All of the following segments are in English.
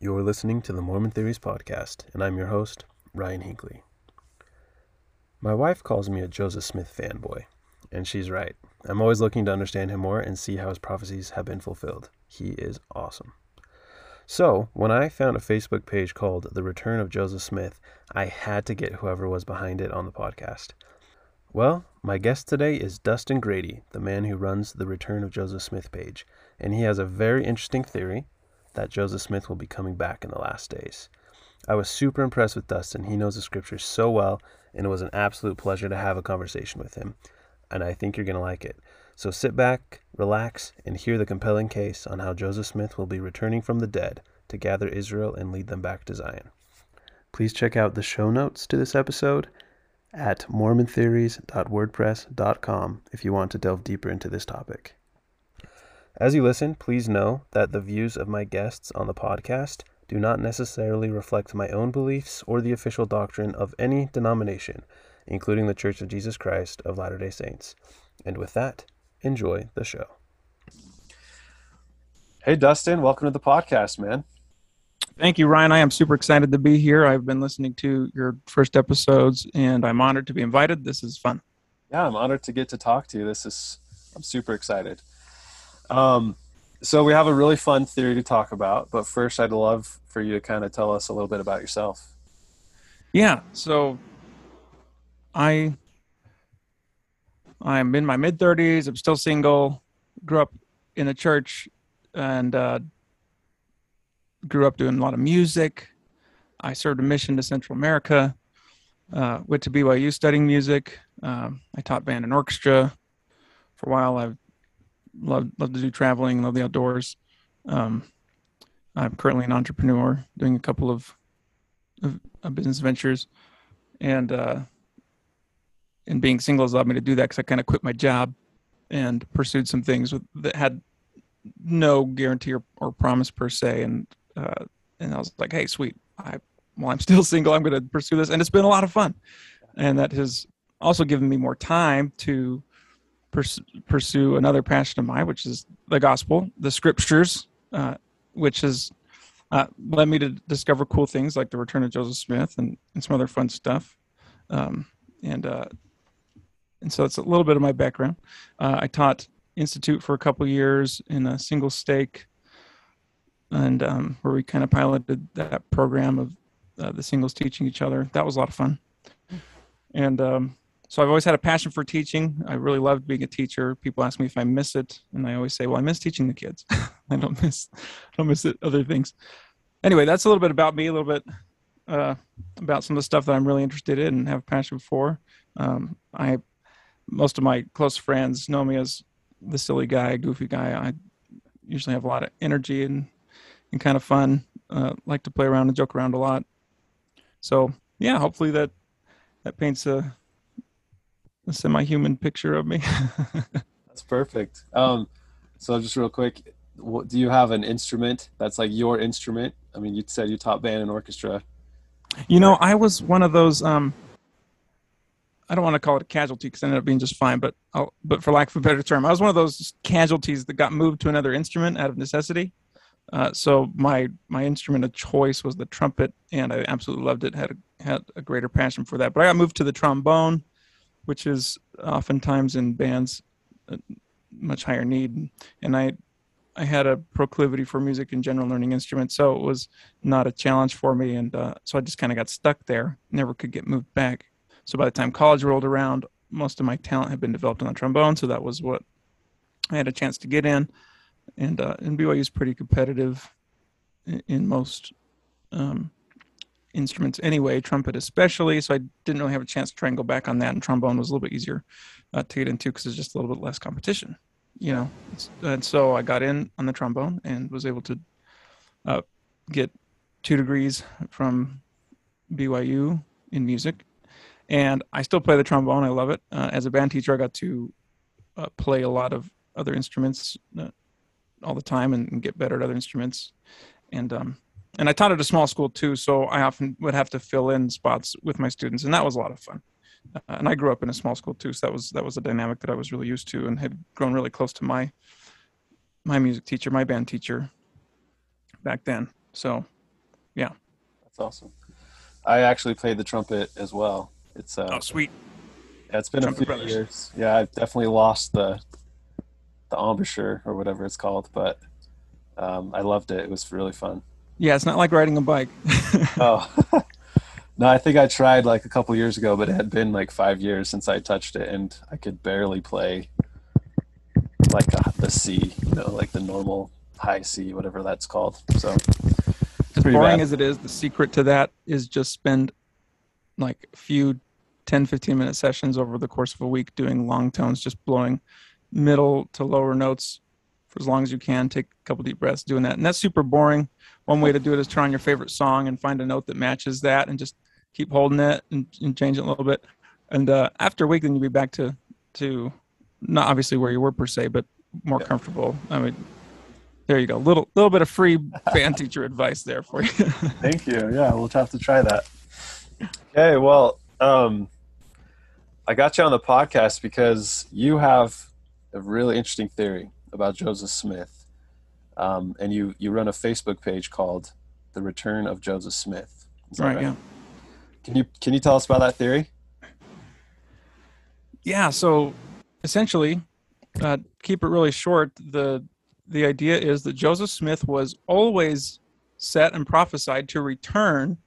You're listening to the Mormon Theories podcast, and I'm your host, Ryan Hinckley. My wife calls me a Joseph Smith fanboy, and she's right. I'm always looking to understand him more and see how his prophecies have been fulfilled. He is awesome. So, when I found a Facebook page called The Return of Joseph Smith, I had to get whoever was behind it on the podcast. Well, my guest today is Dustin Grady, the man who runs the Return of Joseph Smith page, and he has a very interesting theory that Joseph Smith will be coming back in the last days. I was super impressed with Dustin. He knows the scriptures so well, and it was an absolute pleasure to have a conversation with him. And I think you're going to like it. So sit back, relax, and hear the compelling case on how Joseph Smith will be returning from the dead to gather Israel and lead them back to Zion. Please check out the show notes to this episode at mormontheories.wordpress.com if you want to delve deeper into this topic. As you listen, please know that the views of my guests on the podcast do not necessarily reflect my own beliefs or the official doctrine of any denomination, including the Church of Jesus Christ of Latter day Saints. And with that, enjoy the show. Hey, Dustin, welcome to the podcast, man. Thank you, Ryan. I am super excited to be here. I've been listening to your first episodes and I'm honored to be invited. This is fun. Yeah, I'm honored to get to talk to you. This is, I'm super excited. Um, so we have a really fun theory to talk about, but first I'd love for you to kind of tell us a little bit about yourself. Yeah. So I I'm in my mid 30s. I'm still single. Grew up in a church and uh, grew up doing a lot of music. I served a mission to Central America. Uh, went to BYU studying music. Um, I taught band and orchestra for a while. I've love love to do traveling, love the outdoors. Um, I'm currently an entrepreneur, doing a couple of, of, of business ventures, and uh, and being single has allowed me to do that because I kind of quit my job and pursued some things with, that had no guarantee or, or promise per se, and uh, and I was like, hey, sweet, I while I'm still single, I'm going to pursue this, and it's been a lot of fun, and that has also given me more time to pers- pursue another passion of mine, which is the gospel, the scriptures, uh, which has uh, led me to discover cool things like the return of Joseph Smith and, and some other fun stuff. Um, and uh, and so it's a little bit of my background. Uh, I taught institute for a couple years in a single stake, and um, where we kind of piloted that program of uh, the singles teaching each other. That was a lot of fun. And um, so I've always had a passion for teaching. I really loved being a teacher. People ask me if I miss it, and I always say, "Well, I miss teaching the kids. I don't miss, I don't miss it, other things." Anyway, that's a little bit about me, a little bit uh, about some of the stuff that I'm really interested in and have passion for. Um, I, most of my close friends know me as the silly guy, goofy guy. I usually have a lot of energy and and kind of fun. Uh, like to play around and joke around a lot. So yeah, hopefully that that paints a a semi-human picture of me. that's perfect. Um, so just real quick, what, do you have an instrument that's like your instrument? I mean, you said you taught band and orchestra. You know, I was one of those. Um, I don't want to call it a casualty because I ended up being just fine, but I'll, but for lack of a better term, I was one of those casualties that got moved to another instrument out of necessity. Uh, so my my instrument of choice was the trumpet, and I absolutely loved it. had a, had a greater passion for that. But I got moved to the trombone, which is oftentimes in bands uh, much higher need. And I, I had a proclivity for music in general, learning instruments, so it was not a challenge for me. And uh, so I just kind of got stuck there, never could get moved back. So by the time college rolled around, most of my talent had been developed on the trombone, so that was what I had a chance to get in. And uh, and BYU is pretty competitive in, in most um, instruments anyway, trumpet especially. So I didn't really have a chance to try and go back on that. And trombone was a little bit easier uh, to get into because there's just a little bit less competition, you know. And so I got in on the trombone and was able to uh, get two degrees from BYU in music. And I still play the trombone. I love it. Uh, as a band teacher, I got to uh, play a lot of other instruments uh, all the time and, and, get better at other instruments. And um, and I taught at a small school too, so I often would have to fill in spots with my students, and that was a lot of fun. Uh, and I grew up in a small school too, so that was that was a dynamic that I was really used to and had grown really close to my my music teacher, my band teacher back then. So Yeah. That's awesome. I actually played the trumpet as well. It's uh, Oh, sweet. yeah, it's been Trumpet a few Brothers. years. Yeah, I've definitely lost the the embouchure or whatever it's called, but um, I loved it. It was really fun. Yeah, it's not like riding a bike. Oh. no, I think I tried like a couple years ago, but it had been like five years since I touched it, and I could barely play like the C, you know, like the normal high C, whatever that's called. So as boring bad. as it is, the secret to that is just spend like a few 10, 15 minute sessions over the course of a week doing long tones, just blowing middle to lower notes for as long as you can. Take a couple deep breaths doing that. And that's super boring. One way to do it is turn on your favorite song and find a note that matches that and just keep holding it and, and change it a little bit. And uh, after a week, then you'll be back to, to not obviously where you were per se, but more Yeah. comfortable. I mean, there you go. Little little bit of free band teacher advice there for you. Thank you. Yeah, we'll have to try that. Okay, well, um, I got you on the podcast because you have a really interesting theory about Joseph Smith, um, and you you run a Facebook page called "The Return of Joseph Smith." That right. Yeah. Can you can you tell us about that theory? Yeah. So essentially, uh, keep it really short. The the idea is that Joseph Smith was always set and prophesied to return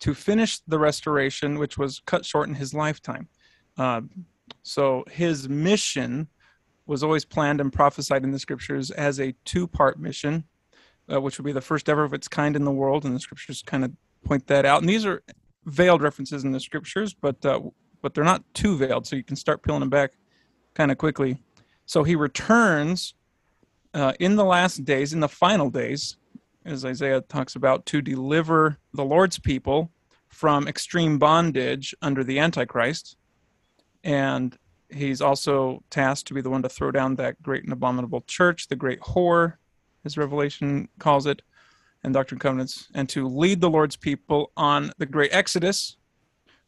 to finish the restoration, which was cut short in his lifetime. Uh, so his mission was always planned and prophesied in the scriptures as a two-part mission, uh, which would be the first ever of its kind in the world, and the scriptures kind of point that out. And these are veiled references in the scriptures, but uh, but they're not too veiled, so you can start peeling them back kind of quickly. So he returns uh, in the last days, in the final days, as Isaiah talks about, to deliver the Lord's people from extreme bondage under the Antichrist. And he's also tasked to be the one to throw down that great and abominable church, the great whore, as Revelation calls it, and Doctrine and Covenants, and to lead the Lord's people on the great Exodus,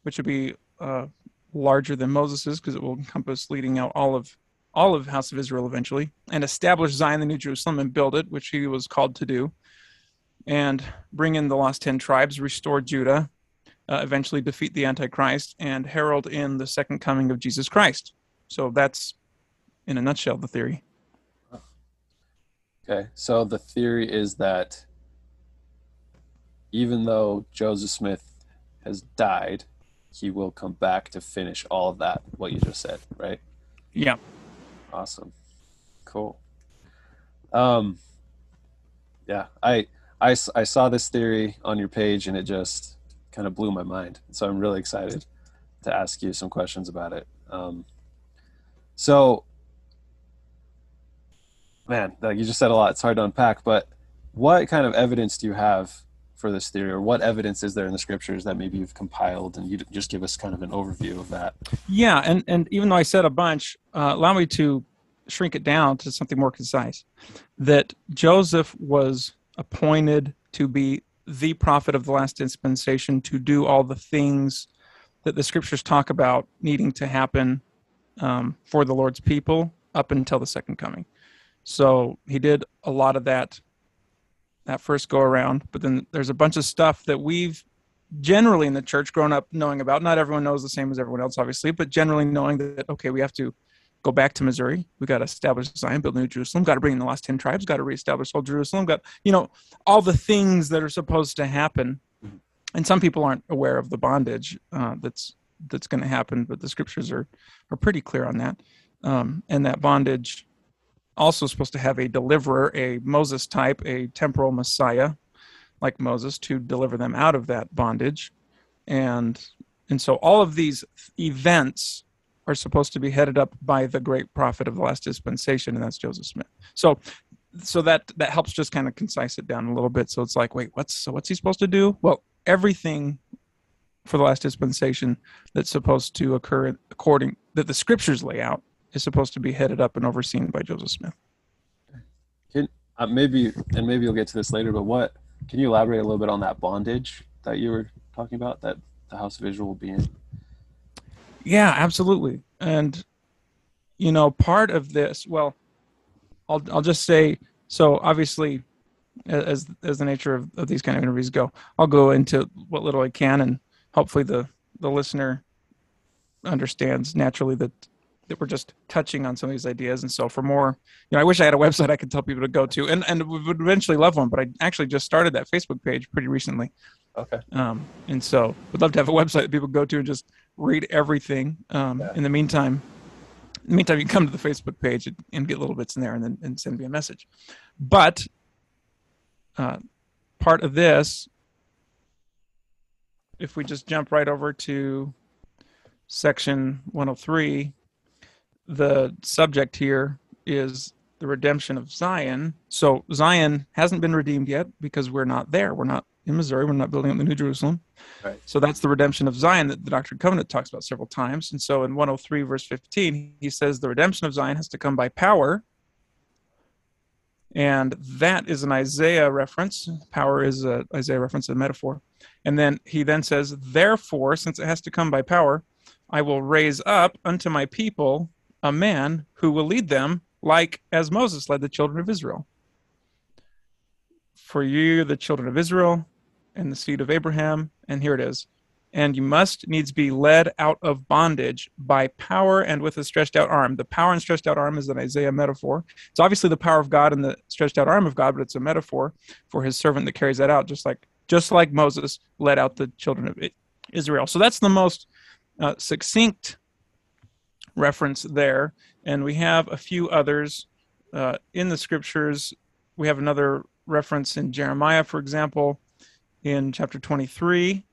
which would be uh, larger than Moses's because it will encompass leading out all of all of House of Israel eventually, and establish Zion, the New Jerusalem, and build it, which he was called to do, and bring in the lost ten tribes, restore Judah, uh, eventually defeat the Antichrist, and herald in the second coming of Jesus Christ. So that's, in a nutshell, the theory. Okay, so the theory is that even though Joseph Smith has died, he will come back to finish all of that. What you just said, right? Yeah. Awesome. Cool. Um yeah, I, I, I saw this theory on your page and it just kind of blew my mind. So I'm really excited to ask you some questions about it. Um so man, like you just said a lot. It's hard to unpack, but what kind of evidence do you have for this theory or what evidence is there in the scriptures that maybe you've compiled and you just give us kind of an overview of that? Yeah, and and even though I said a bunch, uh, allow me to shrink it down to something more concise. That Joseph was appointed to be the prophet of the last dispensation to do all the things that the scriptures talk about needing to happen um, for the Lord's people up until the second coming. So he did a lot of that that first go around, but then there's a bunch of stuff that we've generally in the church grown up knowing about. Not everyone knows the same as everyone else, obviously, but generally knowing that okay, we have to go back to Missouri. We got to establish Zion, build New Jerusalem. Got to bring in the last ten tribes. Got to reestablish old Jerusalem. Got you know all the things that are supposed to happen. And some people aren't aware of the bondage uh, that's that's going to happen, but the scriptures are are pretty clear on that. Um, and that bondage also supposed to have a deliverer, a Moses type, a temporal Messiah, like Moses, to deliver them out of that bondage. And and so all of these events are supposed to be headed up by the great prophet of the last dispensation, and that's Joseph Smith. So so that that helps just kind of concise it down a little bit. So it's like, wait, what's so what's he supposed to do? Well, everything for the last dispensation that's supposed to occur according that the scriptures lay out is supposed to be headed up and overseen by Joseph Smith. uh, maybe and maybe you'll get to this later but what can you elaborate a little bit on that bondage that you were talking about that the house of israel will be in Yeah, absolutely. And you know, part of this, well, I'll I'll just say so obviously as as the nature of, of these kind of interviews go. I'll go into what little I can, and hopefully the the listener understands naturally that that we're just touching on some of these ideas. And so for more, you know, I wish I had a website I could tell people to go to, and and we would eventually love one. But I actually just started that Facebook page pretty recently. Okay. Um, and so would love to have a website that people go to and just read everything. Um, Yeah. In the meantime, in the meantime, you can come to the Facebook page and, and get little bits in there, and then and send me a message. But uh, part of this, if we just jump right over to section 103, the subject here is the redemption of Zion. So Zion hasn't been redeemed yet because we're not there. We're not in Missouri. We're not building up the New Jerusalem. Right. So that's the redemption of Zion that the Doctrine and Covenant talks about several times. And so in 103, verse 15, he says the redemption of Zion has to come by power. And that is an Isaiah reference. Power is a Isaiah reference, a metaphor. And then he then says, Therefore, since it has to come by power, I will raise up unto my people a man who will lead them like as Moses led the children of Israel. For you, the children of Israel, and the seed of Abraham, and here it is. And you must needs be led out of bondage by power and with a stretched out arm. The power and stretched out arm is an Isaiah metaphor. It's obviously the power of God and the stretched out arm of God, but it's a metaphor for his servant that carries that out, just like just like Moses led out the children of Israel. So that's the most uh, succinct reference there. And we have a few others uh, in the scriptures. We have another reference in Jeremiah, for example, in chapter 23.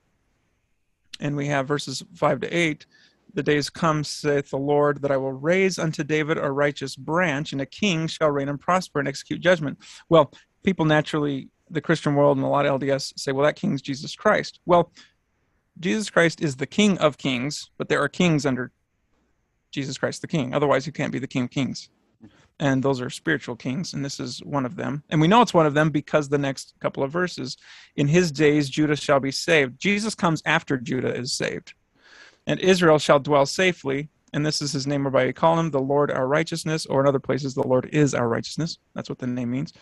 And we have verses 5 to 8. The days come, saith the Lord, that I will raise unto David a righteous branch, and a king shall reign and prosper and execute judgment. Well, people naturally, the Christian world and a lot of LDS say, well, that king's Jesus Christ. Well, Jesus Christ is the King of kings, but there are kings under Jesus Christ the King. Otherwise, he can't be the King of kings. And those are spiritual kings, and this is one of them. And we know it's one of them because the next couple of verses in his days, Judah shall be saved. Jesus comes after Judah is saved. And Israel shall dwell safely. And this is his name whereby we call him the Lord our righteousness, or in other places, the Lord is our righteousness. That's what the name means.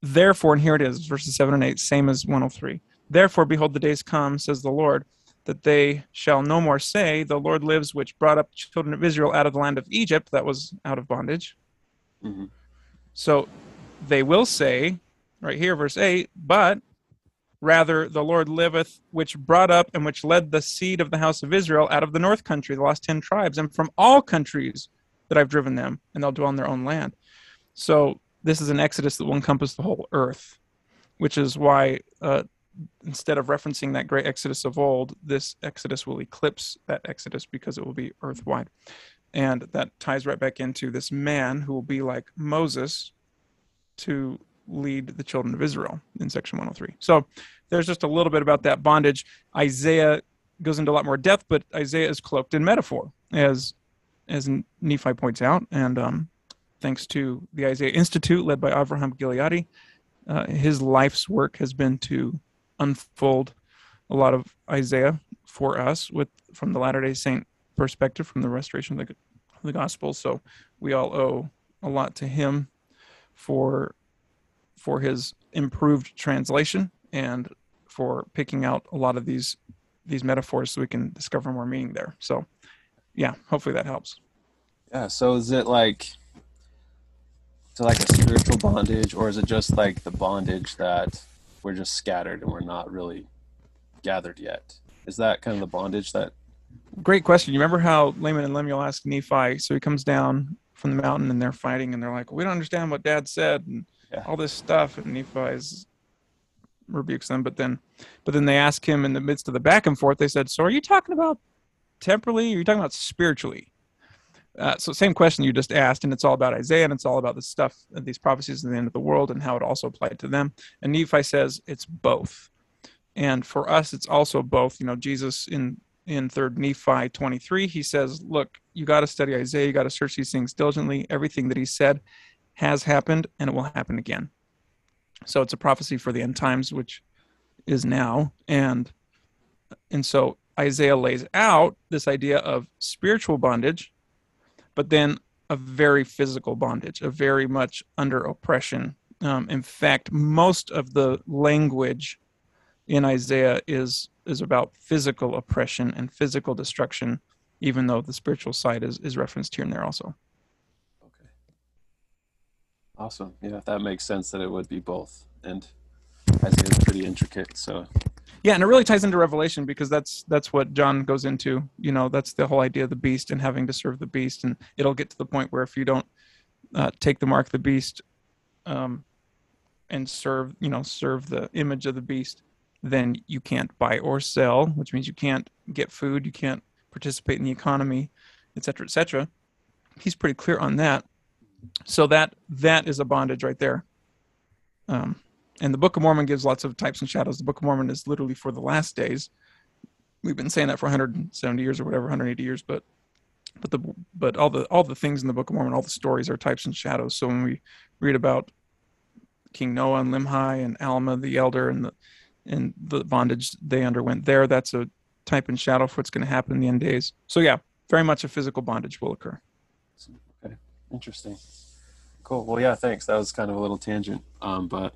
Therefore, and here it is, verses 7 and 8, same as 103. Therefore, behold, the days come, says the Lord, that they shall no more say, The Lord lives, which brought up children of Israel out of the land of Egypt, that was out of bondage. Mhm. So they will say, right here, verse 8, but rather the Lord liveth, which brought up and which led the seed of the house of Israel out of the north country, the lost 10 tribes, and from all countries that I've driven them, and they'll dwell in their own land. So this is an exodus that will encompass the whole earth, which is why uh, instead of referencing that great exodus of old, this exodus will eclipse that exodus because it will be earthwide. And that ties right back into this man who will be like Moses to lead the children of Israel in section 103. So there's just a little bit about that bondage. Isaiah goes into a lot more depth, but Isaiah is cloaked in metaphor, as as Nephi points out. And um, thanks to the Isaiah Institute, led by Avraham Gileadi, uh, his life's work has been to unfold a lot of Isaiah for us with from the Latter Day Saint perspective, from the restoration of the, the gospel. So we all owe a lot to him for for his improved translation and for picking out a lot of these these metaphors so we can discover more meaning there. So yeah, hopefully that helps. Yeah. So is it like, to like a spiritual bondage, or is it just like the bondage that we're just scattered and we're not really gathered yet? Is that kind of the bondage that? Great question. You remember how Laman and Lemuel asked Nephi? So he comes down from the mountain and they're fighting and they're like, "We don't understand what Dad said," and Yeah. all this stuff. And Nephi's rebukes them, but then, but then they ask him in the midst of the back and forth. They said, "So are you talking about temporally? Or are you talking about spiritually?" Uh, so same question you just asked, and it's all about Isaiah, and it's all about the stuff, these prophecies of the end of the world, and how it also applied to them. And Nephi says it's both, and for us, it's also both. You know, Jesus in in Third Nephi 23, he says, "Look, you got to study Isaiah. You got to search these things diligently. Everything that he said has happened, and it will happen again." So it's a prophecy for the end times, which is now, and and so Isaiah lays out this idea of spiritual bondage but then a very physical bondage, a very much under oppression Um, in fact, most of the language in Isaiah is is about physical oppression and physical destruction, even though the spiritual side is, is referenced here and there also. Okay. Awesome. Yeah, that makes sense that it would be both. And Isaiah is pretty intricate, so yeah and it really ties into revelation because that's that's what john goes into you know that's the whole idea of the beast and having to serve the beast and it'll get to the point where if you don't uh, take the mark of the beast um, and serve you know serve the image of the beast then you can't buy or sell which means you can't get food you can't participate in the economy etc etc he's pretty clear on that so that that is a bondage right there um, and the Book of Mormon gives lots of types and shadows. The Book of Mormon is literally for the last days. We've been saying that for 170 years or whatever, 180 years, but but the but all the all the things in the Book of Mormon, all the stories are types and shadows. So when we read about King Noah and Limhi and Alma the elder and the and the bondage they underwent there, that's a type and shadow for what's going to happen in the end days. So yeah, very much a physical bondage will occur. Okay, interesting. Cool. Well, yeah, thanks. That was kind of a little tangent, um, but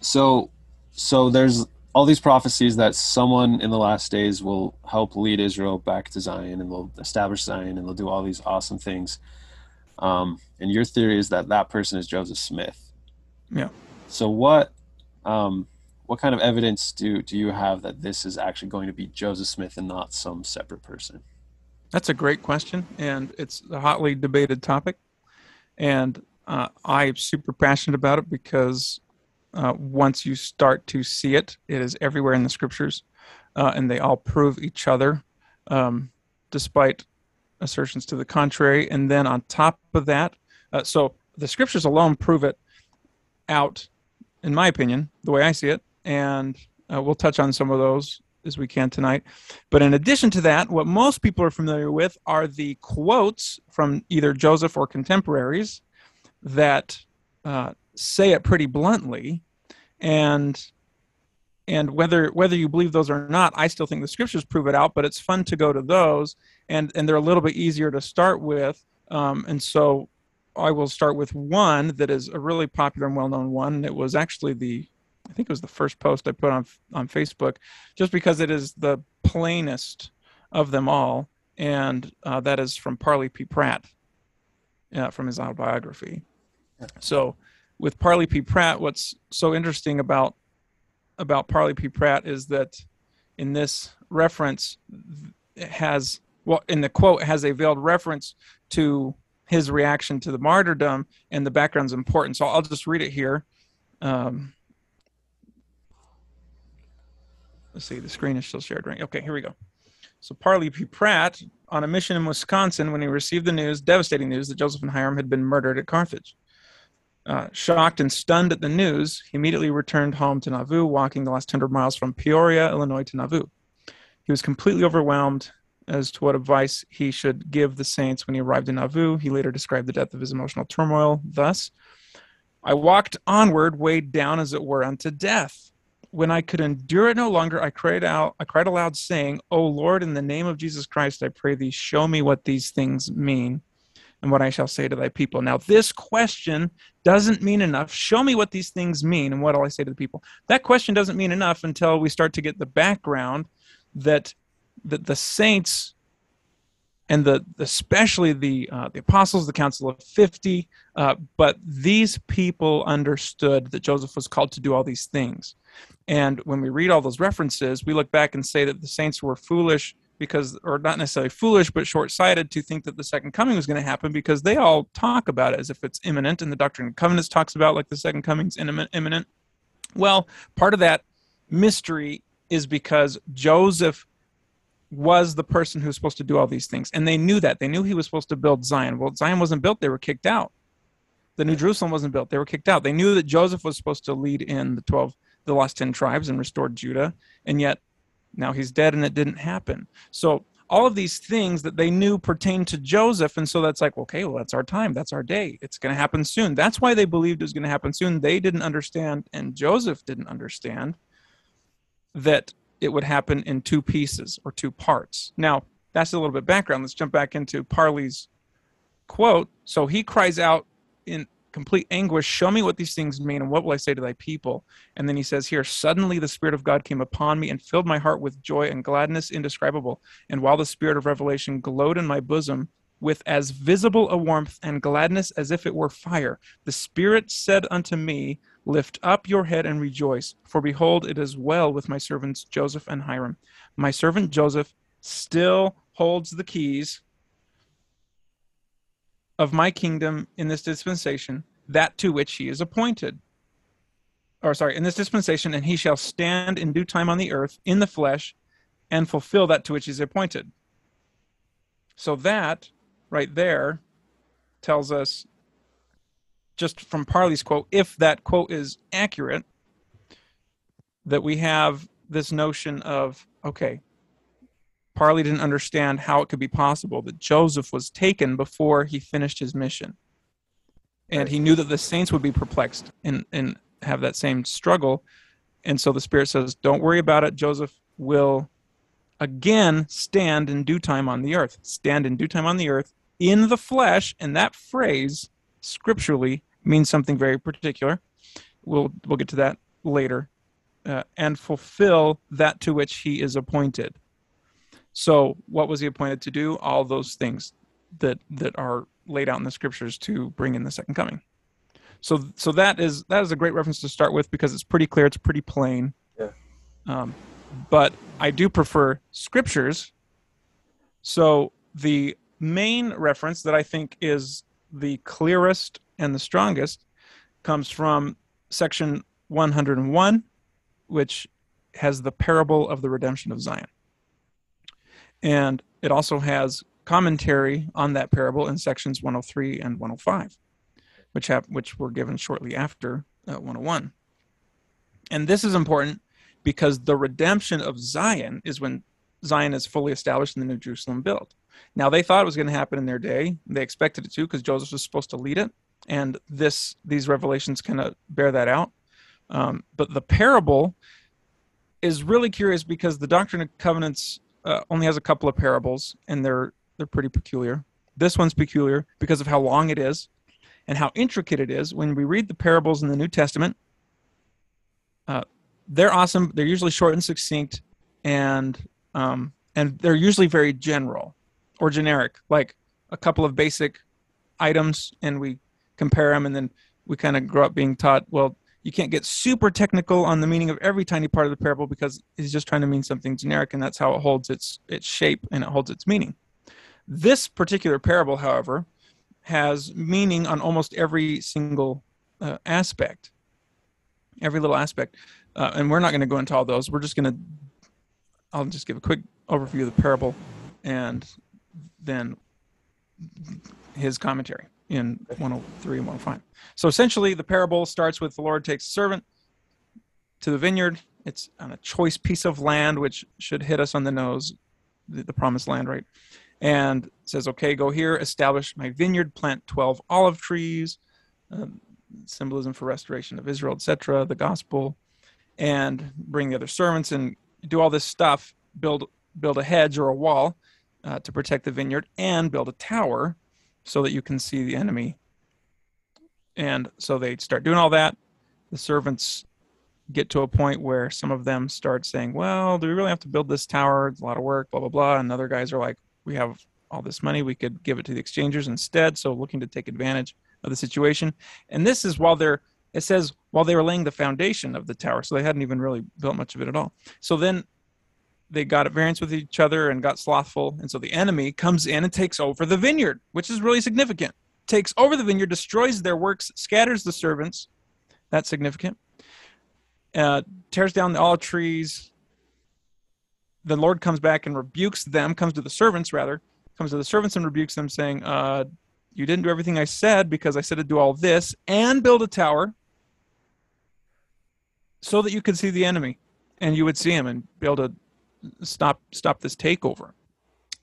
so so there's all these prophecies that someone in the last days will help lead Israel back to Zion and they'll establish Zion and they'll do all these awesome things. Um, and your theory is that that person is Joseph Smith. Yeah. So what um, what kind of evidence do do you have that this is actually going to be Joseph Smith and not some separate person? That's a great question, and it's a hotly debated topic. And uh, I'm super passionate about it because uh, once you start to see it, it is everywhere in the scriptures, uh, and they all prove each other, um, despite assertions to the contrary. And then on top of that, uh, so the scriptures alone prove it out, in my opinion, the way I see it, and uh, we'll touch on some of those as we can tonight. But in addition to that, what most people are familiar with are the quotes from either Joseph or contemporaries that uh, say it pretty bluntly. And and whether whether you believe those or not i still think the scriptures prove it out but it's fun to go to those and and they're a little bit easier to start with. Um, and so i will start with one that is a really popular and well-known one. It was actually the i think it was the first post i put on on facebook just because it is the plainest of them all and uh, that is from parley p pratt uh, from his autobiography so with Parley P. Pratt, what's so interesting about about Parley P. Pratt is that in this reference it has well in the quote has a veiled reference to his reaction to the martyrdom and the background's important. So I'll just read it here. Um, let's see, the screen is still shared, right? Okay, here we go. So Parley P. Pratt on a mission in Wisconsin when he received the news, devastating news, that Joseph and Hyrum had been murdered at Carthage. Uh, shocked and stunned at the news, he immediately returned home to Nauvoo, walking the last 100 miles from Peoria, Illinois to Nauvoo. He was completely overwhelmed as to what advice he should give the saints when he arrived in Nauvoo. He later described the depth of his emotional turmoil thus I walked onward, weighed down as it were unto death. When I could endure it no longer, I cried out, I cried aloud, saying, O Lord, in the name of Jesus Christ, I pray thee, show me what these things mean and what I shall say to thy people. Now, this question doesn't mean enough. Show me what these things mean and what will I say to the people. That question doesn't mean enough until we start to get the background that that the saints and the especially the uh, the apostles, the council of fifty, uh, but these people understood that Joseph was called to do all these things. And when we read all those references, we look back and say that the saints were foolish because or not necessarily foolish but short-sighted to think that the second coming was going to happen because they all talk about it as if it's imminent and the doctrine and covenants talks about like the second coming's imminent well part of that mystery is because joseph was the person who was supposed to do all these things and they knew that they knew he was supposed to build zion well zion wasn't built they were kicked out the new jerusalem wasn't built they were kicked out they knew that joseph was supposed to lead in the 12 the lost 10 tribes and restore judah and yet now he's dead and it didn't happen. So all of these things that they knew pertained to Joseph. And so that's like, okay, well, that's our time. That's our day. It's going to happen soon. That's why they believed it was going to happen soon. They didn't understand, and Joseph didn't understand that it would happen in two pieces or two parts. Now, that's a little bit background. Let's jump back into Parley's quote. So he cries out in complete anguish, Show me what these things mean, and what will I say to thy people? And then he says here, Suddenly the Spirit of God came upon me and filled my heart with joy and gladness indescribable. And while the Spirit of revelation glowed in my bosom, with as visible a warmth and gladness as if it were fire, the Spirit said unto me, Lift up your head and rejoice, for behold, it is well with my servants Joseph and Hyrum. My servant Joseph still holds the keys of my kingdom in this dispensation, that to which he is appointed. Or, sorry, in this dispensation, and he shall stand in due time on the earth in the flesh and fulfill that to which he is appointed. So, that right there tells us, just from Parley's quote, if that quote is accurate, that we have this notion of, okay, Parley didn't understand how it could be possible that Joseph was taken before he finished his mission. And he knew that the saints would be perplexed and, and have that same struggle. And so the Spirit says, Don't worry about it. Joseph will again stand in due time on the earth. Stand in due time on the earth in the flesh. And that phrase scripturally means something very particular. We'll, we'll get to that later. Uh, and fulfill that to which he is appointed. So, what was he appointed to do? All those things that that are laid out in the scriptures to bring in the second coming. So, so that is that is a great reference to start with because it's pretty clear, it's pretty plain. Yeah. Um, but I do prefer scriptures. So the main reference that I think is the clearest and the strongest comes from section 101, which has the parable of the redemption of Zion. And it also has commentary on that parable in sections 103 and 105, which have which were given shortly after uh, 101. And this is important because the redemption of Zion is when Zion is fully established in the New Jerusalem built. Now they thought it was going to happen in their day. They expected it to because Joseph was supposed to lead it, and this these revelations kind of bear that out. Um, but the parable is really curious because the Doctrine and Covenants uh, only has a couple of parables, and they're they're pretty peculiar. This one's peculiar because of how long it is and how intricate it is. When we read the parables in the New Testament, uh, they're awesome. They're usually short and succinct, and um, and they're usually very general or generic, like a couple of basic items, and we compare them, and then we kind of grow up being taught, well, you can't get super technical on the meaning of every tiny part of the parable because he's just trying to mean something generic and that's how it holds its its shape and it holds its meaning. This particular parable however has meaning on almost every single uh, aspect every little aspect. Uh, and we're not going to go into all those. We're just going to i'll just give a quick overview of the parable and then his commentary in 103 and 105. So essentially, the parable starts with the Lord takes a servant to the vineyard. It's on a choice piece of land, which should hit us on the nose, the, the promised land, right? And says, okay, go here, establish my vineyard, plant 12 olive trees, uh, symbolism for restoration of Israel, etc., the gospel, and bring the other servants and do all this stuff, build build a hedge or a wall uh, to protect the vineyard, and build a tower so that you can see the enemy. And so they start doing all that. The servants get to a point where some of them start saying, Well, do we really have to build this tower? It's a lot of work, blah, blah, blah. And other guys are like, We have all this money. We could give it to the exchangers instead. So looking to take advantage of the situation. And this is while they're, it says, while they were laying the foundation of the tower. So they hadn't even really built much of it at all. So then they got at variance with each other and got slothful. And so the enemy comes in and takes over the vineyard, which is really significant. Takes over the vineyard, destroys their works, scatters the servants. That's significant. Uh, tears down the olive trees. The Lord comes back and rebukes them, comes to the servants rather, comes to the servants and rebukes them, saying, uh, You didn't do everything I said because I said to do all this and build a tower so that you could see the enemy and you would see him and be able to stop stop this takeover.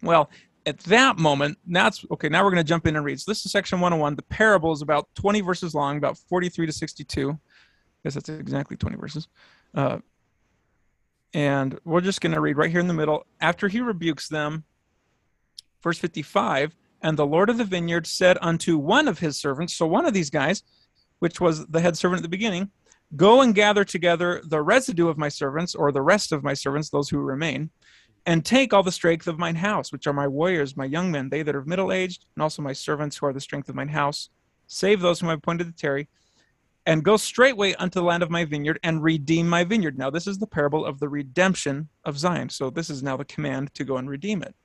Well, at that moment, that's okay. Now we're going to jump in and read. So this is section 101. The parable is about 20 verses long, about 43 to 62. I guess that's exactly 20 verses. Uh, and we're just going to read right here in the middle. After he rebukes them, verse 55, and the Lord of the vineyard said unto one of his servants, so one of these guys, which was the head servant at the beginning, Go and gather together the residue of my servants, or the rest of my servants, those who remain, and take all the strength of mine house, which are my warriors, my young men, they that are middle aged, and also my servants who are the strength of mine house. Save those whom I have appointed to tarry, and go straightway unto the land of my vineyard and redeem my vineyard. Now, this is the parable of the redemption of Zion. So, this is now the command to go and redeem it.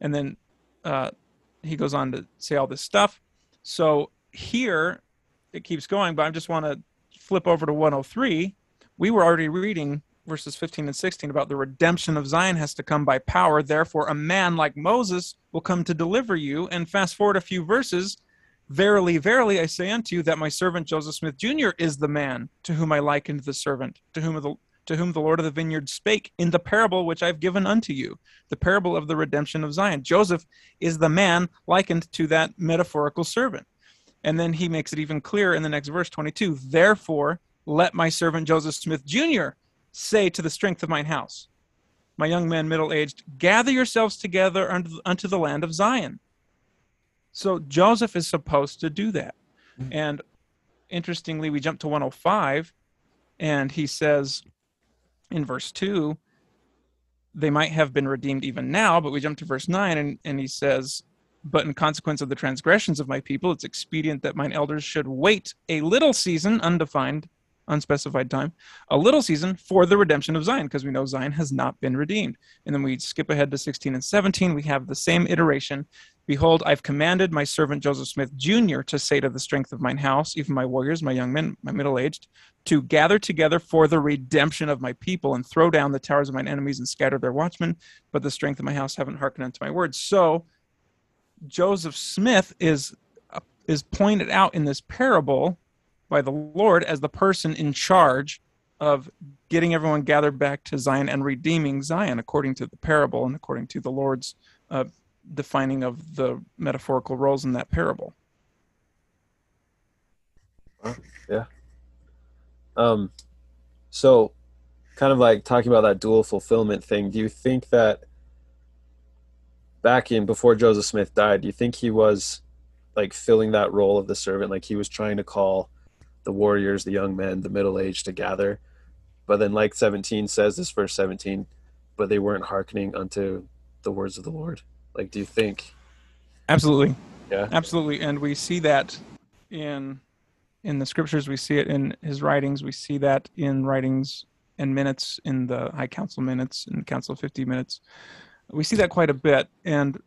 And then uh, he goes on to say all this stuff. So, here it keeps going, but I just want to flip over to 103, we were already reading verses 15 and 16 about the redemption of Zion has to come by power. Therefore, a man like Moses will come to deliver you. And fast forward a few verses. Verily, verily, I say unto you that my servant Joseph Smith Jr. is the man to whom I likened the servant, to whom the to whom the Lord of the vineyard spake in the parable which I've given unto you, the parable of the redemption of Zion. Joseph is the man likened to that metaphorical servant. And then he makes it even clearer in the next verse 22 Therefore, let my servant Joseph Smith Jr. say to the strength of mine house, My young men, middle aged, gather yourselves together unto, unto the land of Zion. So Joseph is supposed to do that. Mm-hmm. And interestingly, we jump to 105, and he says in verse 2, they might have been redeemed even now, but we jump to verse 9, and, and he says, but in consequence of the transgressions of my people, it's expedient that mine elders should wait a little season, undefined, unspecified time, a little season for the redemption of Zion, because we know Zion has not been redeemed. And then we skip ahead to 16 and 17. We have the same iteration. Behold, I've commanded my servant Joseph Smith Jr. to say to the strength of mine house, even my warriors, my young men, my middle aged, to gather together for the redemption of my people and throw down the towers of mine enemies and scatter their watchmen. But the strength of my house haven't hearkened unto my words. So Joseph Smith is uh, is pointed out in this parable by the Lord as the person in charge of getting everyone gathered back to Zion and redeeming Zion according to the parable and according to the Lord's uh, defining of the metaphorical roles in that parable. yeah. Um, so, kind of like talking about that dual fulfillment thing. Do you think that back in before Joseph Smith died, do you think he was like filling that role of the servant? Like he was trying to call the warriors, the young men, the middle aged to gather. But then, like 17 says, this verse 17, but they weren't hearkening unto the words of the Lord. Like, do you think? Absolutely. Yeah. Absolutely. And we see that in in the scriptures we see it in his writings we see that in writings and minutes in the high council minutes in council of 50 minutes we see that quite a bit, and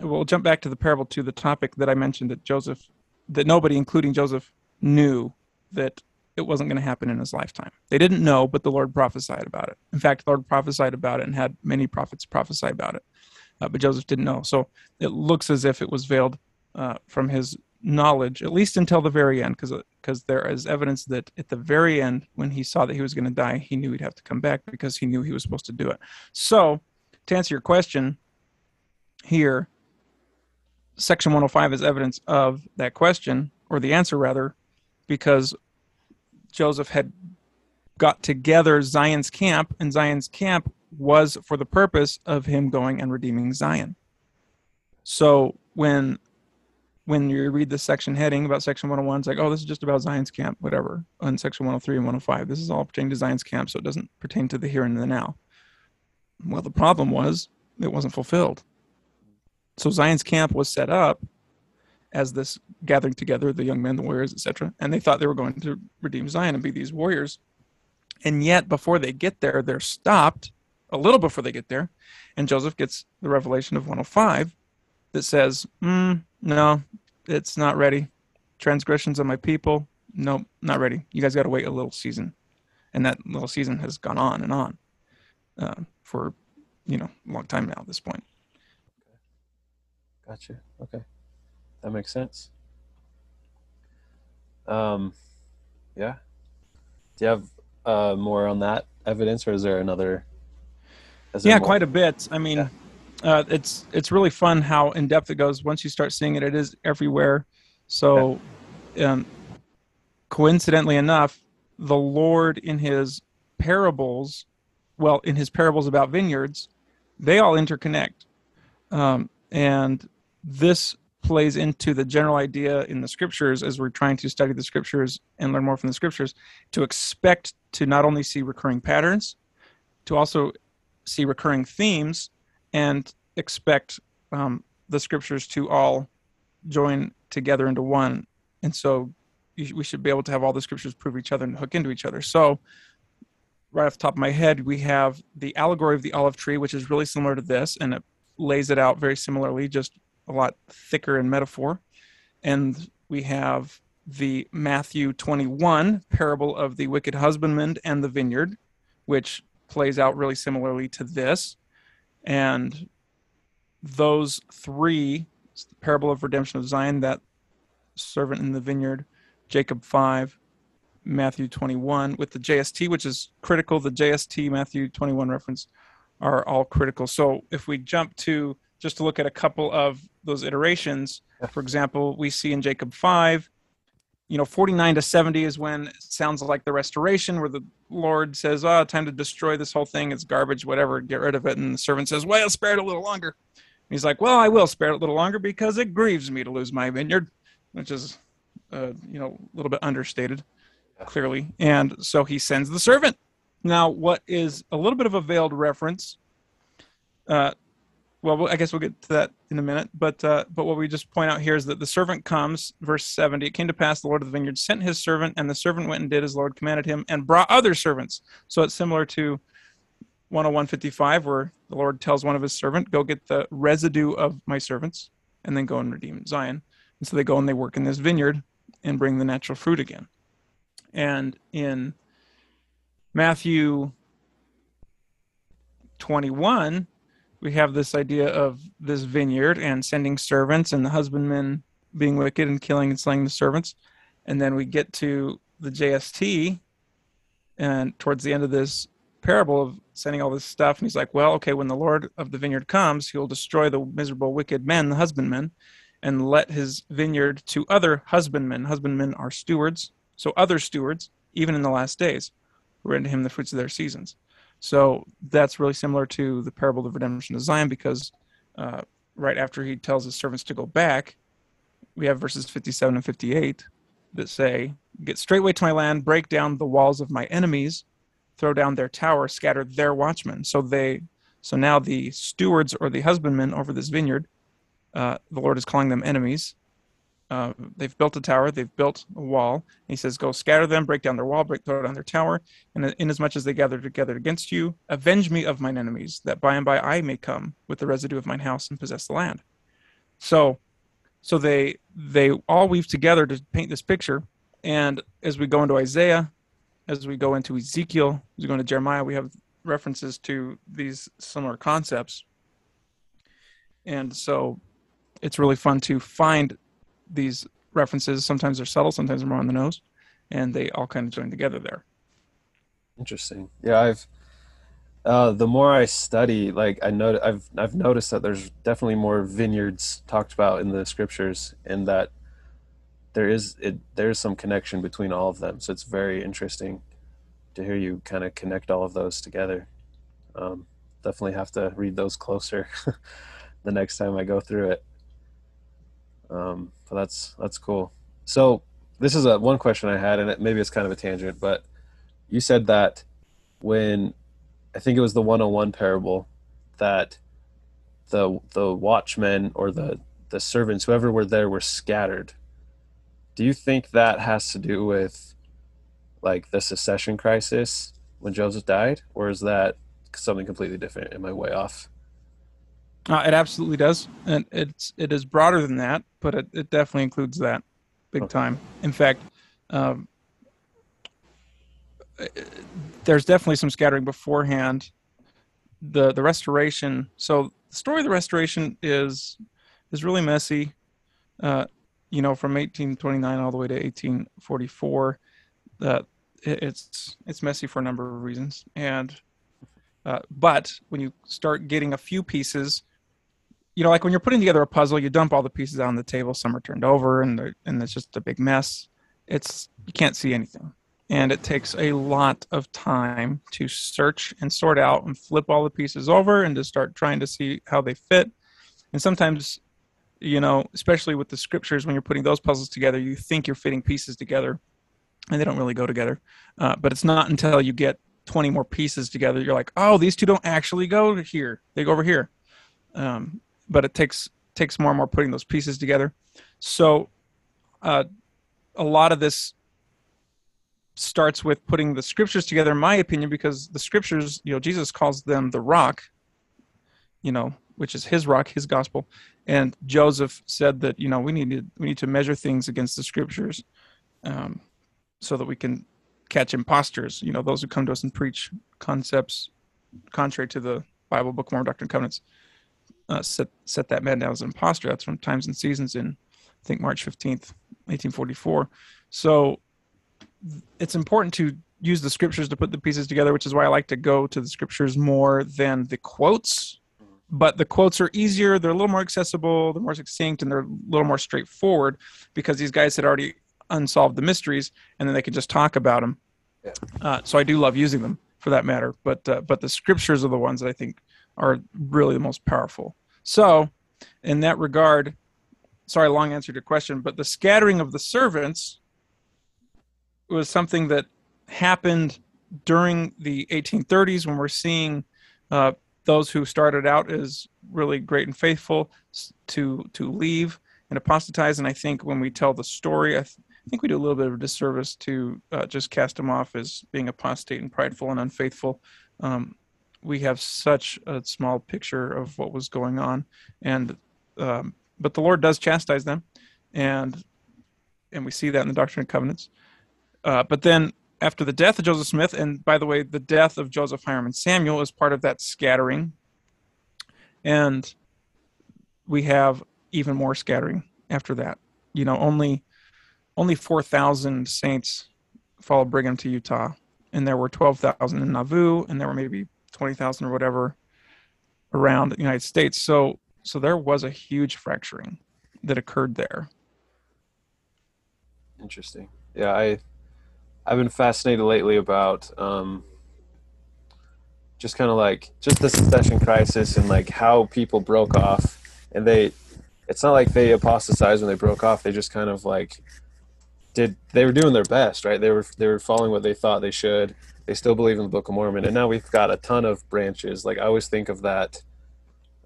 we'll jump back to the parable to the topic that I mentioned that Joseph, that nobody, including Joseph, knew that it wasn't going to happen in his lifetime. They didn't know, but the Lord prophesied about it. In fact, the Lord prophesied about it and had many prophets prophesy about it, uh, but Joseph didn't know. So it looks as if it was veiled uh, from his knowledge, at least until the very end, because because there is evidence that at the very end, when he saw that he was going to die, he knew he'd have to come back because he knew he was supposed to do it. So to answer your question here, Section 105 is evidence of that question, or the answer rather, because Joseph had got together Zion's camp, and Zion's camp was for the purpose of him going and redeeming Zion. So when when you read the section heading about section 101, it's like, oh, this is just about Zion's camp, whatever. On section 103 and 105, this is all pertaining to Zion's camp, so it doesn't pertain to the here and the now. Well, the problem was it wasn't fulfilled. So Zion's camp was set up as this gathering together, the young men, the warriors, etc. And they thought they were going to redeem Zion and be these warriors. And yet, before they get there, they're stopped a little before they get there. And Joseph gets the revelation of 105 that says, mm, No, it's not ready. Transgressions of my people, no, not ready. You guys got to wait a little season. And that little season has gone on and on. Uh, for you know a long time now at this point. Gotcha. Okay, that makes sense. Um, yeah. Do you have uh, more on that evidence, or is there another? Is there yeah, more? quite a bit. I mean, yeah. uh, it's it's really fun how in depth it goes. Once you start seeing it, it is everywhere. So, yeah. um, coincidentally enough, the Lord in His parables well, in his parables about vineyards, they all interconnect. Um, and this plays into the general idea in the scriptures as we're trying to study the scriptures and learn more from the scriptures to expect to not only see recurring patterns, to also see recurring themes, and expect um, the scriptures to all join together into one. And so we should be able to have all the scriptures prove each other and hook into each other. So, right off the top of my head, we have the allegory of the olive tree, which is really similar to this, and it lays it out very similarly, just a lot thicker in metaphor. And we have the Matthew 21 parable of the wicked husbandman and the vineyard, which plays out really similarly to this. And those three, parable of redemption of Zion, that servant in the vineyard, Jacob 5, Matthew 21, with the JST, which is critical. The JST Matthew 21 reference are all critical. So if we jump to just to look at a couple of those iterations, for example, we see in Jacob 5, you know, 49 to 70 is when it sounds like the restoration, where the Lord says, Oh, time to destroy this whole thing. It's garbage, whatever, get rid of it. And the servant says, Well, spare it a little longer. And he's like, Well, I will spare it a little longer because it grieves me to lose my vineyard, which is, uh, you know, a little bit understated, clearly. And so he sends the servant. Now, what is a little bit of a veiled reference uh, well, I guess we'll get to that in a minute. But uh, but what we just point out here is that the servant comes, verse seventy. It came to pass the Lord of the vineyard sent his servant, and the servant went and did as Lord commanded him, and brought other servants. So it's similar to 101:55, where the Lord tells one of his servant, "Go get the residue of my servants, and then go and redeem Zion." And so they go and they work in this vineyard and bring the natural fruit again. And in Matthew 21 we have this idea of this vineyard and sending servants and the husbandmen being wicked and killing and slaying the servants. And then we get to the JST and towards the end of this parable of sending all this stuff, and he's like, Well, okay, when the Lord of the vineyard comes, he'll destroy the miserable wicked men, the husbandmen, and let his vineyard to other husbandmen. Husbandmen are stewards, so other stewards, even in the last days, who render him the fruits of their seasons. So that's really similar to the parable of the redemption of Zion because uh, right after he tells his servants to go back, we have verses 57 and 58 that say, Get straightway to my land, break down the walls of my enemies, throw down their tower, scatter their watchmen. So they, so now the stewards or the husbandmen over this vineyard, uh, the Lord is calling them enemies, uh, they've built a tower, they've built a wall. he says, Go scatter them, break down their wall, break throw down their tower, and inasmuch as they gather together against you, avenge me of mine enemies, that by and by I may come with the residue of mine house and possess the land. So so they they all weave together to paint this picture. And as we go into Isaiah, as we go into Ezekiel, as we go into Jeremiah, we have references to these similar concepts. And so it's really fun to find these references sometimes they're subtle, sometimes they're more on the nose, and they all kind of join together there. Interesting. Yeah, I've uh, the more I study, like I know, I've I've noticed that there's definitely more vineyards talked about in the scriptures, and that there is it there's some connection between all of them. So it's very interesting to hear you kind of connect all of those together. Um, definitely have to read those closer the next time I go through it. Um, but that's that's cool. So this is a one question I had, and it, maybe it's kind of a tangent, but you said that when I think it was the 101 parable that the the watchmen or the the servants, whoever were there, were scattered. Do you think that has to do with like the succession crisis when Joseph died, or is that something completely different? Am I way off? Uh, it absolutely does, and it's it is broader than that, but it, it definitely includes that big okay. time. In fact, um, there's definitely some scattering beforehand. The the restoration. So the story of the restoration is is really messy. Uh, you know, from 1829 all the way to 1844. Uh, it, it's it's messy for a number of reasons, and uh, but when you start getting a few pieces you know, like when you're putting together a puzzle, you dump all the pieces out on the table. Some are turned over, and and it's just a big mess. It's you can't see anything, and it takes a lot of time to search and sort out and flip all the pieces over and to start trying to see how they fit. And sometimes you know, especially with the scriptures when you're putting those puzzles together, you think you're fitting pieces together, and they don't really go together. Uh, but it's not until you get 20 more pieces together you're like, oh, these two don't actually go here; they go over here. Um, but it takes takes more and more putting those pieces together. So, uh, a lot of this starts with putting the scriptures together, in my opinion, because the scriptures, you know, Jesus calls them the rock, you know, which is his rock, his gospel. And Joseph said that, you know, we need to, we need to measure things against the scriptures um, so that we can catch imposters, you know, those who come to us and preach concepts contrary to the Bible, Book of Mormon, Doctrine and Covenants. Uh, set set that man down as an impostor. That's from Times and Seasons in, I think, March 15th, 1844. So it's important to use the scriptures to put the pieces together, which is why I like to go to the scriptures more than the quotes. But the quotes are easier, they're a little more accessible, they're more succinct, and they're a little more straightforward because these guys had already unsolved the mysteries and then they could just talk about them. Yeah. Uh, so I do love using them for that matter. But uh, but the scriptures are the ones that I think are really the most powerful. So, in that regard, sorry, long answer to your question, but the scattering of the servants was something that happened during the 1830s when we're seeing uh, those who started out as really great and faithful to to leave and apostatize. And I think when we tell the story, I, th- I think we do a little bit of a disservice to uh, just cast them off as being apostate and prideful and unfaithful. Um, we have such a small picture of what was going on, and um, but the Lord does chastise them, and and we see that in the Doctrine and Covenants. Uh, but then after the death of Joseph Smith, and by the way, the death of Joseph Hyrum and Samuel is part of that scattering. And we have even more scattering after that. You know, only only 4,000 saints followed Brigham to Utah, and there were 12,000 in Nauvoo, and there were maybe 20,000 or whatever around the United States. So, so there was a huge fracturing that occurred there. Interesting. Yeah, I I've been fascinated lately about um, just kind of like just the succession crisis and like how people broke off, and they. It's not like they apostatized when they broke off. They just kind of like did. They were doing their best, right? They were they were following what they thought they should. They still believe in the Book of Mormon, and now we've got a ton of branches. Like I always think of that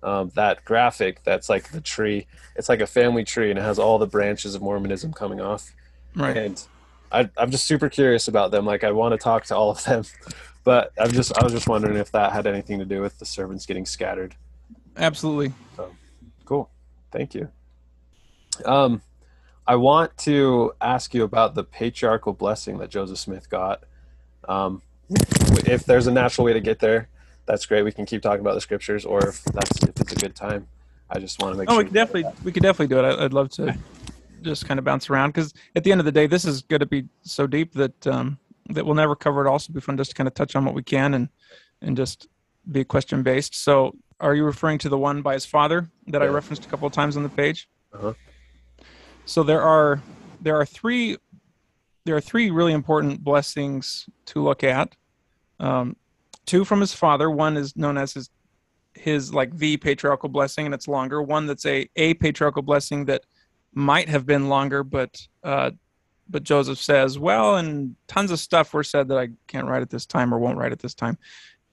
um, that graphic that's like the tree. It's like a family tree, and it has all the branches of Mormonism coming off. Right. And I, I'm just super curious about them. Like I want to talk to all of them, but I'm just I was just wondering if that had anything to do with the servants getting scattered. Absolutely. So, cool. Thank you. Um, I want to ask you about the patriarchal blessing that Joseph Smith got. Um, if there's a natural way to get there, that's great. We can keep talking about the scriptures, or if that's if it's a good time. I just want to make oh, sure. we could definitely we could definitely do it. I'd love to just kind of bounce around because at the end of the day, this is going to be so deep that um, that we'll never cover it all. So it'll be fun just to kind of touch on what we can and and just be question based. So, are you referring to the one by his father that yeah. I referenced a couple of times on the page? Uh-huh. So there are there are three there are three really important blessings to look at. Um, two from his father. One is known as his his like the patriarchal blessing, and it's longer. One that's a a patriarchal blessing that might have been longer, but uh, but Joseph says, well, and tons of stuff were said that I can't write at this time or won't write at this time,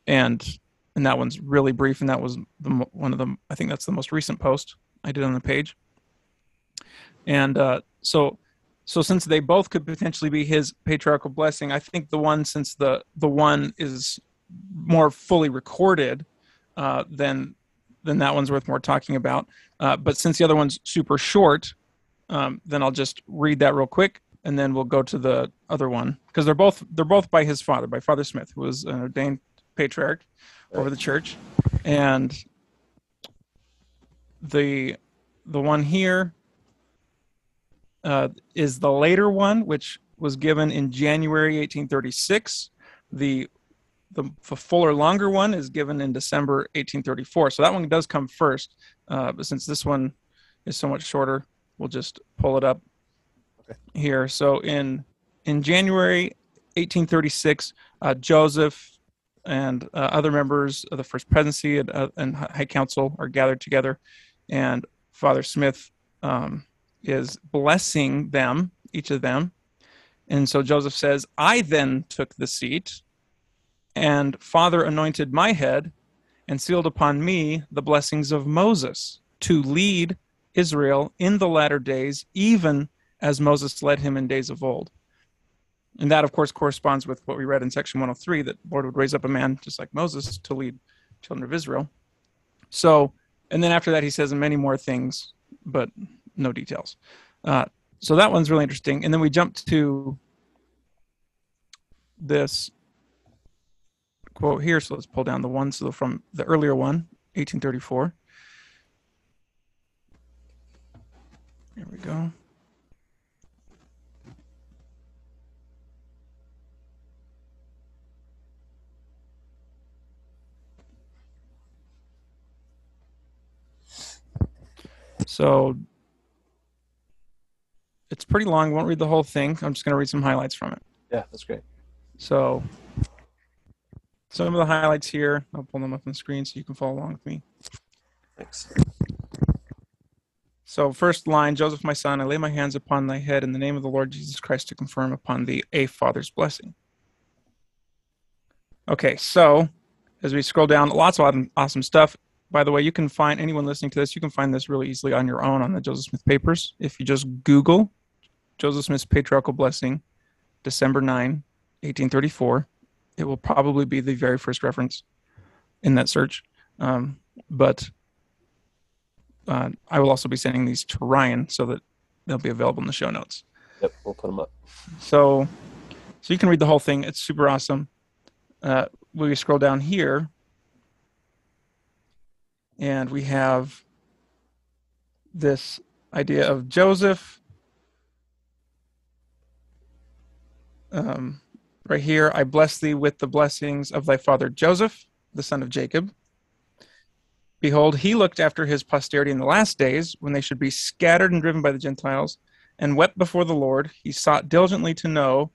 and and that one's really brief, and that was the one of the I think that's the most recent post I did on the page, and uh, so so since they both could potentially be his patriarchal blessing, I think the one since the the one is more fully recorded, uh, then then that one's worth more talking about. Uh, but since the other one's super short, um, then I'll just read that real quick, and then we'll go to the other one. Because they're both they're both by his father, by Father Smith, who was an ordained patriarch over the church, and the the one here uh, is the later one, which was given in January 1836. The the, the fuller, longer one is given in December 1834. So that one does come first, uh, but since this one is so much shorter, we'll just pull it up okay. here. So in in January 1836, uh, Joseph and uh, other members of the First Presidency and, uh, and, High Council are gathered together, and Father Smith um, is blessing them, each of them. And so Joseph says, I then took the seat, and Father anointed my head and sealed upon me the blessings of Moses to lead Israel in the latter days, even as Moses led him in days of old. And that, of course, corresponds with what we read in section 103 that Lord would raise up a man just like Moses to lead children of Israel. So, and then after that, he says many more things, but no details. Uh, so that one's really interesting. And then we jump to this quote here. So let's pull down the one. So from the earlier one, 1834. Here we go. So it's pretty long. Won't read the whole thing. I'm just going to read some highlights from it. Yeah, that's great. So some of the highlights here, I'll pull them up on the screen so you can follow along with me. Thanks. So first line, Joseph, my son, I lay my hands upon thy head in the name of the Lord Jesus Christ to confirm upon thee a father's blessing. Okay, so as we scroll down, lots of awesome stuff. By the way, you can find anyone listening to this, you can find this really easily on your own on the Joseph Smith papers. If you just Google Joseph Smith's patriarchal blessing, December 9, 1834, it will probably be the very first reference in that search. Um, but uh, I will also be sending these to Ryan so that they'll be available in the show notes. Yep, we'll put them up. So, so you can read the whole thing. It's super awesome. Uh, we scroll down here, and we have this idea of Joseph. Um, right here, I bless thee with the blessings of thy father Joseph, the son of Jacob. Behold, he looked after his posterity in the last days, when they should be scattered and driven by the Gentiles, and wept before the Lord. He sought diligently to know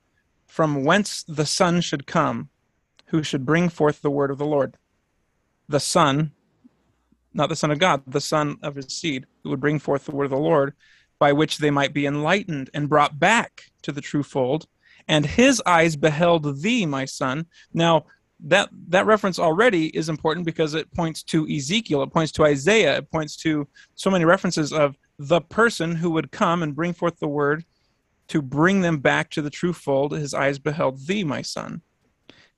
from whence the Son should come, who should bring forth the word of the Lord. The Son, not the Son of God, the Son of his seed, who would bring forth the word of the Lord, by which they might be enlightened and brought back to the true fold. And his eyes beheld thee, my son. Now, that that reference already is important because it points to Ezekiel, it points to Isaiah, it points to so many references of the person who would come and bring forth the word to bring them back to the true fold. His eyes beheld thee, my son.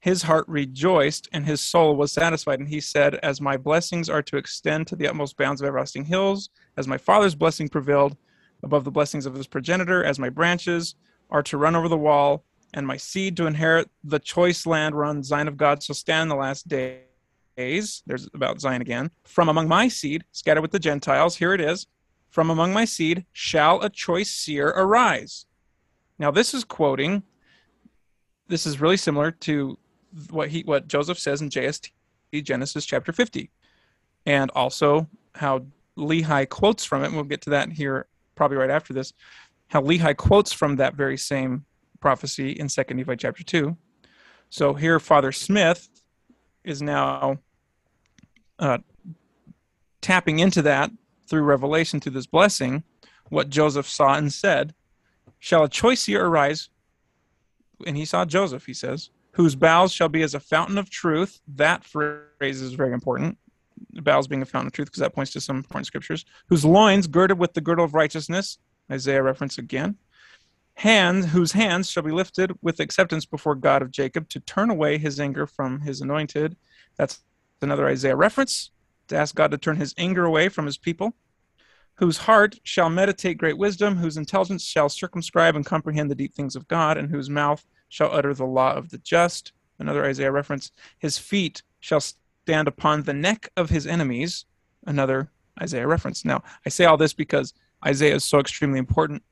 His heart rejoiced and his soul was satisfied. And he said, As my blessings are to extend to the utmost bounds of everlasting hills, as my father's blessing prevailed above the blessings of his progenitor, as my branches are to run over the wall, and my seed to inherit the choice land whereon Zion of God shall stand in the last days. There's about Zion again. From among my seed, scattered with the Gentiles, here it is. From among my seed shall a choice seer arise. Now this is quoting. This is really similar to what he what Joseph says in JST Genesis chapter 50, and also how Lehi quotes from it. And we'll get to that here probably right after this. How Lehi quotes from that very same prophecy in Second Nephi chapter two. So here, Father Smith is now uh, tapping into that through revelation through this blessing, what Joseph saw and said. Shall a choice seer arise? And he saw Joseph, he says, whose bowels shall be as a fountain of truth. That phrase is very important. Bowels being a fountain of truth, because that points to some important scriptures. Whose loins girded with the girdle of righteousness. Isaiah reference again hands whose hands shall be lifted with acceptance before God of Jacob to turn away his anger from his anointed. That's another Isaiah reference to ask God to turn his anger away from his people. Whose heart shall meditate great wisdom, whose intelligence shall circumscribe and comprehend the deep things of God, and whose mouth shall utter the law of the just. Another Isaiah reference. His feet shall stand upon the neck of his enemies. Another Isaiah reference. Now, I say all this because Isaiah is so extremely important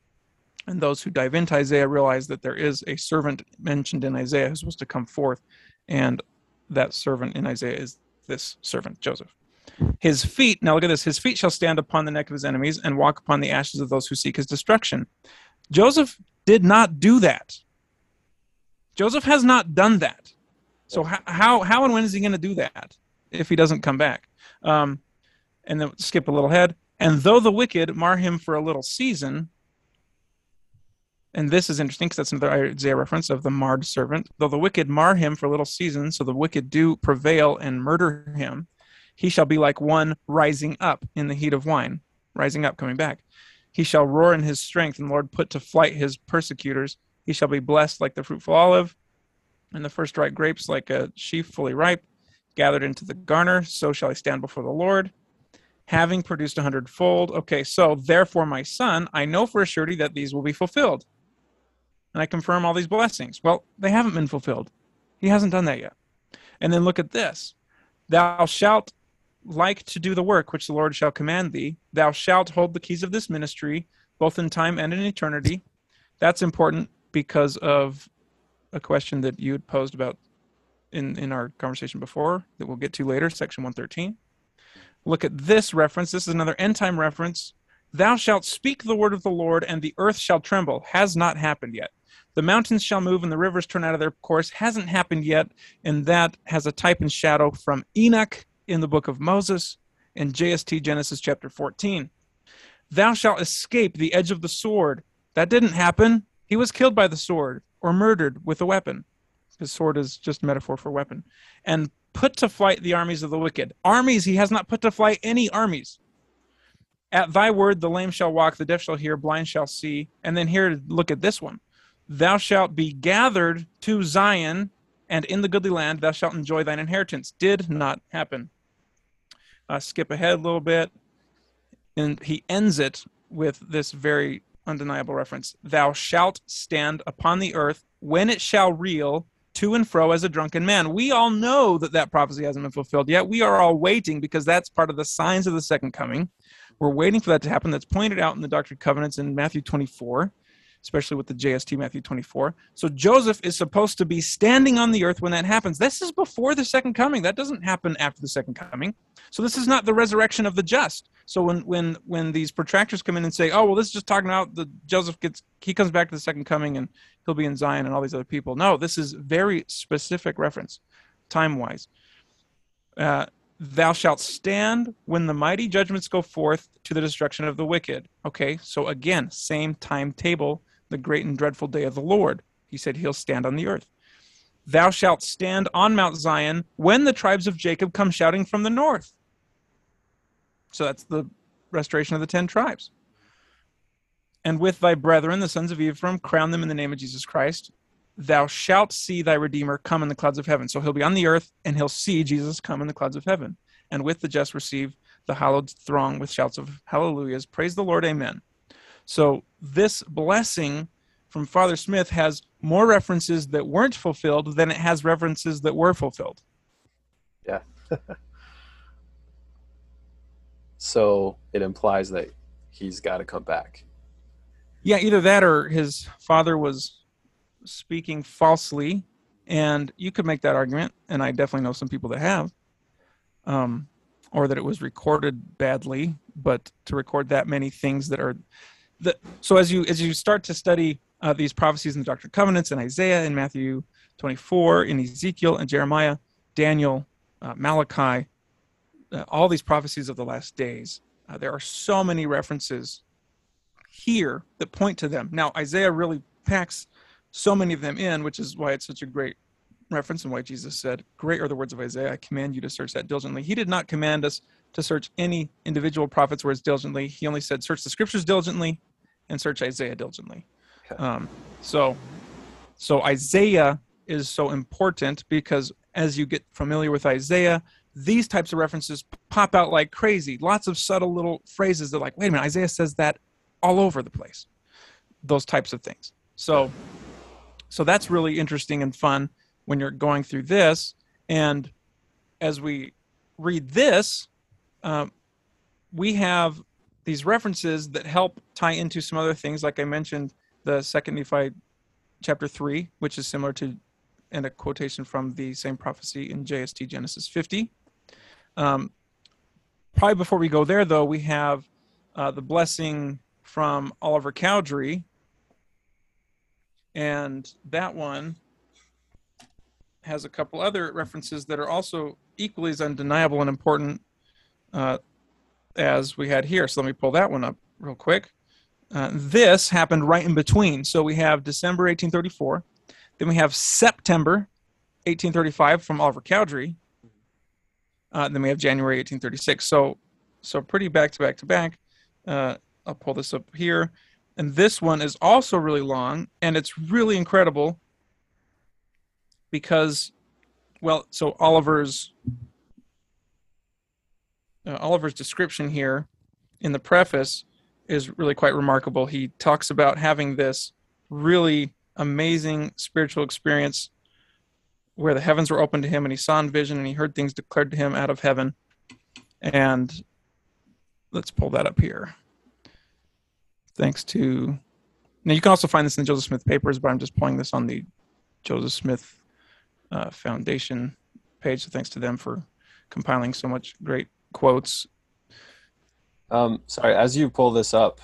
and those who dive into Isaiah realize that there is a servant mentioned in Isaiah who's supposed to come forth. And that servant in Isaiah is this servant, Joseph. His feet, now look at this, his feet shall stand upon the neck of his enemies and walk upon the ashes of those who seek his destruction. Joseph did not do that. Joseph has not done that. So how how and when is he going to do that if he doesn't come back? Um, and then skip a little ahead And though the wicked mar him for a little season, and this is interesting because that's another Isaiah reference of the marred servant. Though the wicked mar him for a little season, so the wicked do prevail and murder him, he shall be like one rising up in the heat of wine, rising up, coming back. He shall roar in his strength, and the Lord put to flight his persecutors. He shall be blessed like the fruitful olive, and the first ripe grapes like a sheaf fully ripe, gathered into the garner. So shall he stand before the Lord, having produced a hundredfold. Okay, so therefore, my son, I know for a surety that these will be fulfilled and I confirm all these blessings. Well, they haven't been fulfilled. He hasn't done that yet. And then look at this Thou shalt like to do the work which the Lord shall command thee. Thou shalt hold the keys of this ministry, both in time and in eternity. That's important because of a question that you had posed about in, in our conversation before that we'll get to later, section 113. Look at this reference. This is another end time reference. Thou shalt speak the word of the Lord, and the earth shall tremble. Has not happened yet. The mountains shall move and the rivers turn out of their course. Hasn't happened yet, and that has a type and shadow from Enoch in the book of Moses and JST Genesis chapter 14. Thou shalt escape the edge of the sword. That didn't happen. He was killed by the sword or murdered with a weapon. His sword is just a metaphor for weapon. And put to flight the armies of the wicked. Armies, he has not put to flight any armies. At thy word, the lame shall walk, the deaf shall hear, blind shall see. And then here, look at this one. Thou shalt be gathered to Zion, and in the goodly land thou shalt enjoy thine inheritance. Did not happen. Uh, skip ahead a little bit, and he ends it with this very undeniable reference Thou shalt stand upon the earth when it shall reel to and fro as a drunken man. We all know that that prophecy hasn't been fulfilled yet. We are all waiting because that's part of the signs of the second coming. We're waiting for that to happen. That's pointed out in the Doctrine and Covenants in Matthew 24 especially with the JST Matthew 24. So Joseph is supposed to be standing on the earth when that happens. This is before the second coming. That doesn't happen after the second coming. So this is not the resurrection of the just. So when when when these protractors come in and say, "Oh, well, this is just talking about the Joseph gets he comes back to the second coming and he'll be in Zion and all these other people." No, this is very specific reference, time wise. Uh, Thou shalt stand when the mighty judgments go forth to the destruction of the wicked. Okay, so again, same timetable the great and dreadful day of the Lord. He said he'll stand on the earth. Thou shalt stand on Mount Zion when the tribes of Jacob come shouting from the north. So that's the restoration of the ten tribes. And with thy brethren, the sons of Ephraim, crown them in the name of Jesus Christ. Thou shalt see thy Redeemer come in the clouds of heaven. So he'll be on the earth and he'll see Jesus come in the clouds of heaven. And with the just receive the hallowed throng with shouts of hallelujahs. Praise the Lord, amen. So this blessing from Father Smith has more references that weren't fulfilled than it has references that were fulfilled. Yeah. so it implies that he's got to come back. Yeah, either that or his father was speaking falsely, and you could make that argument, and I definitely know some people that have, um, or that it was recorded badly. But to record that many things that are the, so as you as you start to study uh, these prophecies in the Doctrine and Covenants in Isaiah, in Matthew 24, in Ezekiel and Jeremiah, Daniel, uh, Malachi, uh, all these prophecies of the last days, uh, there are so many references here that point to them. Now Isaiah really packs so many of them in, which is why it's such a great reference and why Jesus said, Great are the words of Isaiah. I command you to search that diligently. He did not command us to search any individual prophet's words diligently. He only said, Search the scriptures diligently and search Isaiah diligently. Okay. Um, so, so Isaiah is so important because as you get familiar with Isaiah, these types of references pop out like crazy. Lots of subtle little phrases that, like, wait a minute, Isaiah says that all over the place. Those types of things. So, so that's really interesting and fun when you're going through this. And as we read this, um, we have these references that help tie into some other things, like I mentioned, the second Nephi chapter three, which is similar to and a quotation from the same prophecy in JST Genesis 50. Um, probably before we go there, though, we have uh, the blessing from Oliver Cowdery, and that one has a couple other references that are also equally as undeniable and important. Uh, as we had here. So let me pull that one up real quick. Uh, this happened right in between. So we have December 1834. Then we have September 1835 from Oliver Cowdery. Uh, then we have January 1836. So, so pretty back to back to back. Uh, I'll pull this up here. And this one is also really long, and it's really incredible because, well, so Oliver's uh, Oliver's description here in the preface is really quite remarkable. He talks about having this really amazing spiritual experience where the heavens were open to him and he saw in vision and he heard things declared to him out of heaven. And let's pull that up here. Thanks to now you can also find this in the Joseph Smith papers, but I'm just pulling this on the Joseph Smith uh, Foundation page. So thanks to them for compiling so much great quotes. Um, sorry, as you pull this up,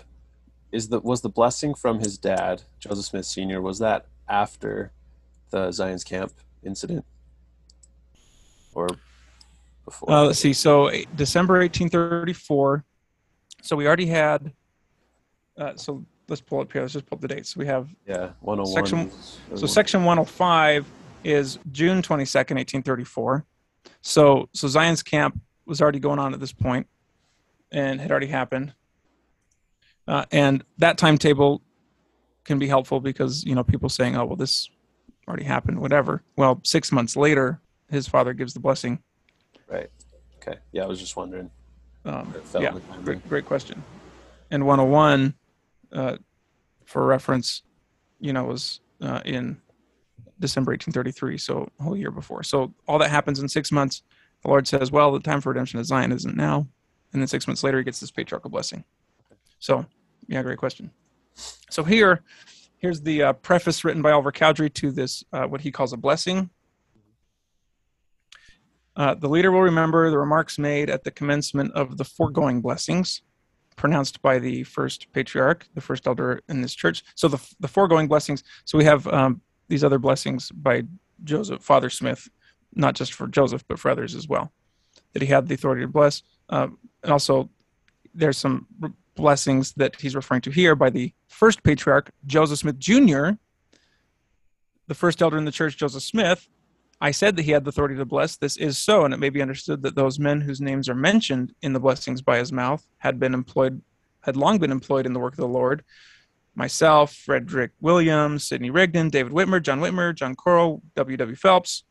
is the was the blessing from his dad, Joseph Smith Sr. Was that after the Zion's Camp incident, or before? Uh, let's see. So December 1834. So we already had. Uh, so let's pull up here. Let's just pull up the dates. So we have yeah 101. Section, so section 105 is June 22nd, 1834. So so Zion's Camp was already going on at this point and had already happened. Uh, and that timetable can be helpful because you know people saying, "Oh, well, this already happened," whatever. Well, six months later, his father gives the blessing. Right. Okay. Yeah, I was just wondering. Um, yeah, great, great question. And 101, uh, for reference, you know, was uh, in December 1833, so a whole year before. So all that happens in six months. The Lord says, "Well, the time for redemption of Zion isn't now," and then six months later, he gets this patriarchal blessing. So, yeah, great question. So here, here's the uh, preface written by Oliver Cowdery to this, uh, what he calls a blessing. Uh, the leader will remember the remarks made at the commencement of the foregoing blessings pronounced by the first patriarch, the first elder in this church. So the, the foregoing blessings, so we have um, these other blessings by Joseph, Father Smith, not just for Joseph, but for others as well, that he had the authority to bless. Um, and also, there's some blessings that he's referring to here by the first patriarch, Joseph Smith Jr., the first elder in the church, Joseph Smith. I said that he had the authority to bless. This is so, and it may be understood that those men whose names are mentioned in the blessings by his mouth had been employed, had long been employed in the work of the Lord. Myself, Frederick Williams, Sidney Rigdon, David Whitmer, John Whitmer, John Corrill, W. W. Phelps,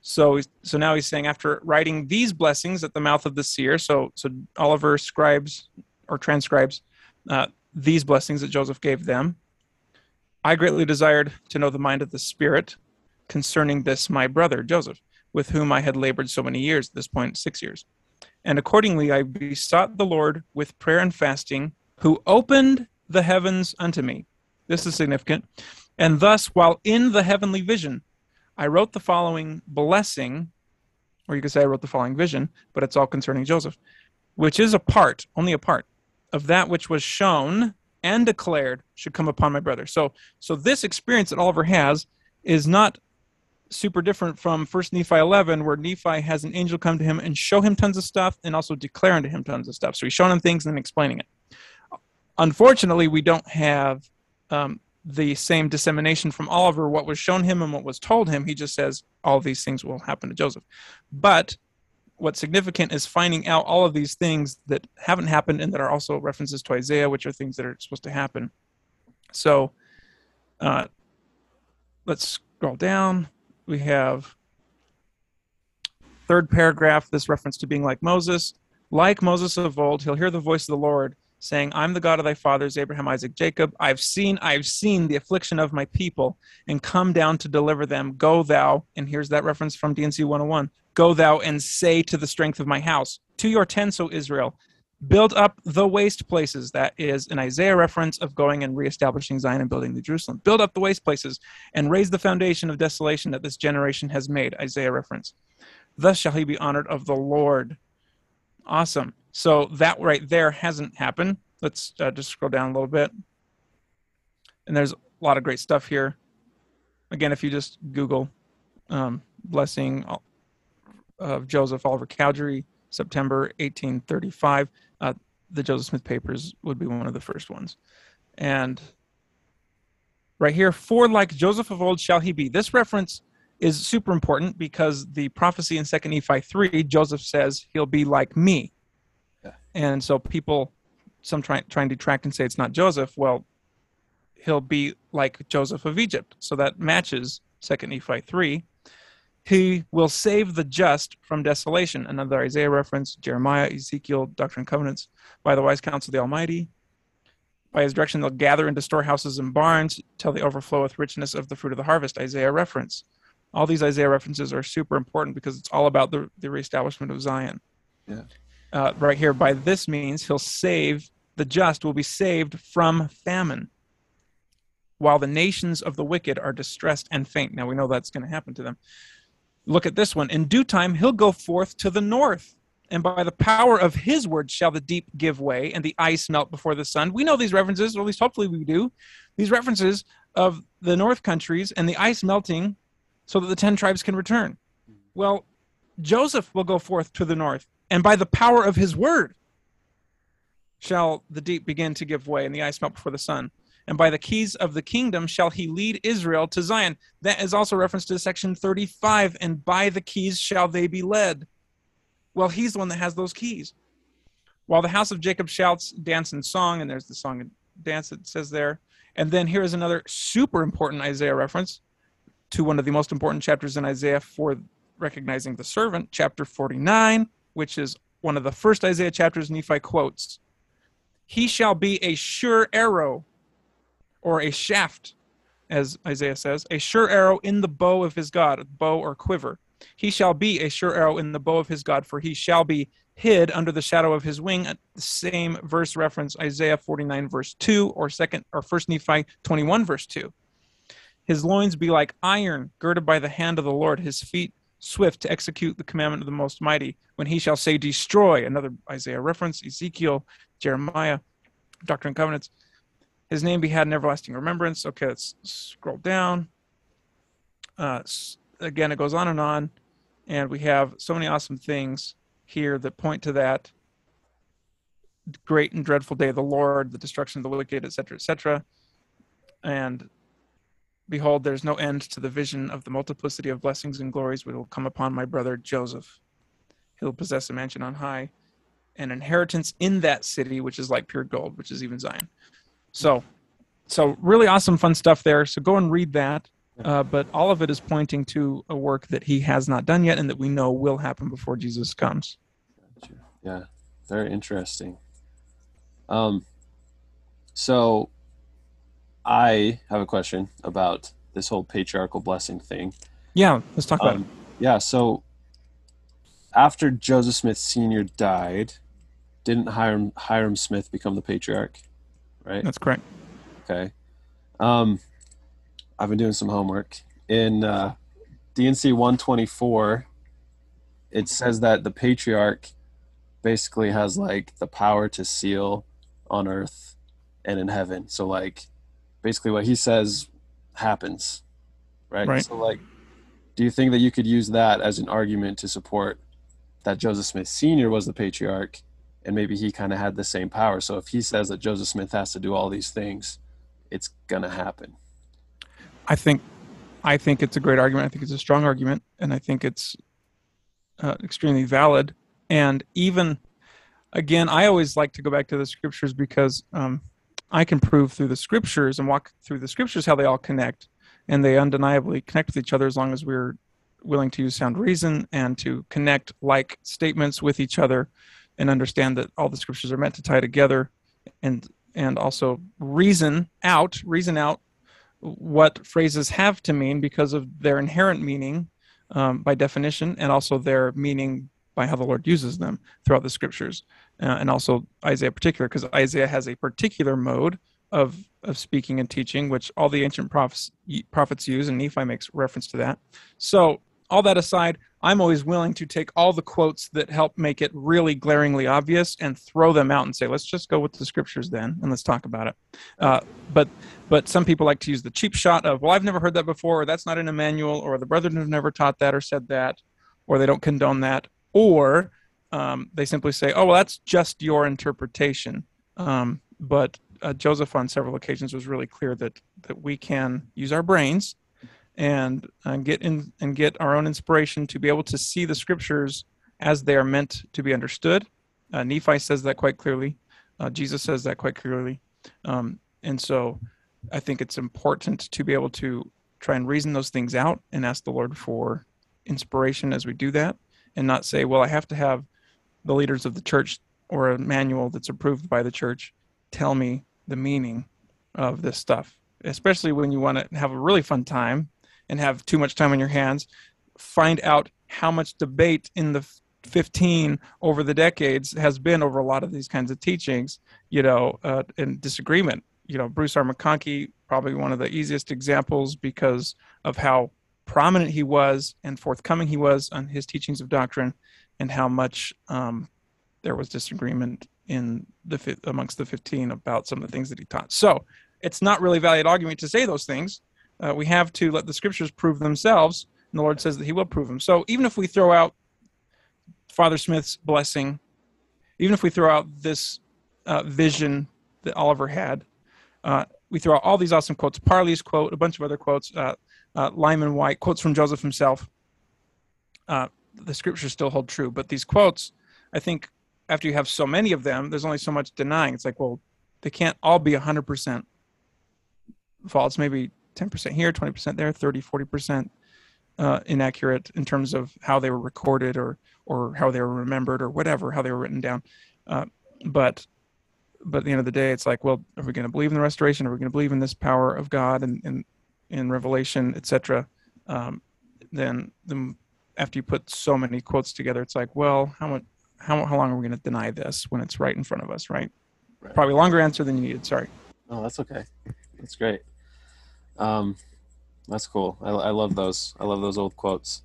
so, so now he's saying after writing these blessings at the mouth of the seer, so so Oliver scribes or transcribes uh, these blessings that Joseph gave them. I greatly desired to know the mind of the Spirit concerning this my brother Joseph, with whom I had labored so many years. At this point, six years, and accordingly I besought the Lord with prayer and fasting, who opened the heavens unto me. This is significant. And thus, while in the heavenly vision, I wrote the following blessing, or you could say I wrote the following vision, but it's all concerning Joseph, which is a part, only a part, of that which was shown and declared should come upon my brother. So, so this experience that Oliver has is not super different from First Nephi 11, where Nephi has an angel come to him and show him tons of stuff, and also declare unto him tons of stuff. So he's showing him things and then explaining it. Unfortunately, we don't have um, the same dissemination from Oliver, what was shown him and what was told him. He just says all these things will happen to Joseph. But what's significant is finding out all of these things that haven't happened and that are also references to Isaiah, which are things that are supposed to happen. So uh, let's scroll down. We have third paragraph, this reference to being like Moses. Like Moses of old, he'll hear the voice of the Lord saying, I'm the God of thy fathers, Abraham, Isaac, Jacob. I've seen, I've seen the affliction of my people and come down to deliver them. Go thou, and here's that reference from D&C 101 Go thou and say to the strength of my house, to your tents, O Israel, build up the waste places. That is an Isaiah reference of going and reestablishing Zion and building the Jerusalem. Build up the waste places and raise the foundation of desolation that this generation has made. Isaiah reference. Thus shall he be honored of the Lord. Awesome. So that right there hasn't happened. Let's uh, just scroll down a little bit. And there's a lot of great stuff here. Again, if you just Google um, blessing of Joseph Oliver Cowdery, September 1835. Uh, the Joseph Smith papers would be one of the first ones. And right here, for like Joseph of old shall he be. This reference is super important because the prophecy in 2nd Nephi 3, Joseph says he'll be like me. And so people, some try, try and detract and say it's not Joseph. Well, he'll be like Joseph of Egypt. So that matches 2nd Nephi 3. He will save the just from desolation. Another Isaiah reference, Jeremiah, Ezekiel, Doctrine and Covenants, by the wise counsel of the Almighty. By his direction, they'll gather into storehouses and barns till they overflow with richness of the fruit of the harvest. Isaiah reference. All these Isaiah references are super important because it's all about the, the reestablishment of Zion. Yeah. Uh, right here, by this means, he'll save the just will be saved from famine while the nations of the wicked are distressed and faint. Now we know that's going to happen to them. Look at this one. In due time, he'll go forth to the north, and by the power of his word shall the deep give way and the ice melt before the sun. We know these references, or at least hopefully we do. These references of the north countries and the ice melting so that the 10 tribes can return. Well, Joseph will go forth to the north, and by the power of his word shall the deep begin to give way and the ice melt before the sun and by the keys of the kingdom shall he lead Israel to Zion. That is also reference to section 35, and by the keys shall they be led. Well, he's the one that has those keys. While the house of Jacob shouts, dance, and song, and there's the song and dance that says there. And then here is another super important Isaiah reference to one of the most important chapters in Isaiah for recognizing the servant, chapter 49, which is one of the first Isaiah chapters Nephi quotes. He shall be a sure arrow or a shaft, as Isaiah says, a sure arrow in the bow of his God, bow or quiver. He shall be a sure arrow in the bow of his God, for he shall be hid under the shadow of his wing. The same verse reference Isaiah 49 verse 2 or second or first Nephi 21 verse 2. His loins be like iron girded by the hand of the Lord, his feet swift to execute the commandment of the most mighty. When he shall say destroy, another Isaiah reference, Ezekiel, Jeremiah, Doctrine and Covenants. His name be had in everlasting remembrance. Okay, let's scroll down. Uh, again, it goes on and on, and we have so many awesome things here that point to that great and dreadful day of the Lord, the destruction of the wicked, etc., etc. And behold, there's no end to the vision of the multiplicity of blessings and glories which will come upon my brother Joseph. He'll possess a mansion on high, an inheritance in that city, which is like pure gold, which is even Zion. So, so really awesome, fun stuff there. So go and read that. Uh, but all of it is pointing to a work that he has not done yet and that we know will happen before Jesus comes. Yeah, very interesting. Um, so I have a question about this whole patriarchal blessing thing. Yeah, let's talk about Um, it. yeah, so after Joseph Smith Sr. died, didn't Hyrum Hyrum Smith become the patriarch? Right? That's correct. Okay. Um, I've been doing some homework. In uh, D&C 124, it says that the patriarch basically has like the power to seal on earth and in heaven. So, like, basically what he says happens. Right? Right. So, like, do you think that you could use that as an argument to support that Joseph Smith Sr. was the patriarch and maybe he kind of had the same power? So, if he says that Joseph Smith has to do all these things, it's gonna happen. I think, I think it's a great argument. I think it's a strong argument, and I think it's uh, extremely valid. And even, again, I always like to go back to the scriptures because um, I can prove through the scriptures and walk through the scriptures how they all connect, and they undeniably connect with each other as long as we're willing to use sound reason and to connect like statements with each other, and understand that all the scriptures are meant to tie together, and and also reason out, reason out what phrases have to mean because of their inherent meaning um, by definition, and also their meaning by how the Lord uses them throughout the scriptures, uh, and also Isaiah particular, because Isaiah has a particular mode of of speaking and teaching, which all the ancient prophets prophets use, and Nephi makes reference to that. So all that aside, I'm always willing to take all the quotes that help make it really glaringly obvious and throw them out and say, let's just go with the scriptures then, and let's talk about it. Uh, but but some people like to use the cheap shot of, well, I've never heard that before, or that's not in a manual, or the brethren have never taught that or said that, or they don't condone that, or um, they simply say, "Oh, well, that's just your interpretation." Um, but uh, Joseph, on several occasions, was really clear that that we can use our brains and uh, get in and get our own inspiration to be able to see the scriptures as they are meant to be understood. Uh, Nephi says that quite clearly. Uh, Jesus says that quite clearly. Um, and so, I think it's important to be able to try and reason those things out and ask the Lord for inspiration as we do that, and not say, "Well, I have to have." The leaders of the church or a manual that's approved by the church tell me the meaning of this stuff especially when you want to have a really fun time and have too much time on your hands. Find out how much debate in the 15 over the decades has been over a lot of these kinds of teachings you know uh, disagreement. You know bruce r. Mcconkie probably one of the easiest examples because of how prominent he was and forthcoming he was on his teachings of doctrine and how much um, there was disagreement in the amongst the 15 about some of the things that he taught. So it's not really valid argument to say those things. Uh, we have to let the scriptures prove themselves, and the Lord says that He will prove them. So even if we throw out Father Smith's blessing, even if we throw out this uh, vision that Oliver had, uh, we throw out all these awesome quotes, Parley's quote, a bunch of other quotes, uh, uh, Lyman Wight, quotes from Joseph himself. The scriptures still hold true. But these quotes, I think, after you have so many of them, there's only so much denying. It's like, well, they can't all be 100% false. Maybe 10% here, 20% there, 30, 40% uh, inaccurate in terms of how they were recorded or or how they were remembered or whatever, how they were written down. Uh, but but at the end of the day, it's like, well, are we going to believe in the restoration? Are we going to believe in this power of God and in, in Revelation, etc.? Um, then the after you put so many quotes together, it's like, well, how much, how how long are we going to deny this when it's right in front of us, right? right? Probably longer answer than you needed. Sorry. Oh, that's okay. That's great. Um, that's cool. I, I love those. I love those old quotes.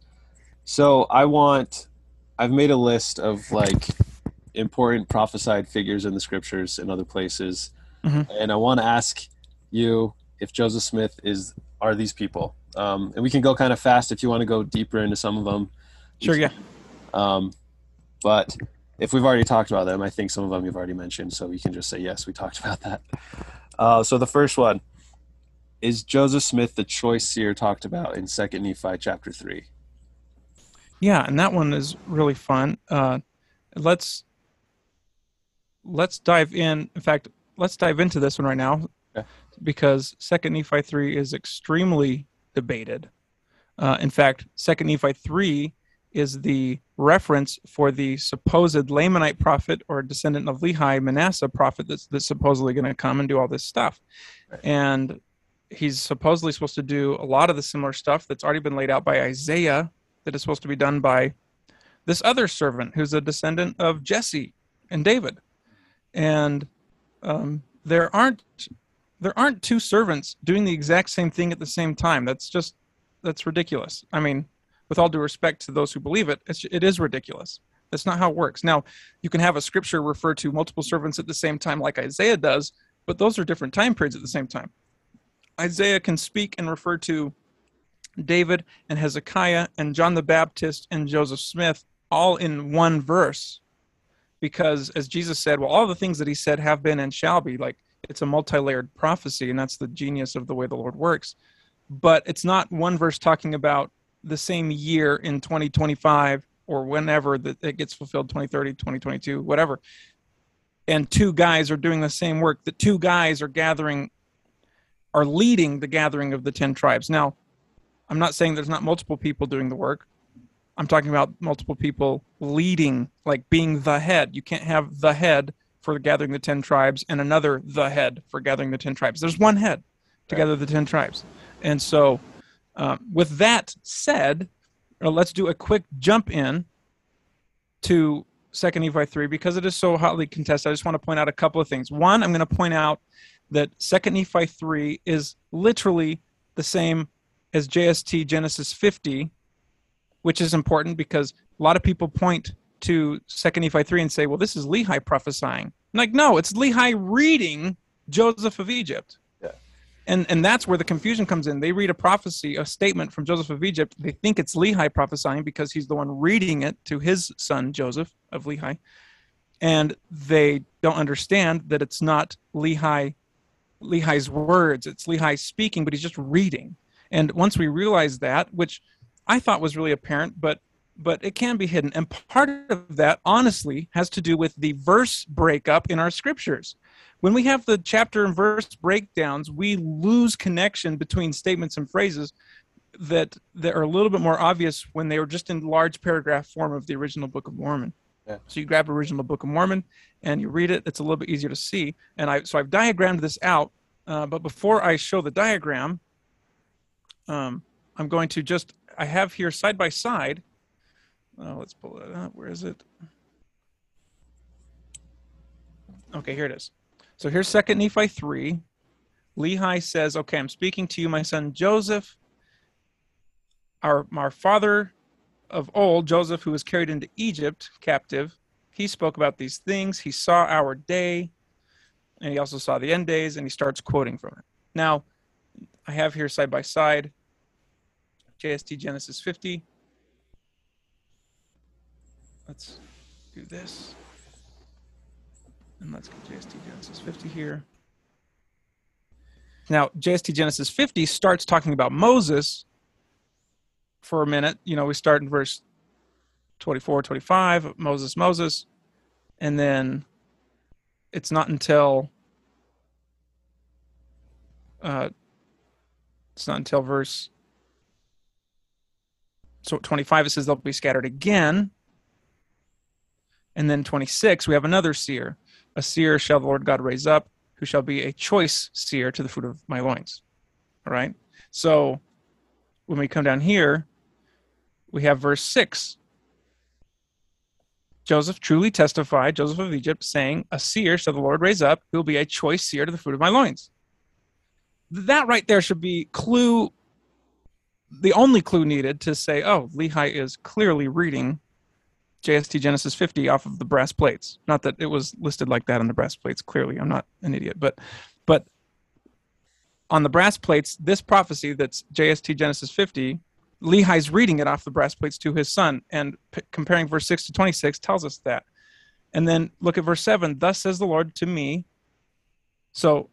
So I want. I've made a list of like important prophesied figures in the scriptures and other places, mm-hmm. and I want to ask you if Joseph Smith is are these people um, and we can go kind of fast if you want to go deeper into some of them. Sure, yeah. Um, but if we've already talked about them, I think some of them you've already mentioned, so we can just say yes, we talked about that. Uh, so the first one is Joseph Smith, the choice seer talked about in Second Nephi chapter three. Yeah, and that one is really fun. Uh, let's let's dive in. In fact, let's dive into this one right now, okay. because Second Nephi three is extremely debated. Uh, in fact, Second Nephi three is the reference for the supposed Lamanite prophet or descendant of Lehi, Manasseh prophet that's, that's supposedly going to come and do all this stuff. Right. And he's supposedly supposed to do a lot of the similar stuff that's already been laid out by Isaiah that is supposed to be done by this other servant who's a descendant of Jesse and David. And um, there aren't there aren't two servants doing the exact same thing at the same time. That's just that's ridiculous. I mean, with all due respect to those who believe it, it's, it is ridiculous. That's not how it works. Now, you can have a scripture refer to multiple servants at the same time, like Isaiah does, but those are different time periods at the same time. Isaiah can speak and refer to David and Hezekiah and John the Baptist and Joseph Smith all in one verse because as Jesus said, well, all the things that he said have been and shall be. Like it's a multi-layered prophecy and that's the genius of the way the lord works. But it's not one verse talking about the same year in 2025 or whenever that it gets fulfilled 2030 2022 whatever. And two guys are doing the same work. The two guys are gathering are leading the gathering of the 10 tribes. Now i'm not saying there's not multiple people doing the work. I'm talking about multiple people leading like being the head. You can't have the head for gathering the 10 tribes and another the head for gathering the 10 tribes. There's one head to gather the 10 tribes. And so, uh, with that said, uh, let's do a quick jump in to Second Nephi 3 because it is so hotly contested. I just want to point out a couple of things. One, I'm going to point out that Second Nephi 3 is literally the same as JST Genesis 50, which is important because a lot of people point to Second Nephi three and say, "Well, this is Lehi prophesying." I'm like, no, it's Lehi reading Joseph of Egypt. Yeah. and and that's where the confusion comes in they read a prophecy a statement from joseph of egypt they think it's lehi prophesying because he's the one reading it to his son joseph of lehi and they don't understand that it's not lehi lehi's words it's lehi speaking but he's just reading and once we realize that which i thought was really apparent but but it can be hidden and part of that honestly has to do with the verse breakup in our scriptures when we have the chapter and verse breakdowns, we lose connection between statements and phrases that that are a little bit more obvious when they were just in large paragraph form of the original Book of Mormon. Yeah. So you grab original Book of Mormon and you read it. It's a little bit easier to see. And I so I've diagrammed this out. Uh, but before I show the diagram, um, I'm going to just I have here side by side. Uh, let's pull it up. Where is it? Okay, here it is. So here's Second Nephi 3. Lehi says, Okay, I'm speaking to you, my son Joseph. Our, our father of old, Joseph, who was carried into Egypt captive, he spoke about these things. He saw our day, and he also saw the end days, and he starts quoting from it. Now, I have here side by side JST Genesis 50. Let's do this. And let's get JST Genesis 50 here. Now, JST Genesis 50 starts talking about Moses for a minute. You know, we start in verse 24, 25, Moses, Moses. And then it's not until uh, it's not until verse so 25 it says they'll be scattered again and then 26 we have another seer a seer shall the Lord God raise up, who shall be a choice seer to the fruit of my loins. All right. So when we come down here, we have verse 6. Joseph truly testified, Joseph of Egypt, saying, A seer shall the Lord raise up, who will be a choice seer to the fruit of my loins. That right there should be clue, the only clue needed to say, oh, Lehi is clearly reading JST Genesis 50 off of the brass plates. Not that it was listed like that on the brass plates. Clearly, I'm not an idiot, but but on the brass plates, this prophecy that's JST Genesis 50, Lehi's reading it off the brass plates to his son, and p- comparing verse 6 to 26 tells us that. And then look at verse 7. Thus says the Lord to me. So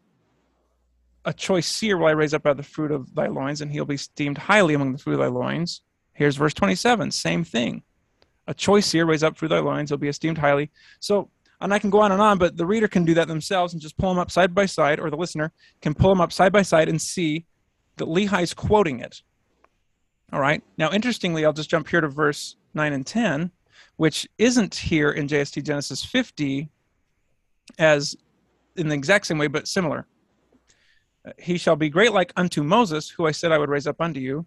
a choice seer will I raise up out of the fruit of thy loins, and he'll be esteemed highly among the fruit of thy loins. Here's verse 27, same thing a choice seer raise up through thy lines, he'll be esteemed highly. So, and I can go on and on, but the reader can do that themselves and just pull them up side by side, or the listener can pull them up side by side and see that Lehi's quoting it. All right. Now, interestingly, I'll just jump here to verse 9 and 10, which isn't here in JST Genesis 50 as in the exact same way, but similar. He shall be great like unto Moses, who I said I would raise up unto you,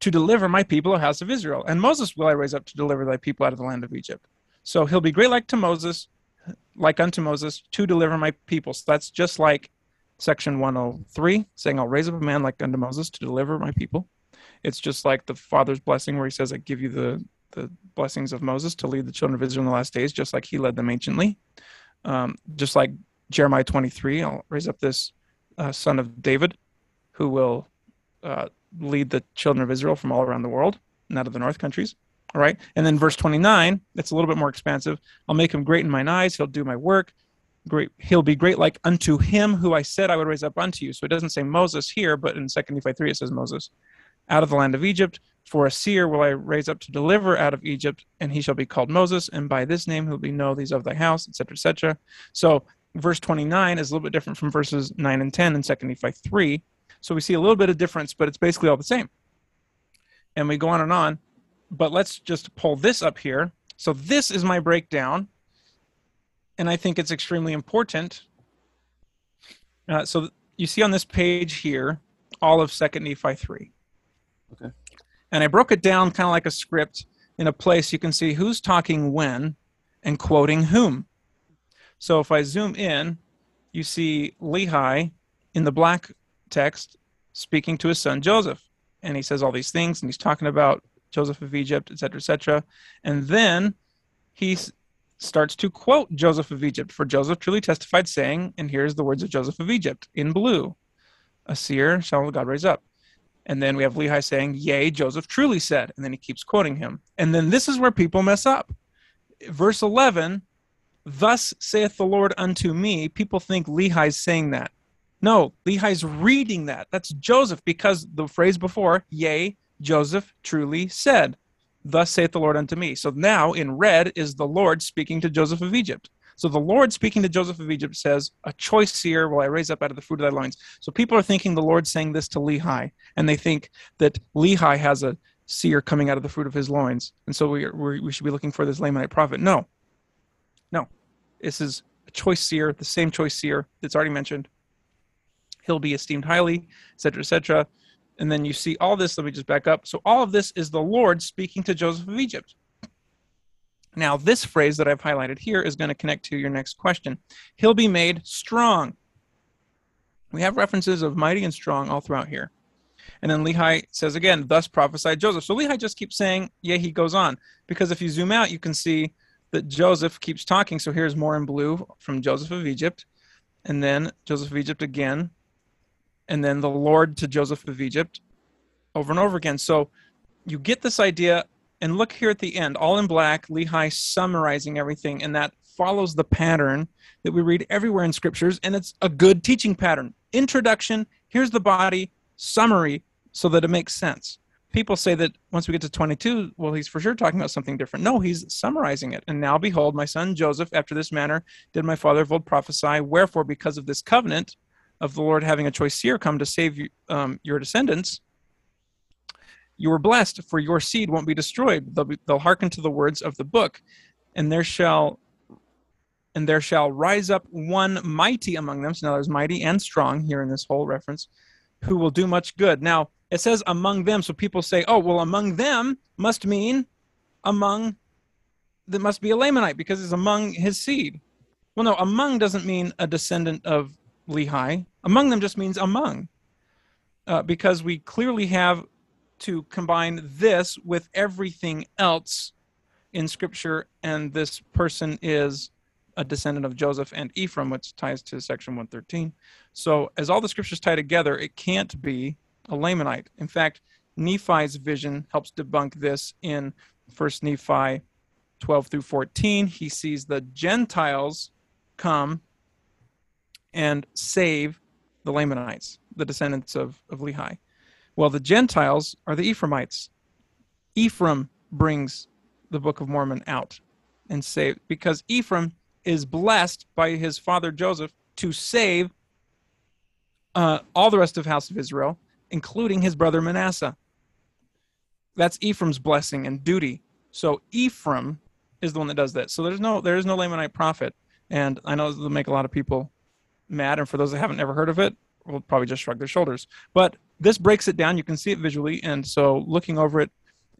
to deliver my people, a house of Israel. And Moses will I raise up to deliver thy people out of the land of Egypt. So he'll be great like to Moses, like unto Moses, to deliver my people. So that's just like section 103, saying, I'll raise up a man like unto Moses to deliver my people. It's just like the Father's blessing, where he says, I give you the, the blessings of Moses to lead the children of Israel in the last days, just like he led them anciently. Um, just like Jeremiah 23, I'll raise up this uh, son of David who will uh, lead the children of Israel from all around the world, not of the north countries. All right. And then verse 29, it's a little bit more expansive. I'll make him great in mine eyes. He'll do my work. Great. He'll be great like unto him who I said I would raise up unto you. So it doesn't say Moses here, but in 2 Nephi 3, it says Moses. Out of the land of Egypt, for a seer will I raise up to deliver out of Egypt, and he shall be called Moses, and by this name he'll be know these of thy house, etc., etc. So verse 29 is a little bit different from verses 9 and 10 in 2 Nephi 3 so we see a little bit of difference, but it's basically all the same. And we go on and on. But let's just pull this up here. So this is my breakdown. And I think it's extremely important. Uh, so you see on this page here, all of 2nd Nephi 3. Okay. And I broke it down kind of like a script in a place you can see who's talking when and quoting whom. So if I zoom in, you see Lehi in the black text speaking to his son Joseph. And he says all these things, and he's talking about Joseph of Egypt, etc., etc. And then he starts to quote Joseph of Egypt, for Joseph truly testified, saying, and here's the words of Joseph of Egypt in blue. a seer shall God raise up. And then we have Lehi saying, Yea, Joseph truly said. And then he keeps quoting him. And then this is where people mess up. Verse 11, Thus saith the Lord unto me. People think Lehi's saying that. No, Lehi's reading that. That's Joseph because the phrase before, Yea, Joseph truly said, Thus saith the Lord unto me. So now in red is the Lord speaking to Joseph of Egypt. So the Lord speaking to Joseph of Egypt says, A choice seer will I raise up out of the fruit of thy loins. So people are thinking the Lord saying this to Lehi, and they think that Lehi has a seer coming out of the fruit of his loins. And so we, we should be looking for this Lamanite prophet. No. No. This is a choice seer, the same choice seer that's already mentioned. He'll be esteemed highly, etc., etc. And then you see all this. Let me just back up. So all of this is the Lord speaking to Joseph of Egypt. Now, this phrase that I've highlighted here is going to connect to your next question. He'll be made strong. We have references of mighty and strong all throughout here. And then Lehi says again, thus prophesied Joseph. So Lehi just keeps saying, yeah, he goes on. Because if you zoom out, you can see that Joseph keeps talking. So here's more in blue from Joseph of Egypt. And then Joseph of Egypt again. And then the Lord to Joseph of Egypt over and over again. So you get this idea and look here at the end, all in black, Lehi summarizing everything, and that follows the pattern that we read everywhere in scriptures, and it's a good teaching pattern. Introduction, here's the body, summary, so that it makes sense. People say that once we get to 22, well, he's for sure talking about something different. No, he's summarizing it. And now behold, my son Joseph, after this manner, did my father of old prophesy. Wherefore, because of this covenant of the Lord having a choice seer come to save you, um, your descendants, you are blessed, for your seed won't be destroyed. They'll, be, they'll hearken to the words of the book, and there shall and there shall rise up one mighty among them. So now there's mighty and strong here in this whole reference, who will do much good. Now it says among them, so people say, oh, well, among them must mean among that must be a Lamanite because it's among his seed. Well, no, among doesn't mean a descendant of Lehi. Among them just means among, uh, because we clearly have to combine this with everything else in scripture and this person is a descendant of joseph and ephraim which ties to section 113 so as all the scriptures tie together it can't be a lamanite. In fact nephi's vision helps debunk this in first nephi 12 through 14 he sees the gentiles come and save the lamanites the descendants of, of lehi well, the Gentiles are the Ephraimites. Ephraim brings the Book of Mormon out and save because Ephraim is blessed by his father Joseph to save uh, all the rest of house of Israel, including his brother Manasseh. That's Ephraim's blessing and duty. So Ephraim is the one that does that. So there's no there is no Lamanite prophet, and I know this will make a lot of people mad. And for those that haven't ever heard of it, will probably just shrug their shoulders. But this breaks it down. You can see it visually, and so looking over it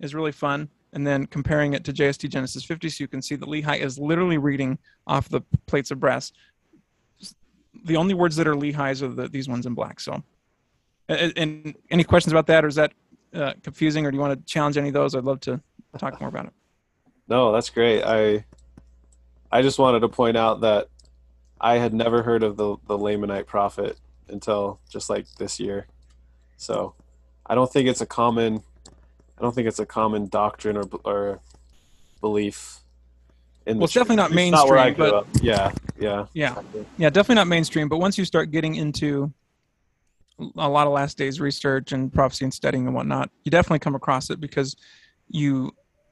is really fun. And then comparing it to JST Genesis 50, so you can see that Lehi is literally reading off the plates of brass. The only words that are Lehi's are the, these ones in black. So, and, and any questions about that, or is that uh, confusing, or do you want to challenge any of those? I'd love to talk more about it. No, that's great. I I just wanted to point out that I had never heard of the the Lamanite prophet until just like this year. So I don't think it's a common I don't think it's a common doctrine or or belief. In well, it's definitely not mainstream. Not where I but up. yeah, yeah, yeah, yeah, definitely not mainstream. But once you start getting into a lot of last days research and prophecy and studying and whatnot, you definitely come across it because you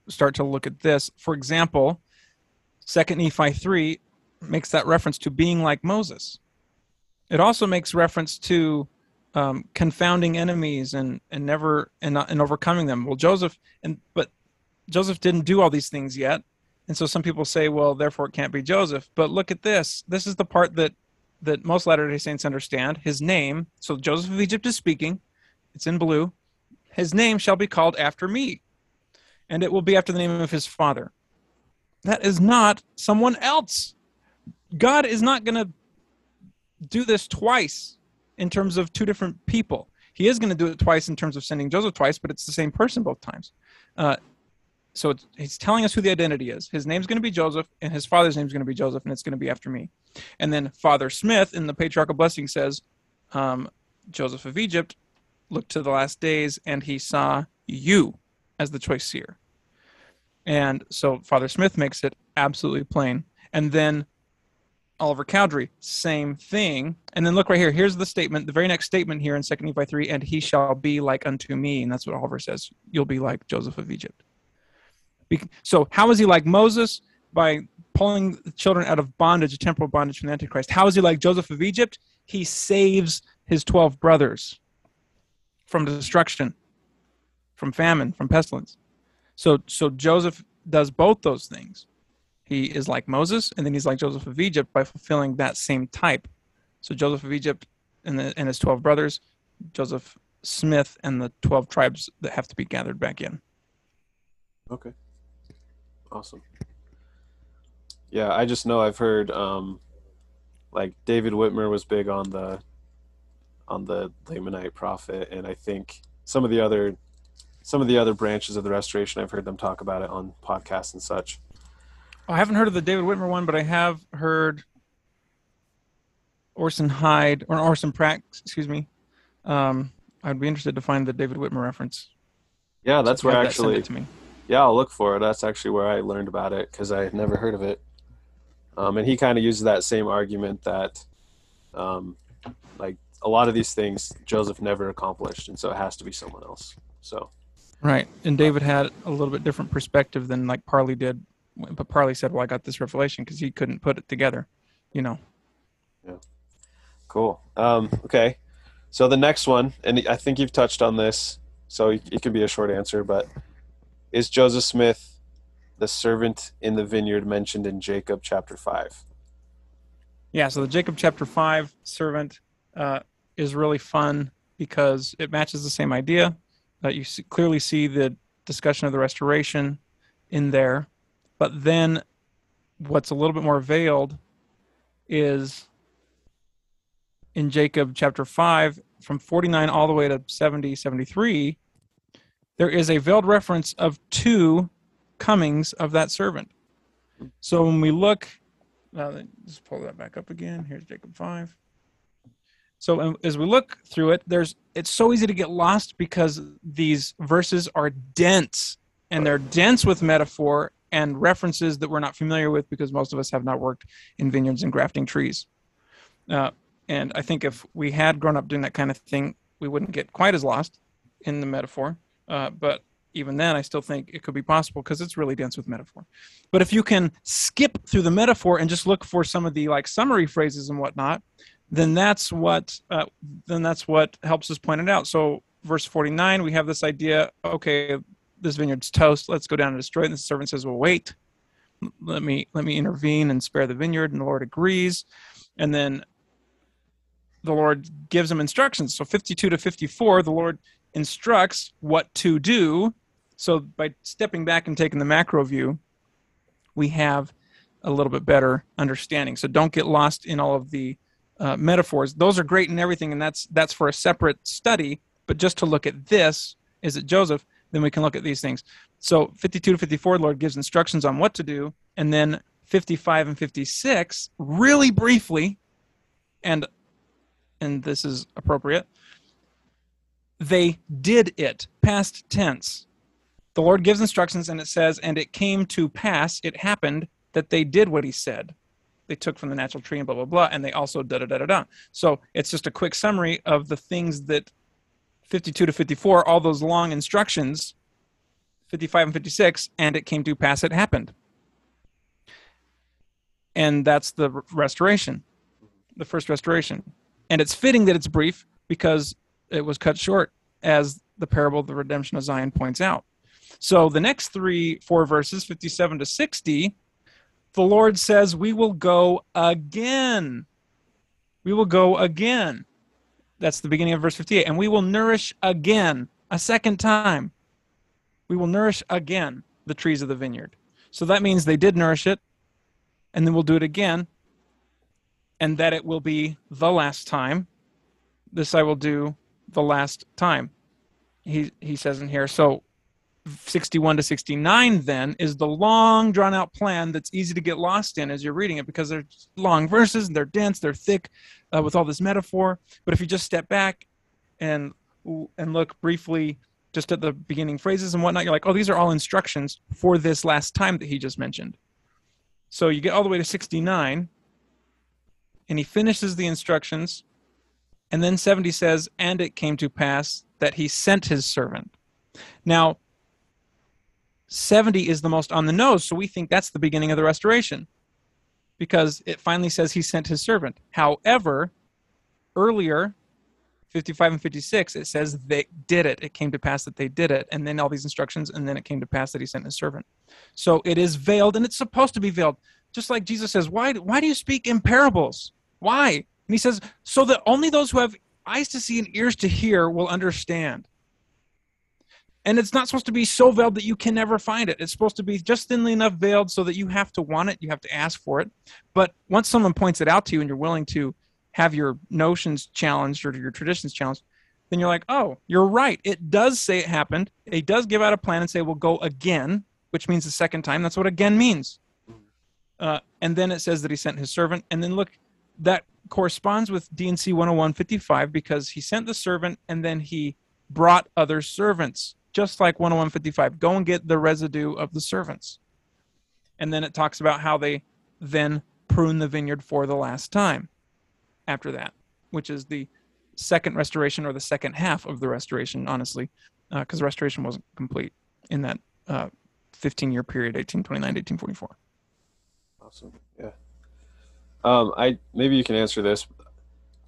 start to look at this. For example, Second Nephi three makes that reference to being like Moses. It also makes reference to um, confounding enemies and and never and and overcoming them. Well, Joseph and but Joseph didn't do all these things yet, and so some people say, well, therefore it can't be Joseph. But look at this. This is the part that that most Latter Day Saints understand. His name. So Joseph of Egypt is speaking. It's in blue. His name shall be called after me, and it will be after the name of his father. That is not someone else. God is not going to do this twice in terms of two different people. He is going to do it twice in terms of sending Joseph twice, but it's the same person both times. Uh, so he's telling us who the identity is. His name's going to be Joseph, and his father's name's going to be Joseph, and it's going to be after me. And then Father Smith in the Patriarchal Blessing says, um, Joseph of Egypt looked to the last days and he saw you as the choice seer. And so Father Smith makes it absolutely plain. And then Oliver Cowdery, same thing. And then look right here. Here's the statement, the very next statement here in 2 Nephi 3 and he shall be like unto me. And that's what Oliver says. You'll be like Joseph of Egypt. So, how is he like Moses? By pulling the children out of bondage, a temporal bondage from the Antichrist. How is he like Joseph of Egypt? He saves his 12 brothers from destruction, from famine, from pestilence. So, so Joseph does both those things. He is like Moses, and then he's like Joseph of Egypt by fulfilling that same type. So Joseph of Egypt and, the, and his 12 brothers, Joseph Smith and the 12 tribes that have to be gathered back in. Okay. Awesome. Yeah, I just know I've heard um like David Whitmer was big on the on the Lamanite prophet and I think some of the other some of the other branches of the restoration I've heard them talk about it on podcasts and such. I haven't heard of the David Whitmer one, but I have heard Orson Hyde or Orson Pratt, excuse me. Um, I'd be interested to find the David Whitmer reference. Yeah, that's So where that actually it to me. Yeah, I'll look for it. That's actually where I learned about it because I had never heard of it. Um, and he kind of uses that same argument that, um, like a lot of these things, Joseph never accomplished, and so it has to be someone else. So Right. And David had a little bit different perspective than like Parley did. But Parley said, well, I got this revelation because he couldn't put it together, you know. Yeah. cool. Um, okay, so the next one, and I think you've touched on this, so it could be a short answer, but is Joseph Smith the servant in the vineyard mentioned in Jacob chapter five? Yeah, so the Jacob chapter 5 servant uh, is really fun because it matches the same idea. Uh, you see, clearly see the discussion of the restoration in there. But then what's a little bit more veiled is in Jacob chapter 5, from 49 all the way to 70, 73, there is a veiled reference of two comings of that servant. So when we look now let- just pull that back up again. Here's Jacob five. So as we look through it, there's it's so easy to get lost because these verses are dense and they're dense with metaphor and references that we're not familiar with because most of us have not worked in vineyards and grafting trees. Uh, and I think if we had grown up doing that kind of thing, we wouldn't get quite as lost in the metaphor. Uh, but even then, I still think it could be possible because it's really dense with metaphor. But if you can skip through the metaphor and just look for some of the like summary phrases and whatnot, then that's what uh, then that's what helps us point it out. So verse 49, we have this idea, okay, this vineyard's toast, let's go down and destroy it. And the servant says, Well, wait, let me let me intervene and spare the vineyard, and the Lord agrees. And then the Lord gives him instructions. So 52 to 54, the Lord instructs what to do. So by stepping back and taking the macro view, we have a little bit better understanding. So don't get lost in all of the uh, metaphors. Those are great and everything, and that's that's for a separate study. But just to look at this, is it Joseph? Then we can look at these things. So 52 to 54, the Lord gives instructions on what to do, and then 55 and 56, really briefly, and and this is appropriate. They did it, past tense. The Lord gives instructions, and it says, and it came to pass, it happened that they did what He said they took from the natural tree and blah blah blah and they also da da da da da so it's just a quick summary of the things that 52 to 54 all those long instructions 55 and 56 and it came to pass it happened and that's the restoration the first restoration and it's fitting that it's brief because it was cut short as the parable of the redemption of zion points out so the next three four verses 57 to 60 the Lord says, We will go again. We will go again. That's the beginning of verse 58. And we will nourish again, a second time. We will nourish again the trees of the vineyard. So that means they did nourish it, and then we'll do it again, and that it will be the last time. This I will do the last time. He, he says in here. So 61 to 69 then is the long drawn out plan that's easy to get lost in as you're reading it because they're long verses and they're dense they're thick uh, with all this metaphor but if you just step back and and look briefly just at the beginning phrases and whatnot, you're like, oh, these are all instructions for this last time that he just mentioned. So you get all the way to 69, and he finishes the instructions, and then 70 says, and it came to pass that he sent his servant. Now, 70 is the most on the nose, so we think that's the beginning of the restoration. Because it finally says he sent his servant. However, earlier 55 and 56 it says they did it. It came to pass that they did it and then all these instructions and then it came to pass that he sent his servant. So it is veiled and it's supposed to be veiled. Just like jesus says why why do you speak in parables? Why? And he says so that only those who have eyes to see and ears to hear will understand and it's not supposed to be so veiled that you can never find it it's supposed to be just thinly enough veiled so that you have to want it you have to ask for it but once someone points it out to you and you're willing to have your notions challenged or your traditions challenged, then you're like, oh, you're right. It does say it happened. It does give out a plan and say we'll go again, which means the second time. That's what again means. Uh, and then it says that he sent his servant. And then look, that corresponds with D&C 10155 because he sent the servant and then he brought other servants, just like 10155. Go and get the residue of the servants. And then it talks about how they then prune the vineyard for the last time after that, which is the second restoration or the second half of the restoration, honestly, because uh, restoration wasn't complete in that uh, 15 year period, 1829 1844. Awesome. Yeah. Um, I maybe you can answer this.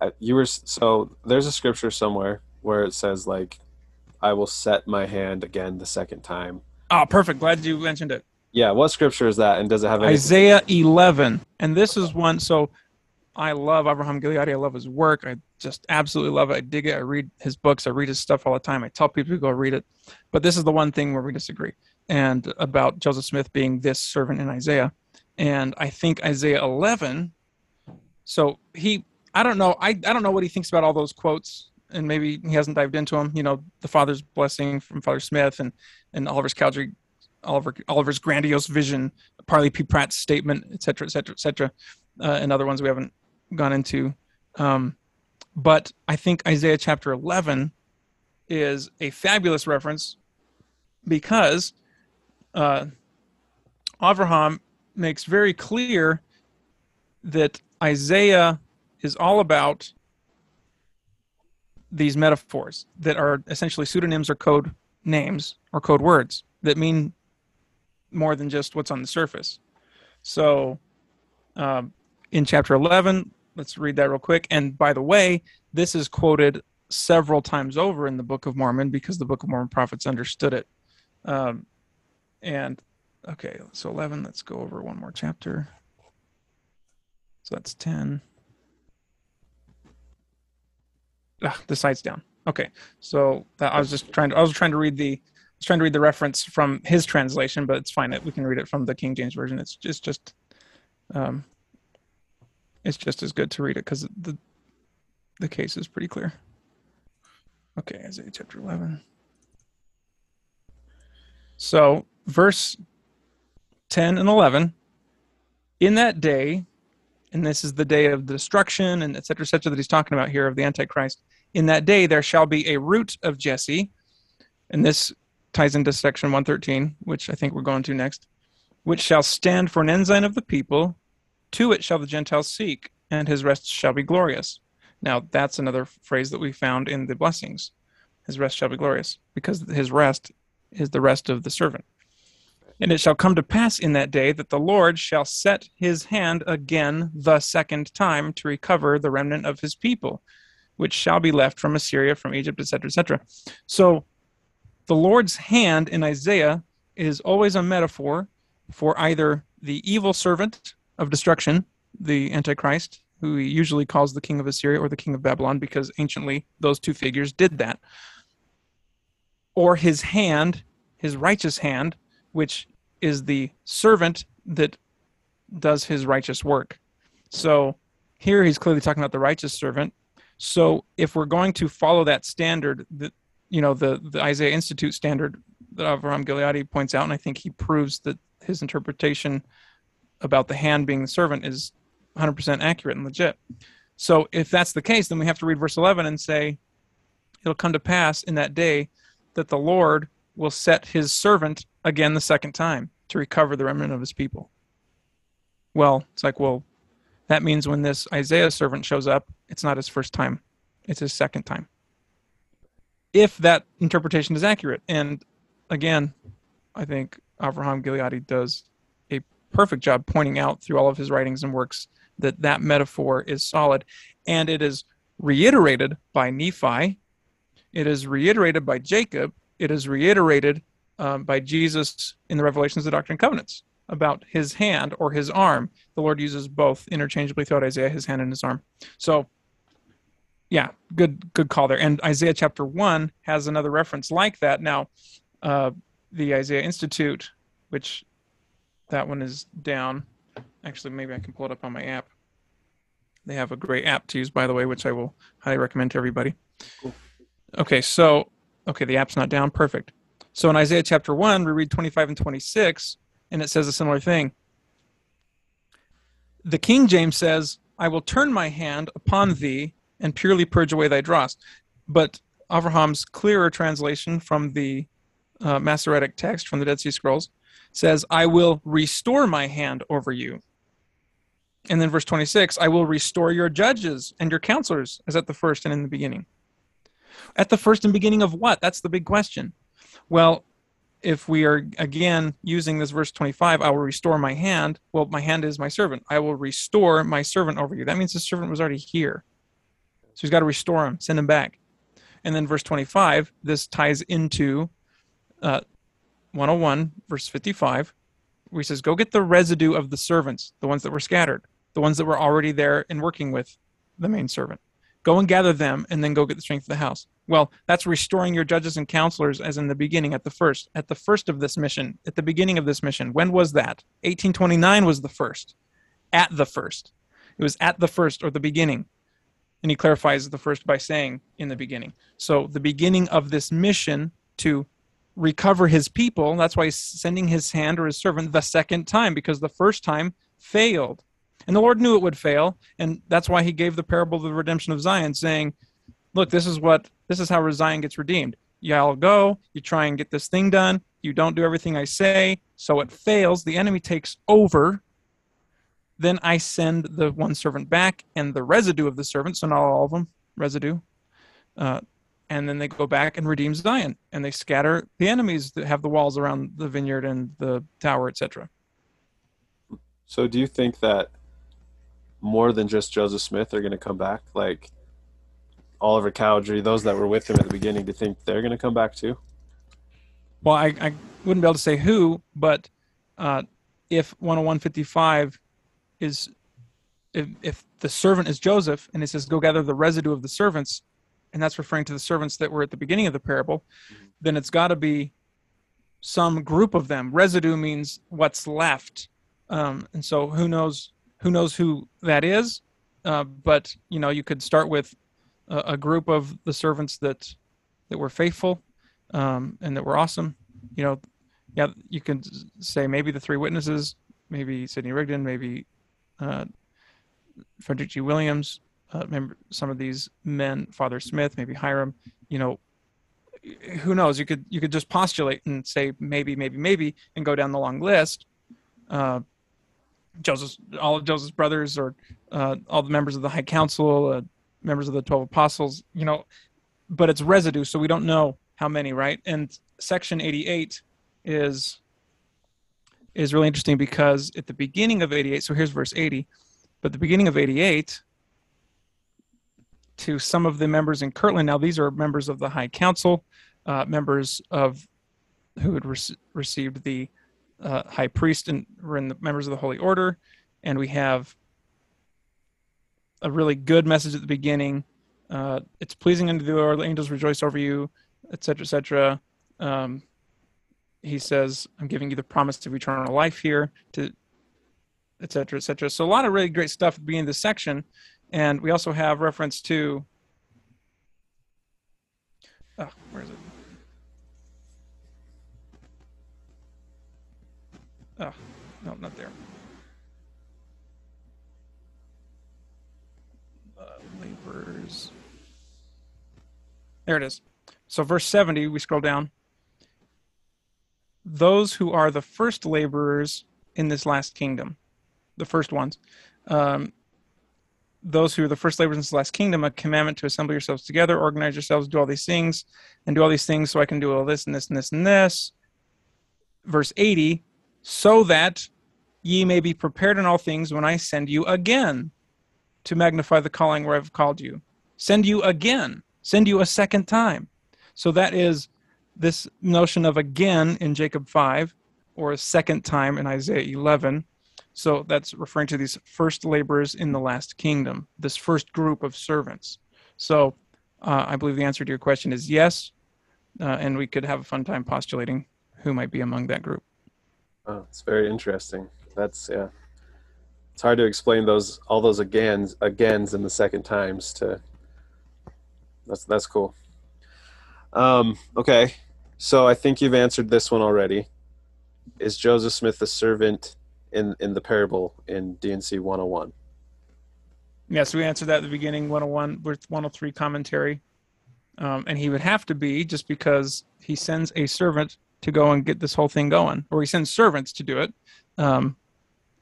I, you were so there's a scripture somewhere where it says like, "I will set my hand again the second time." Oh, perfect. Glad you mentioned it. Yeah. What scripture is that, and does it have anything? Isaiah 11? And this is one. So I love Abraham Gileadi. I love his work. I just absolutely love it. I dig it. I read his books. I read his stuff all the time. I tell people to go read it. But this is the one thing where we disagree, and about Joseph Smith being this servant in Isaiah. And I think Isaiah 11. So he, I don't know. I, I don't know what he thinks about all those quotes, and maybe he hasn't dived into them. You know, the Father's blessing from Father Smith, and and Oliver's Cowdery, Oliver Oliver's grandiose vision, Parley P. Pratt's statement, et cetera, et cetera, et cetera, uh, and other ones we haven't gone into. Um, but I think Isaiah chapter 11 is a fabulous reference because uh, Avraham makes very clear that Isaiah is all about these metaphors that are essentially pseudonyms or code names or code words that mean more than just what's on the surface. So, um, in chapter 11, let's read that real quick. And by the way, this is quoted several times over in the Book of Mormon because the Book of Mormon prophets understood it. Um, and okay, so 11, let's go over one more chapter. So that's 10. Ah, the site's down. Okay, so that, I was just trying to I was trying to read the I was trying to read the reference from his translation, but it's fine. We can read it from the King James version. It's just just um, it's just as good to read it because the the case is pretty clear. Okay, Isaiah chapter 11. So, verse 10 and 11. In that day, and this is the day of the destruction and etc. etc. that he's talking about here of the Antichrist. In that day, there shall be a root of Jesse, and this ties into section 113, which I think we're going to next, which shall stand for an ensign of the people, to it shall the Gentiles seek, and his rest shall be glorious. Now, that's another phrase that we found in the blessings. His rest shall be glorious, because his rest is the rest of the servant. And it shall come to pass in that day that the Lord shall set his hand again the second time to recover the remnant of his people, which shall be left from Assyria, from Egypt, etc., etc. So, the Lord's hand in Isaiah is always a metaphor for either the evil servant of destruction, the Antichrist, who he usually calls the king of Assyria or the king of Babylon, because anciently those two figures did that. Or his hand, his righteous hand, which is the servant that does his righteous work. So here he's clearly talking about the righteous servant. So if we're going to follow that standard, that you know the the Isaiah Institute standard that Avraham Gileadi points out, and I think he proves that his interpretation about the hand being the servant is 100% accurate and legit. So if that's the case, then we have to read verse 11 and say, it'll come to pass in that day that the Lord will set his servant again the second time to recover the remnant of his people. Well, it's like, well, that means when this Isaiah servant shows up, it's not his first time, it's his second time. If that interpretation is accurate. And again, I think Avraham Gileadi does a perfect job pointing out through all of his writings and works that that metaphor is solid. And it is reiterated by Nephi, it is reiterated by Jacob, it is reiterated um, by Jesus in the Revelations of the Doctrine and Covenants about his hand or his arm. The Lord uses both interchangeably throughout Isaiah, his hand and his arm. So, yeah, good good call there. And Isaiah chapter one has another reference like that. Now, uh, the Isaiah Institute, which that one is down. Actually, maybe I can pull it up on my app. They have a great app to use, by the way, which I will highly recommend to everybody. Cool. Okay, so okay, the app's not down. Perfect. So in Isaiah chapter 1, we read 25 and 26, and it says a similar thing. The King James says, I will turn my hand upon thee and purely purge away thy dross. But Abraham's clearer translation from the uh, Masoretic text from the Dead Sea Scrolls says, I will restore my hand over you. And then verse 26, I will restore your judges and your counselors, as at the first and in the beginning. At the first and beginning of what? That's the big question. Well, if we are again using this verse 25, I will restore my hand. Well, my hand is my servant. I will restore my servant over you. That means the servant was already here. So he's got to restore him, send him back. And then verse 25, this ties into uh, 101, verse 55, where he says, Go get the residue of the servants, the ones that were scattered, the ones that were already there and working with the main servant. Go and gather them, and then go get the strength of the house. Well, that's restoring your judges and counselors as in the beginning, at the first, at the first of this mission, at the beginning of this mission. When was that? 1829 was the first. At the first. It was at the first or the beginning. And he clarifies the first by saying in the beginning. So the beginning of this mission to recover his people, that's why he's sending his hand or his servant the second time, because the first time failed. And the Lord knew it would fail. And that's why he gave the parable of the redemption of Zion, saying, look, this is what this is how Zion gets redeemed. Y'all go, you try and get this thing done, you don't do everything I say, so it fails, the enemy takes over. Then I send the one servant back and the residue of the servant, so not all of them, residue. Uh, and then they go back and redeem Zion, and they scatter the enemies that have the walls around the vineyard and the tower, etc. So, do you think that more than just Joseph Smith are going to come back? Like, Oliver Cowdery, those that were with him at the beginning, do you think they're going to come back too? Well, I, I wouldn't be able to say who, but uh, if 10155 is, if, if the servant is Joseph and it says, go gather the residue of the servants, and that's referring to the servants that were at the beginning of the parable, mm-hmm. then it's got to be some group of them. Residue means what's left. Um, and so who knows who knows who that is? Uh, but you know, you could start with a, a group of the servants that that were faithful um, and that were awesome. You know, yeah, you can say maybe the three witnesses, maybe Sidney Rigdon, maybe uh, Frederick G. Williams. Uh, remember some of these men, Father Smith, maybe Hyrum You know, who knows? You could you could just postulate and say maybe, maybe, maybe, and go down the long list. Uh, Joseph, all of Joseph's brothers, or uh, all the members of the High Council, uh, members of the 12 apostles, you know, but it's residue, so we don't know how many, right? And section 88 is is really interesting because at the beginning of 88, so here's verse 80, but the beginning of 88 to some of the members in Kirtland. Now these are members of the High Council, uh, members of who had re- received the uh, high priest and were in the members of the Holy Order, and we have a really good message at the beginning. Uh, it's pleasing unto the Lord, the angels rejoice over you, etc., etc. Um, he says, "I'm giving you the promise of eternal life here," to etc., etc. So a lot of really great stuff at the beginning of this section, and we also have reference to. Oh, where is it? Oh, no, not there. Laborers. There it is. So verse 70, we scroll down. Those who are the first laborers in this last kingdom, the first ones, um, those who are the first laborers in this last kingdom, a commandment to assemble yourselves together, organize yourselves, do all these things, and do all these things so I can do all this and this and this and this. Verse 80, so that ye may be prepared in all things when I send you again to magnify the calling where I've called you. Send you again, send you a second time. So that is this notion of again in Jacob 5 or a second time in Isaiah 11. So that's referring to these first laborers in the last kingdom, this first group of servants. So uh, I believe the answer to your question is yes. Uh, and we could have a fun time postulating who might be among that group. Oh, it's very interesting. That's yeah. It's hard to explain those all those agains agains in the second times to. That's that's cool. Um, okay, so I think you've answered this one already. Is Joseph Smith the servant in in the parable in D&C 101? Yes, we answered that at the beginning, 101 with 103 commentary. Um, and he would have to be just because he sends a servant to go and get this whole thing going, or he sends servants to do it. Um,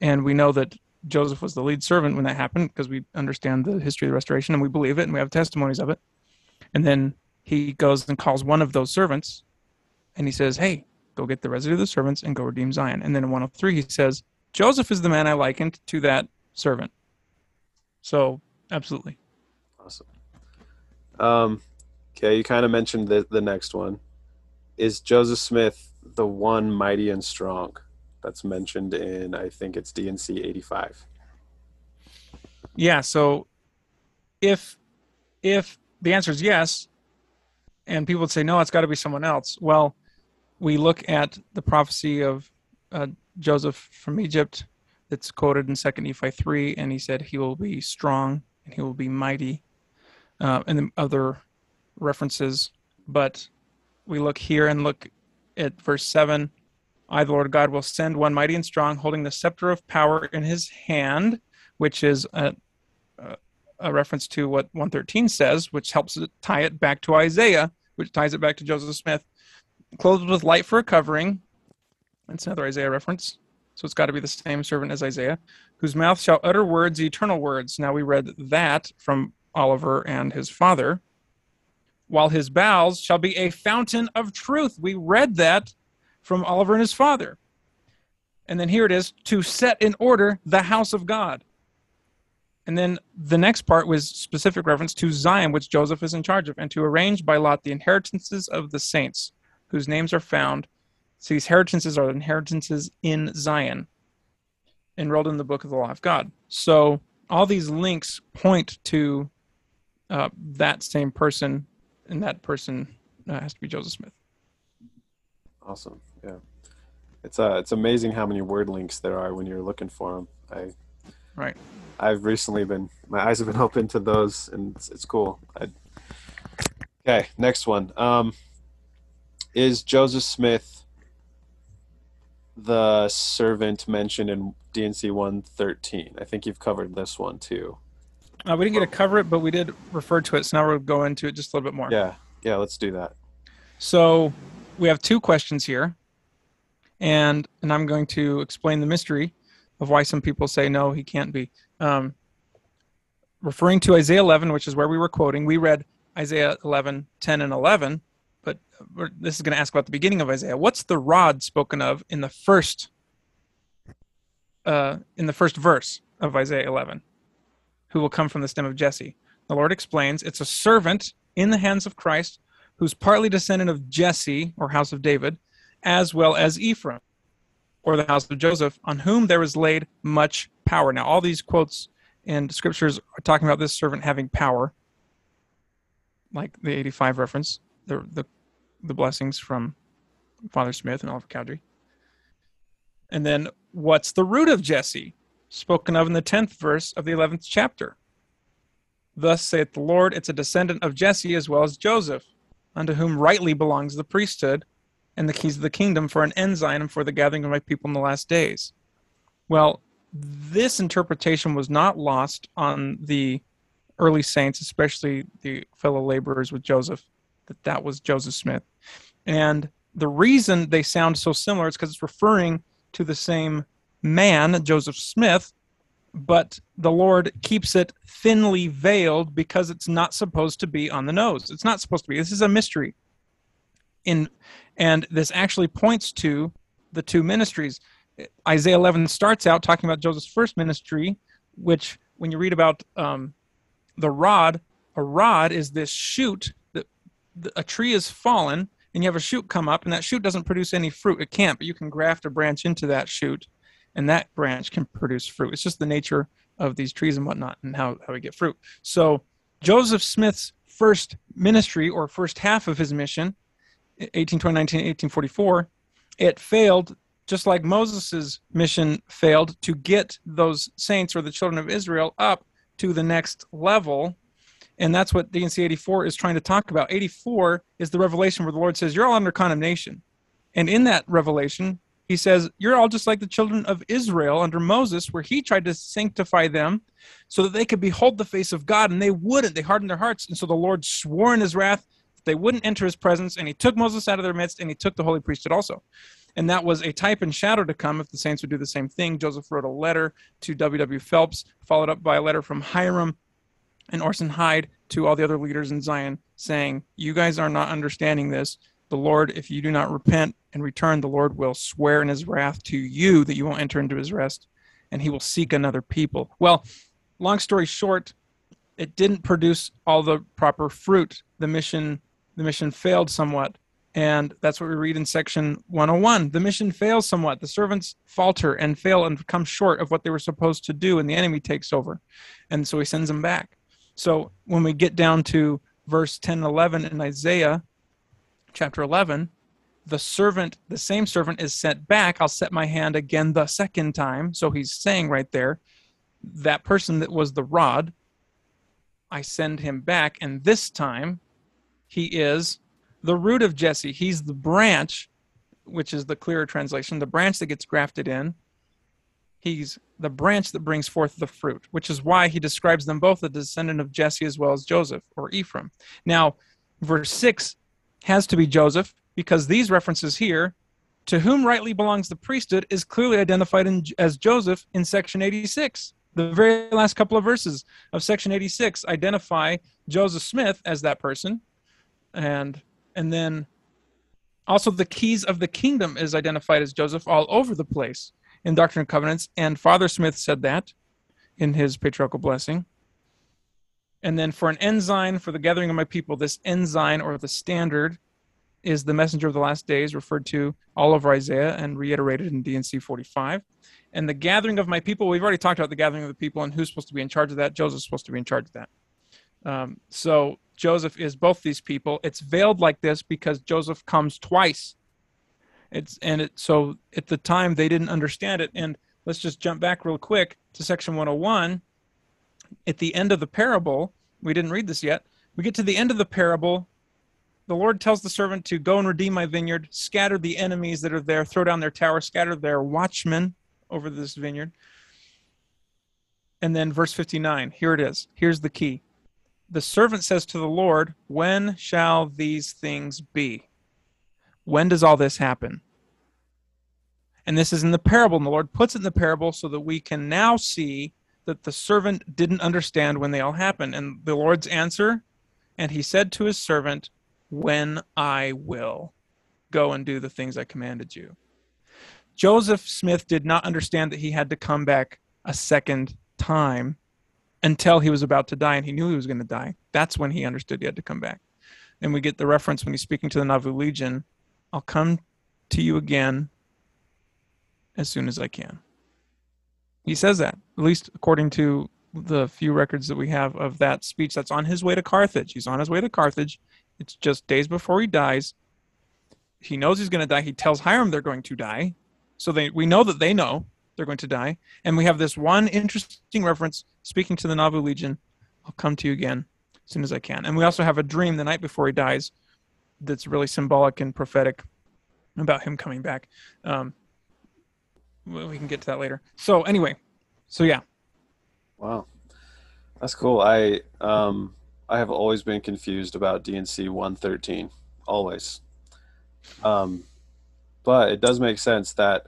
and we know that Joseph was the lead servant when that happened because we understand the history of the restoration and we believe it and we have testimonies of it. And then he goes and calls one of those servants and he says, Hey, go get the residue of the servants and go redeem Zion. And then in 103, he says, Joseph is the man I likened to that servant. So, absolutely. Awesome. Um, okay, you kind of mentioned the, the next one. Is Joseph Smith the one mighty and strong that's mentioned in, I think it's D&C 85? Yeah, so if if the answer is yes, and people would say no it's got to be someone else well we look at the prophecy of uh, joseph from egypt that's quoted in second nephi 3 and he said he will be strong and he will be mighty uh, and the other references but we look here and look at verse 7 i the lord god will send one mighty and strong holding the scepter of power in his hand which is a, a, reference to what 113 says which helps tie it back to isaiah which ties it back to Joseph Smith. Clothed with light for a covering. That's another Isaiah reference. So it's got to be the same servant as Isaiah, whose mouth shall utter words, eternal words. Now we read that from Oliver and his father. While his bowels shall be a fountain of truth. We read that from Oliver and his father. And then here it is to set in order the house of God. And then the next part was specific reference to Zion, which Joseph is in charge of, and to arrange by lot the inheritances of the saints, whose names are found. So these inheritances are inheritances in Zion, enrolled in the book of the law of God. So all these links point to uh, that same person, and that person uh, has to be Joseph Smith. Awesome. Yeah. It's uh, it's amazing how many word links there are when you're looking for them. I right. I've recently been my eyes have been open to those, and it's, it's cool. I, okay, next one. Um, is Joseph Smith the servant mentioned in D&C one thirteen? I think you've covered this one too. Uh, we didn't get to cover it, but we did refer to it. So now we'll go into it just a little bit more. Yeah, yeah. Let's do that. So we have two questions here, and and I'm going to explain the mystery of why some people say no, he can't be um, referring to Isaiah 11, which is where we were quoting, we read Isaiah 11, 10, and 11, but this is going to ask about the beginning of Isaiah. What's the rod spoken of in the first uh, in the first verse of Isaiah 11? Who will come from the stem of Jesse? The Lord explains it's a servant in the hands of Christ who's partly descendant of Jesse or house of David, as well as Ephraim or the house of Joseph, on whom there was laid much power. Now, all these quotes and scriptures are talking about this servant having power, like the 85 reference, the the, the blessings from Father Smith and Oliver Cowdery. And then, what's the root of Jesse, spoken of in the 10th verse of the 11th chapter? Thus saith the Lord, it's a descendant of Jesse as well as Joseph, unto whom rightly belongs the priesthood and the keys of the kingdom for an ensign and for the gathering of my people in the last days. Well, this interpretation was not lost on the early saints, especially the fellow laborers with Joseph, that that was Joseph Smith. And the reason they sound so similar is because it's referring to the same man, Joseph Smith, but the Lord keeps it thinly veiled because it's not supposed to be on the nose. It's not supposed to be. This is a mystery. In and this actually points to the two ministries. Isaiah 11 starts out talking about Joseph's first ministry, which when you read about um, the rod, a rod is this shoot that a tree is fallen and you have a shoot come up and that shoot doesn't produce any fruit. It can't, but you can graft a branch into that shoot and that branch can produce fruit. It's just the nature of these trees and whatnot and how, how we get fruit. So Joseph Smith's first ministry or first half of his mission, 1829 1844, it failed just like Moses' mission failed to get those saints or the children of Israel up to the next level. And that's what D&C 84 is trying to talk about. 84 is the revelation where the Lord says, You're all under condemnation. And in that revelation, he says, You're all just like the children of Israel under Moses, where he tried to sanctify them so that they could behold the face of God, and they wouldn't. They hardened their hearts. And so the Lord swore in his wrath that they wouldn't enter his presence, and he took Moses out of their midst, and he took the holy priesthood also. And that was a type and shadow to come if the saints would do the same thing. Joseph wrote a letter to W.W. Phelps, followed up by a letter from Hyrum and Orson Hyde to all the other leaders in Zion, saying, You guys are not understanding this. The Lord, if you do not repent and return, the Lord will swear in his wrath to you that you won't enter into his rest, and he will seek another people. Well, long story short, it didn't produce all the proper fruit. The mission the mission failed somewhat. And that's what we read in section 101. The mission fails somewhat. The servants falter and fail and come short of what they were supposed to do, and the enemy takes over. And so he sends them back. So when we get down to verse 10 and 11 in Isaiah chapter 11, the servant, the same servant is sent back. I'll set my hand again the second time. So he's saying right there, that person that was the rod, I send him back. And this time he is the root of Jesse. He's the branch, which is the clearer translation, the branch that gets grafted in. He's the branch that brings forth the fruit, which is why he describes them both a descendant of Jesse as well as Joseph or Ephraim. Now, verse 6 has to be Joseph because these references here, to whom rightly belongs the priesthood, is clearly identified in, as Joseph in section 86. The very last couple of verses of section 86 identify Joseph Smith as that person. And and then also the keys of the kingdom is identified as Joseph all over the place in Doctrine and Covenants. And Father Smith said that in his patriarchal blessing. And then for an ensign for the gathering of my people, this ensign or the standard is the messenger of the last days referred to all over Isaiah and reiterated in D&C 45. And the gathering of my people, we've already talked about the gathering of the people and who's supposed to be in charge of that. Joseph's supposed to be in charge of that. Um, so Joseph is both these people. It's veiled like this because Joseph comes twice. It's and it so at the time they didn't understand it. And let's just jump back real quick to section 101. At the end of the parable, we didn't read this yet. We get to the end of the parable. The Lord tells the servant to go and redeem my vineyard, scatter the enemies that are there, throw down their tower, scatter their watchmen over this vineyard. And then verse 59, here it is. Here's the key the servant says to the Lord, When shall these things be? When does all this happen? And this is in the parable, and the Lord puts it in the parable so that we can now see that the servant didn't understand when they all happened. And the Lord's answer, and he said to his servant, When I will go and do the things I commanded you. Joseph Smith did not understand that he had to come back a second time until he was about to die and he knew he was going to die. That's when he understood he had to come back. And we get the reference when he's speaking to the Nauvoo Legion I'll come to you again as soon as I can. He says that, at least according to the few records that we have of that speech that's on his way to Carthage. He's on his way to Carthage. It's just days before he dies. He knows he's going to die. He tells Hyrum they're going to die. So they we know that they know they're going to die. And we have this one interesting reference speaking to the Nauvoo Legion. I'll come to you again as soon as I can. And we also have a dream the night before he dies that's really symbolic and prophetic about him coming back. Um, we can get to that later. So anyway, so yeah. Wow, that's cool. I um, I have always been confused about D&C 113, always. Um, but it does make sense that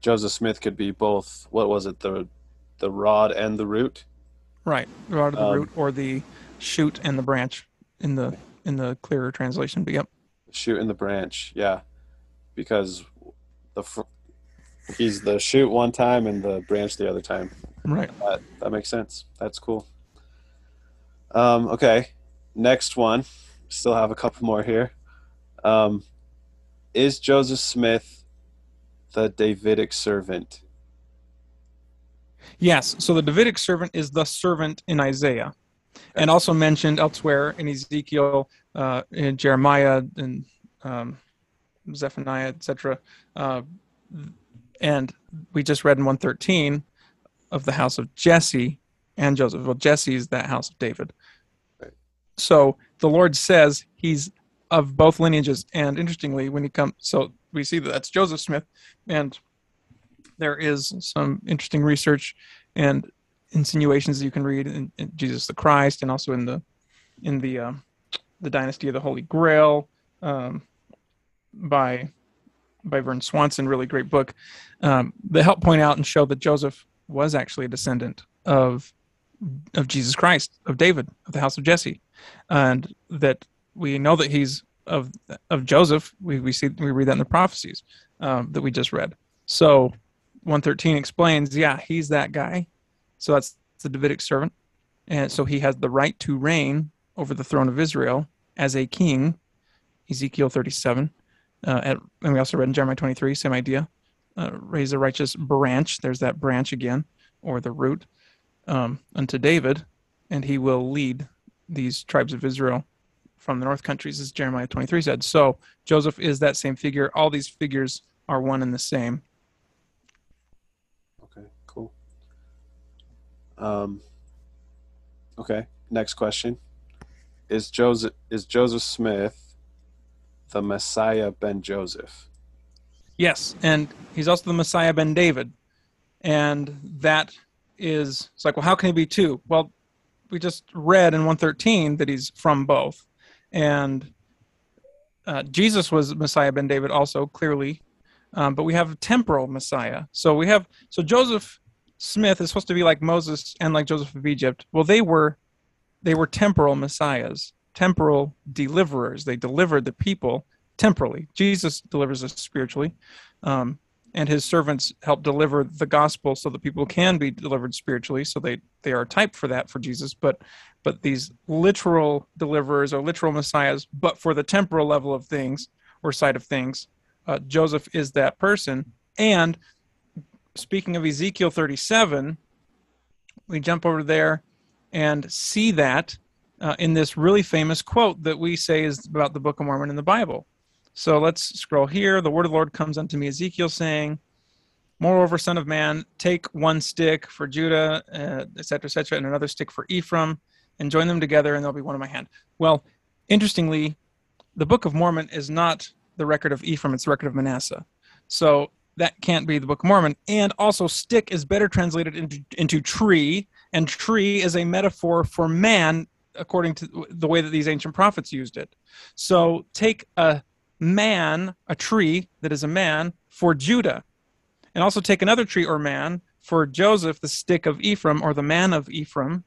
Joseph Smith could be both. What was it? The the rod and the root. Right, the rod of the Um, root, or the shoot and the branch in the in the clearer translation. But yep, Shoot and the branch. Yeah, because the he's the shoot one time and the branch the other time. right. That that makes sense. That's cool. Um, okay, next one. Still have a couple more here. Um, is Joseph Smith the Davidic servant? Yes. So the Davidic servant is the servant in Isaiah, and also mentioned elsewhere in Ezekiel, uh, in Jeremiah, and um, Zephaniah, etc. Uh, and we just read in 113 of the house of Jesse and Joseph. Well, Jesse is that house of David. Right. So the Lord says he's of both lineages. And interestingly, when he comes, so we see that that's Joseph Smith, and there is some interesting research and insinuations that you can read in, in Jesus the Christ, and also in the in the um, the Dynasty of the Holy Grail um, by by Vern Swanson, really great book. Um, that help point out and show that Joseph was actually a descendant of of Jesus Christ, of David, of the house of Jesse, and that we know that he's of of Joseph. We we see we read that in the prophecies um, that we just read. So 113 explains, yeah, he's that guy. So that's the Davidic servant, and so he has the right to reign over the throne of Israel as a king. Ezekiel 37, uh, at, and we also read in Jeremiah 23, same idea. Uh, raise a righteous branch. There's that branch again, or the root, um, unto David, and he will lead these tribes of Israel from the north countries, as Jeremiah 23 said. So Joseph is that same figure. All these figures are one and the same. Okay, cool. Um, okay, next question. Is Joseph is Joseph Smith the Messiah ben Joseph? Yes, and he's also the Messiah ben David. And that is it's like, well, how can he be two? Well, we just read in 113 that he's from both. And uh, Jesus was Messiah ben David also, clearly. Um, but we have a temporal Messiah. So we have so Joseph Smith is supposed to be like Moses and like Joseph of Egypt. Well, they were they were temporal messiahs, temporal deliverers. They delivered the people temporally. Jesus delivers us spiritually, um, and his servants help deliver the gospel so that people can be delivered spiritually. So they they are type for that for Jesus. But but these literal deliverers or literal messiahs, but for the temporal level of things or side of things, uh, Joseph is that person. And speaking of Ezekiel 37, we jump over there and see that uh, in this really famous quote that we say is about the Book of Mormon in the Bible. So let's scroll here. The word of the Lord comes unto me, Ezekiel, saying, Moreover, son of man, take one stick for Judah, uh, etc., etc., and another stick for Ephraim, and join them together, and they'll be one in my hand. Well, interestingly, the Book of Mormon is not the record of Ephraim; it's the record of Manasseh. So that can't be the Book of Mormon. And also, stick is better translated into, into tree, and tree is a metaphor for man, according to the way that these ancient prophets used it. So take a man, a tree that is a man, for Judah, and also take another tree or man for Joseph, the stick of Ephraim, or the man of Ephraim,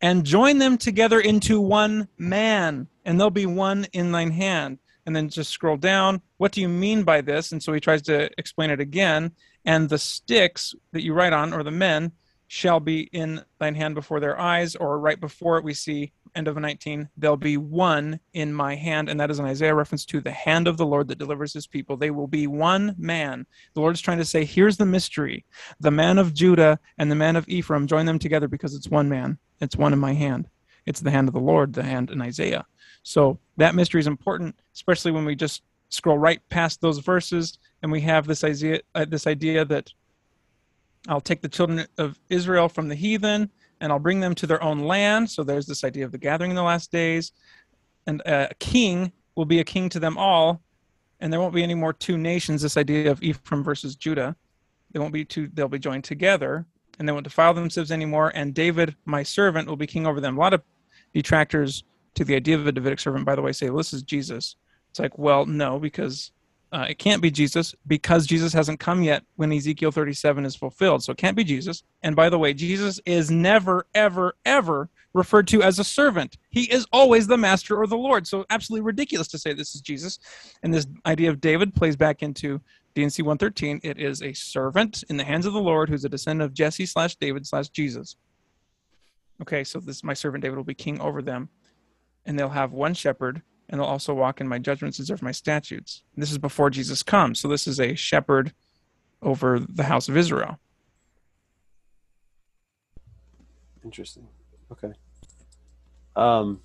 and join them together into one man, and there'll be one in thine hand. And then just scroll down. What do you mean by this? And so he tries to explain it again. And the sticks that you write on, or the men, shall be in thine hand before their eyes, or right before it, we see end of 19, there'll be one in my hand. And that is an Isaiah reference to the hand of the Lord that delivers his people. They will be one man. The Lord is trying to say, here's the mystery. The man of Judah and the man of Ephraim, join them together because it's one man. It's one in my hand. It's the hand of the Lord, the hand in Isaiah. So that mystery is important, especially when we just scroll right past those verses and we have this idea, uh, this idea that I'll take the children of Israel from the heathen and I'll bring them to their own land. So there's this idea of the gathering in the last days. And uh, a king will be a king to them all. And there won't be any more two nations, this idea of Ephraim versus Judah. They won't be two, they'll be joined together and they won't defile themselves anymore. And David, my servant, will be king over them. A lot of detractors to the idea of a Davidic servant, by the way, say, well, this is Jesus. It's like, well, no, because uh, it can't be Jesus because Jesus hasn't come yet when Ezekiel 37 is fulfilled. So it can't be Jesus. And by the way, Jesus is never, ever, ever referred to as a servant. He is always the master or the Lord. So absolutely ridiculous to say this is Jesus. And this idea of David plays back into D&C 113. It is a servant in the hands of the Lord who's a descendant of Jesse slash David slash Jesus. Okay, so this my servant David will be king over them, and they'll have one shepherd and they'll also walk in my judgments and observe my statutes. This is before Jesus comes. So this is a shepherd over the house of Israel. Interesting. Okay. Um,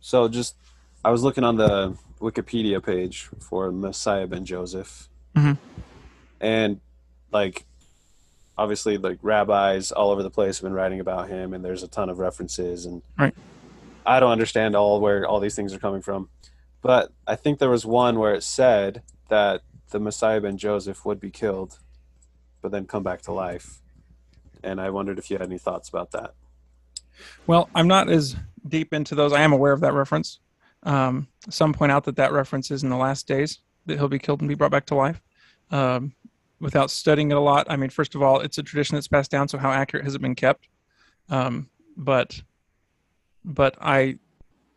so just I was looking on the Wikipedia page for Messiah ben Joseph, Mhm. and like obviously like rabbis all over the place have been writing about him, and there's a ton of references, and Right. I don't understand all where all these things are coming from, but I think there was one where it said that the Messiah ben Joseph would be killed, but then come back to life, and I wondered if you had any thoughts about that. Well, I'm not as deep into those. I am aware of that reference. Um, some point out that that reference is in the last days that he'll be killed and be brought back to life. Um, without studying it a lot, I mean, first of all, it's a tradition that's passed down. So how accurate has it been kept? Um, but, but I,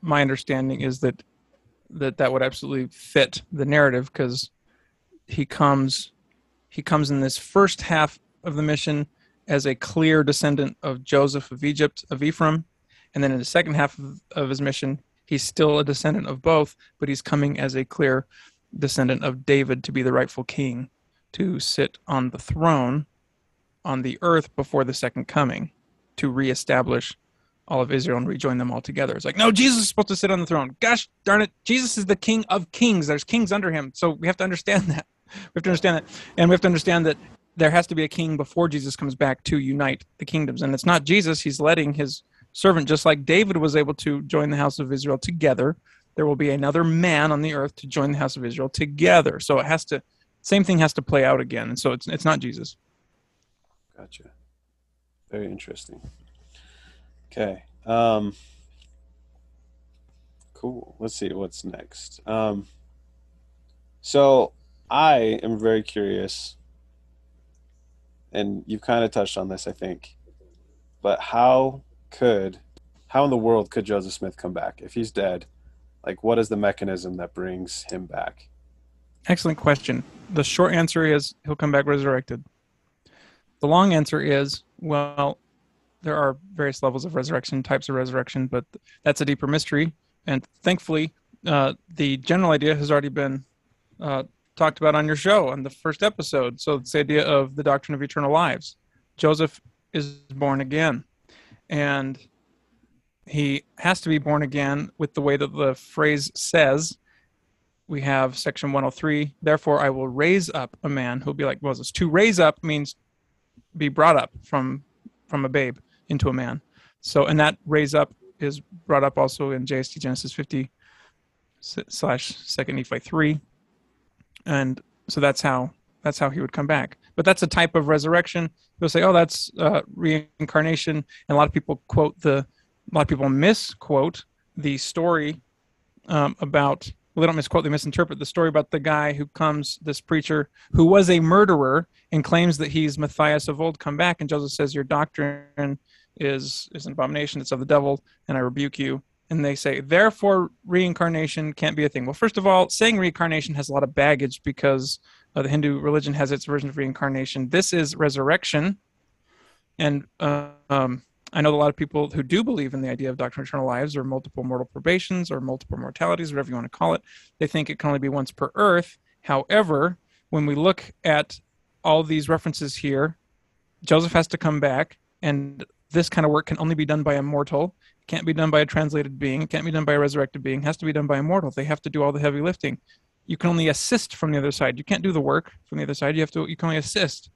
my understanding is that that that would absolutely fit the narrative because he comes, he comes in this first half of the mission as a clear descendant of Joseph of Egypt, of Ephraim. And then in the second half of, of his mission, he's still a descendant of both, but he's coming as a clear descendant of David to be the rightful king, to sit on the throne on the earth before the second coming, to reestablish all of Israel and rejoin them all together. It's like, no, Jesus is supposed to sit on the throne. Gosh darn it. Jesus is the king of kings. There's kings under him. So we have to understand that. We have to understand that. And we have to understand that there has to be a king before Jesus comes back to unite the kingdoms. And it's not Jesus. He's letting his servant, just like David was able to join the house of Israel together, there will be another man on the earth to join the house of Israel together. So it has to, same thing has to play out again. And so it's, it's not Jesus. Gotcha. Very interesting. Okay. Um, cool. Let's see what's next. Um, so I am very curious, and you've kind of touched on this, I think, but how could, how in the world could Joseph Smith come back if he's dead? Like, what is the mechanism that brings him back? Excellent question. The short answer is he'll come back resurrected. The long answer is well, there are various levels of resurrection, types of resurrection, but that's a deeper mystery. And thankfully, uh, the general idea has already been uh, talked about on your show on the first episode. So it's the idea of the doctrine of eternal lives. Joseph is born again, and he has to be born again with the way that the phrase says we have section 103 therefore i will raise up a man who'll be like moses to raise up means be brought up from from a babe into a man. So and that raise up is brought up also in jst genesis 50 slash second nephi 3 and so that's how that's how he would come back. But that's a type of resurrection. They'll say oh that's uh, reincarnation. And a lot of people quote the a lot of people misquote the story um, about well, they don't misquote, they misinterpret the story about the guy who comes, this preacher who was a murderer and claims that he's Matthias of old, come back. And Joseph says, Your doctrine is, is an abomination, it's of the devil, and I rebuke you. And they say, Therefore, reincarnation can't be a thing. Well, first of all, saying reincarnation has a lot of baggage because uh, the Hindu religion has its version of reincarnation. This is resurrection. And uh, um, I know a lot of people who do believe in the idea of doctrine of eternal lives or multiple mortal probations or multiple mortalities, whatever you want to call it. They think it can only be once per earth. However, when we look at all these references here, Joseph has to come back, and this kind of work can only be done by a mortal. It can't be done by a translated being. It can't be done by a resurrected being. It has to be done by a mortal. They have to do all the heavy lifting. You can only assist from the other side. You can't do the work from the other side. You have to. You can only assist.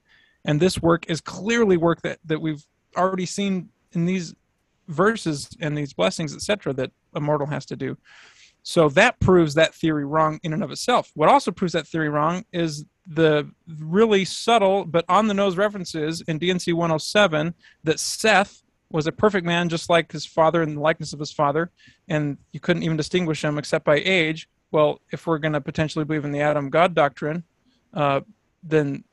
And this work is clearly work that that we've already seen in these verses and these blessings, etc., that a mortal has to do. So that proves that theory wrong in and of itself. What also proves that theory wrong is the really subtle but on the nose references in D&C 107 that Seth was a perfect man, just like his father in the likeness of his father, and you couldn't even distinguish him except by age. Well, if we're going to potentially believe in the Adam God doctrine, uh, then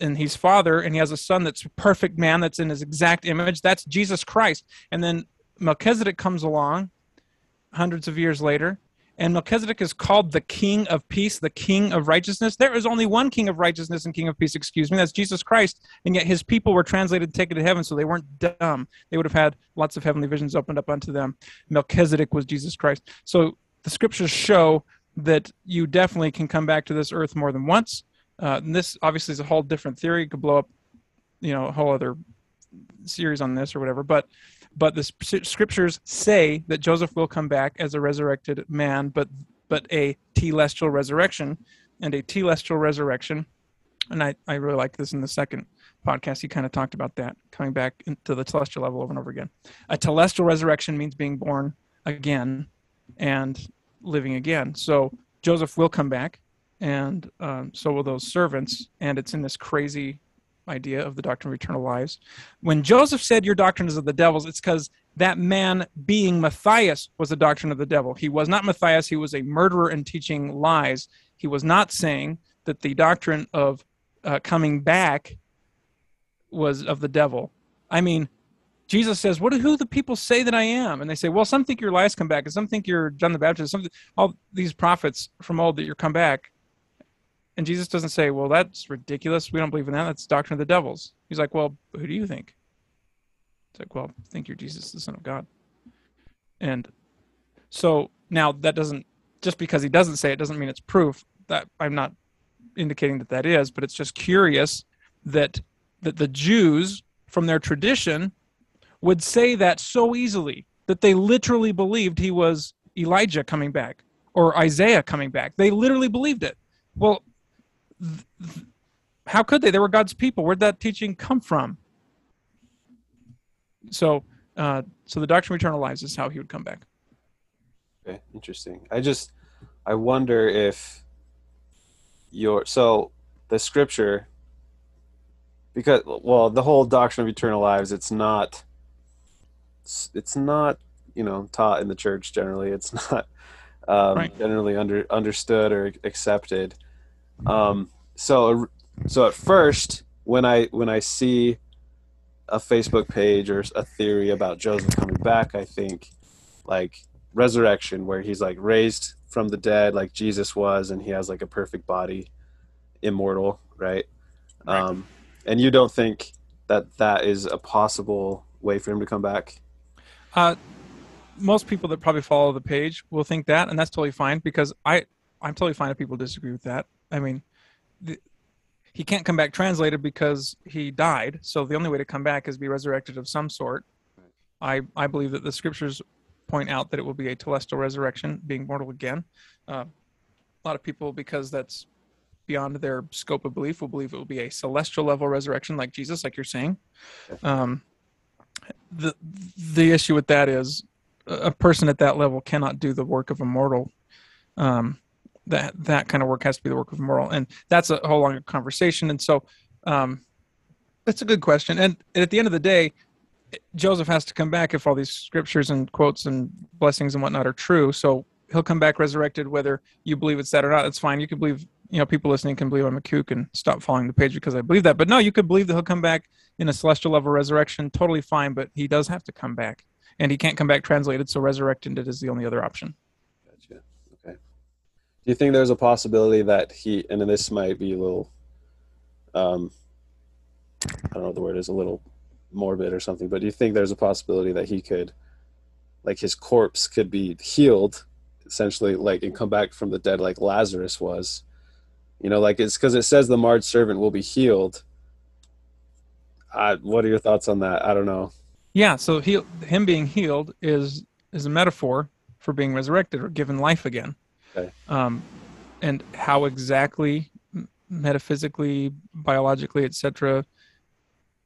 and he's father and he has a son that's a perfect man that's in his exact image that's jesus christ and then melchizedek comes along hundreds of years later and melchizedek is called the king of peace the king of righteousness. There is only one king of righteousness and king of peace excuse me. That's jesus christ and yet his people were translated taken to heaven so they weren't dumb. They would have had lots of heavenly visions opened up unto them. Melchizedek was jesus christ. So the scriptures show that you definitely can come back to this earth more than once. Uh, and this obviously is a whole different theory. It could blow up, you know, a whole other series on this or whatever. But but the scriptures say that Joseph will come back as a resurrected man, but but a telestial resurrection, and a telestial resurrection. And I, I really like this in the second podcast. He kind of talked about that coming back to the telestial level over and over again. A telestial resurrection means being born again and living again. So Joseph will come back and um, so will those servants. And it's in this crazy idea of the doctrine of eternal lives. When Joseph said, Your doctrine is of the devils, it's because that man being Matthias was the doctrine of the devil. He was not Matthias, he was a murderer and teaching lies. He was not saying that the doctrine of uh, coming back was of the devil. I mean, Jesus says, "What do who the people say that I am?" And they say, "Well, some think you're come back, and some think you're John the Baptist. Some all these prophets from old that you're come back." And Jesus doesn't say, well, that's ridiculous. We don't believe in that. That's doctrine of the devils. He's like, well, who do you think? It's like, well, I think you're Jesus, the Son of God. And so now that doesn't, just because he doesn't say it doesn't mean it's proof that I'm not indicating that that is, but it's just curious that that the Jews from their tradition would say that so easily that they literally believed he was Elijah coming back or Isaiah coming back. They literally believed it. Well, how could they? They were God's people. Where'd that teaching come from? So, uh, so the doctrine of eternal lives is how he would come back. Okay, interesting. I just, I wonder if your so the scripture because well the whole doctrine of eternal lives it's not it's, it's not you know taught in the church generally it's not um, right. generally under understood or accepted um, so so at first when I when I see a Facebook page or a theory about Joseph coming back, I think like resurrection where he's like raised from the dead like Jesus was and he has like a perfect body, immortal, right? right. Um, and you don't think that that is a possible way for him to come back? Uh, most people that probably follow the page will think that, and that's totally fine because I I'm totally fine if people disagree with that. I mean, the, he can't come back translated because he died. So the only way to come back is be resurrected of some sort. I I believe that the scriptures point out that it will be a telestial resurrection, being mortal again. Uh, a lot of people, because that's beyond their scope of belief, will believe it will be a celestial level resurrection, like Jesus, like you're saying. Um, the the issue with that is a person at that level cannot do the work of a mortal. Um, that that kind of work has to be the work of moral and that's a whole longer conversation and so um that's a good question and at the end of the day joseph has to come back if all these scriptures and quotes and blessings and whatnot are true so he'll come back resurrected whether you believe it's that or not it's fine you could believe you know people listening can believe i'm a kook and stop following the page because i believe that but no you could believe that he'll come back in a celestial level resurrection totally fine but he does have to come back and he can't come back translated so resurrected is the only other option do you think there's a possibility that he and this might be a little um i don't know what the word is a little morbid or something but do you think there's a possibility that he could like his corpse could be healed essentially like and come back from the dead like lazarus was? You know like it's because it says the marred servant will be healed. I, what are your thoughts on that? I don't know. Yeah so he, him being healed is is a metaphor for being resurrected or given life again Okay. Um, and how exactly metaphysically, biologically, etc.,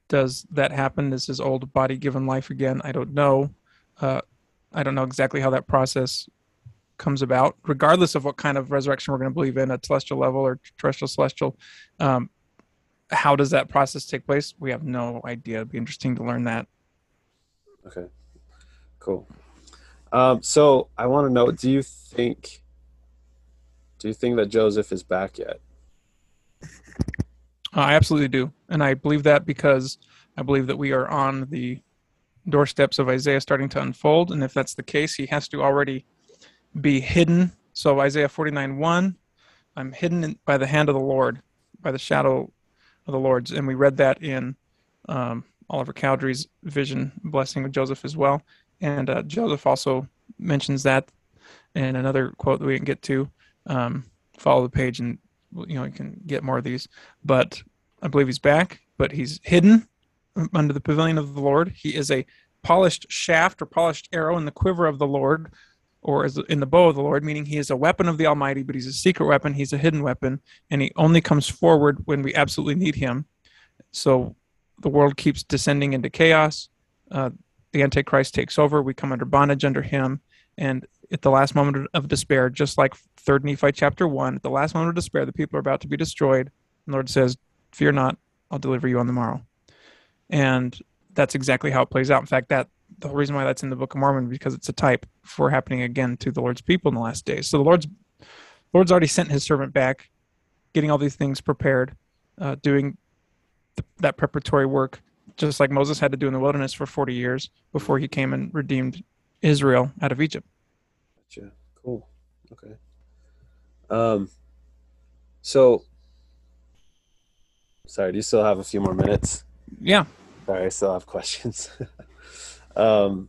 does that happen? Is his old body given life again? I don't know. Uh, I don't know exactly how that process comes about. Regardless of what kind of resurrection we're going to believe in, at celestial level or terrestrial celestial, um, how does that process take place? We have no idea. It'd be interesting to learn that. Okay. Cool. Um, so I want to know, do you think do you think that Joseph is back yet? I absolutely do. And I believe that because I believe that we are on the doorsteps of Isaiah starting to unfold. And if that's the case, he has to already be hidden. So Isaiah 49 1, I'm hidden by the hand of the Lord, by the shadow of the Lord's. And we read that in um, Oliver Cowdery's vision, Blessing of Joseph as well. And uh, Joseph also mentions that in another quote that we can get to. Um, follow the page and you know you can get more of these. But I believe he's back, but he's hidden under the pavilion of the Lord. He is a polished shaft or polished arrow in the quiver of the Lord, or as in the bow of the Lord, meaning he is a weapon of the Almighty, but he's a secret weapon. He's a hidden weapon, and he only comes forward when we absolutely need him. So the world keeps descending into chaos. Uh, the Antichrist takes over. We come under bondage under him, and at the last moment of despair, just like Third Nephi chapter one, at the last moment of despair, the people are about to be destroyed. And the Lord says, "Fear not, I'll deliver you on the morrow." And that's exactly how it plays out. In fact, that the whole reason why that's in the Book of Mormon because it's a type for happening again to the Lord's people in the last days. So the Lord's Lord's already sent His servant back, getting all these things prepared, uh, doing that preparatory work, just like Moses had to do in the wilderness for forty years before he came and redeemed Israel out of Egypt. Gotcha. Cool. Okay. Um. So, sorry. Do you still have a few more minutes? Yeah. Sorry, I still have questions. um,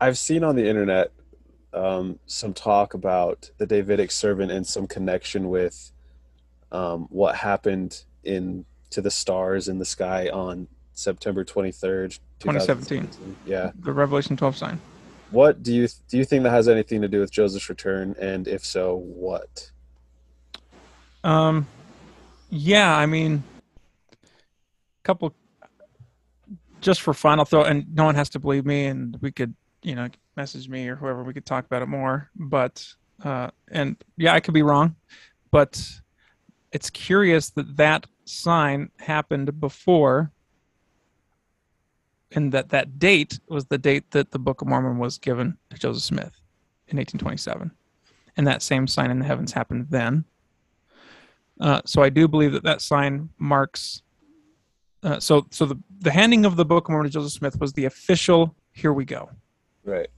I've seen on the internet um, some talk about the Davidic servant and some connection with um, what happened in to the stars in the sky on September 23rd, 2017. Yeah. The Revelation 12 sign. What do you do you think that has anything to do with Joseph's return and if so, what? Um yeah, I mean couple just for fun i'll throw and no one has to believe me and we could you know message me or whoever we could talk about it more but uh and yeah i could be wrong but it's curious that that sign happened before and that that date was the date that the book of mormon was given to joseph smith in 1827 and that same sign in the heavens happened then uh, so i do believe that that sign marks uh, so so the the handing of the book of Mormon to Joseph Smith was the official here we go. Right.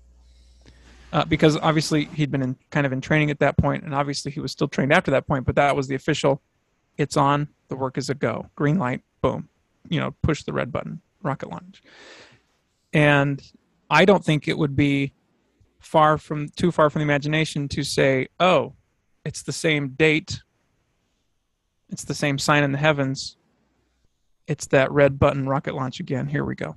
Uh, because obviously he'd been in kind of in training at that point, and obviously he was still trained after that point. But that was the official. It's on. The work is a go. Green light. Boom. You know, push the red button. Rocket launch. And I don't think it would be far from too far from the imagination to say, oh, it's the same date. It's the same sign in the heavens it's that red button rocket launch again. Here we go.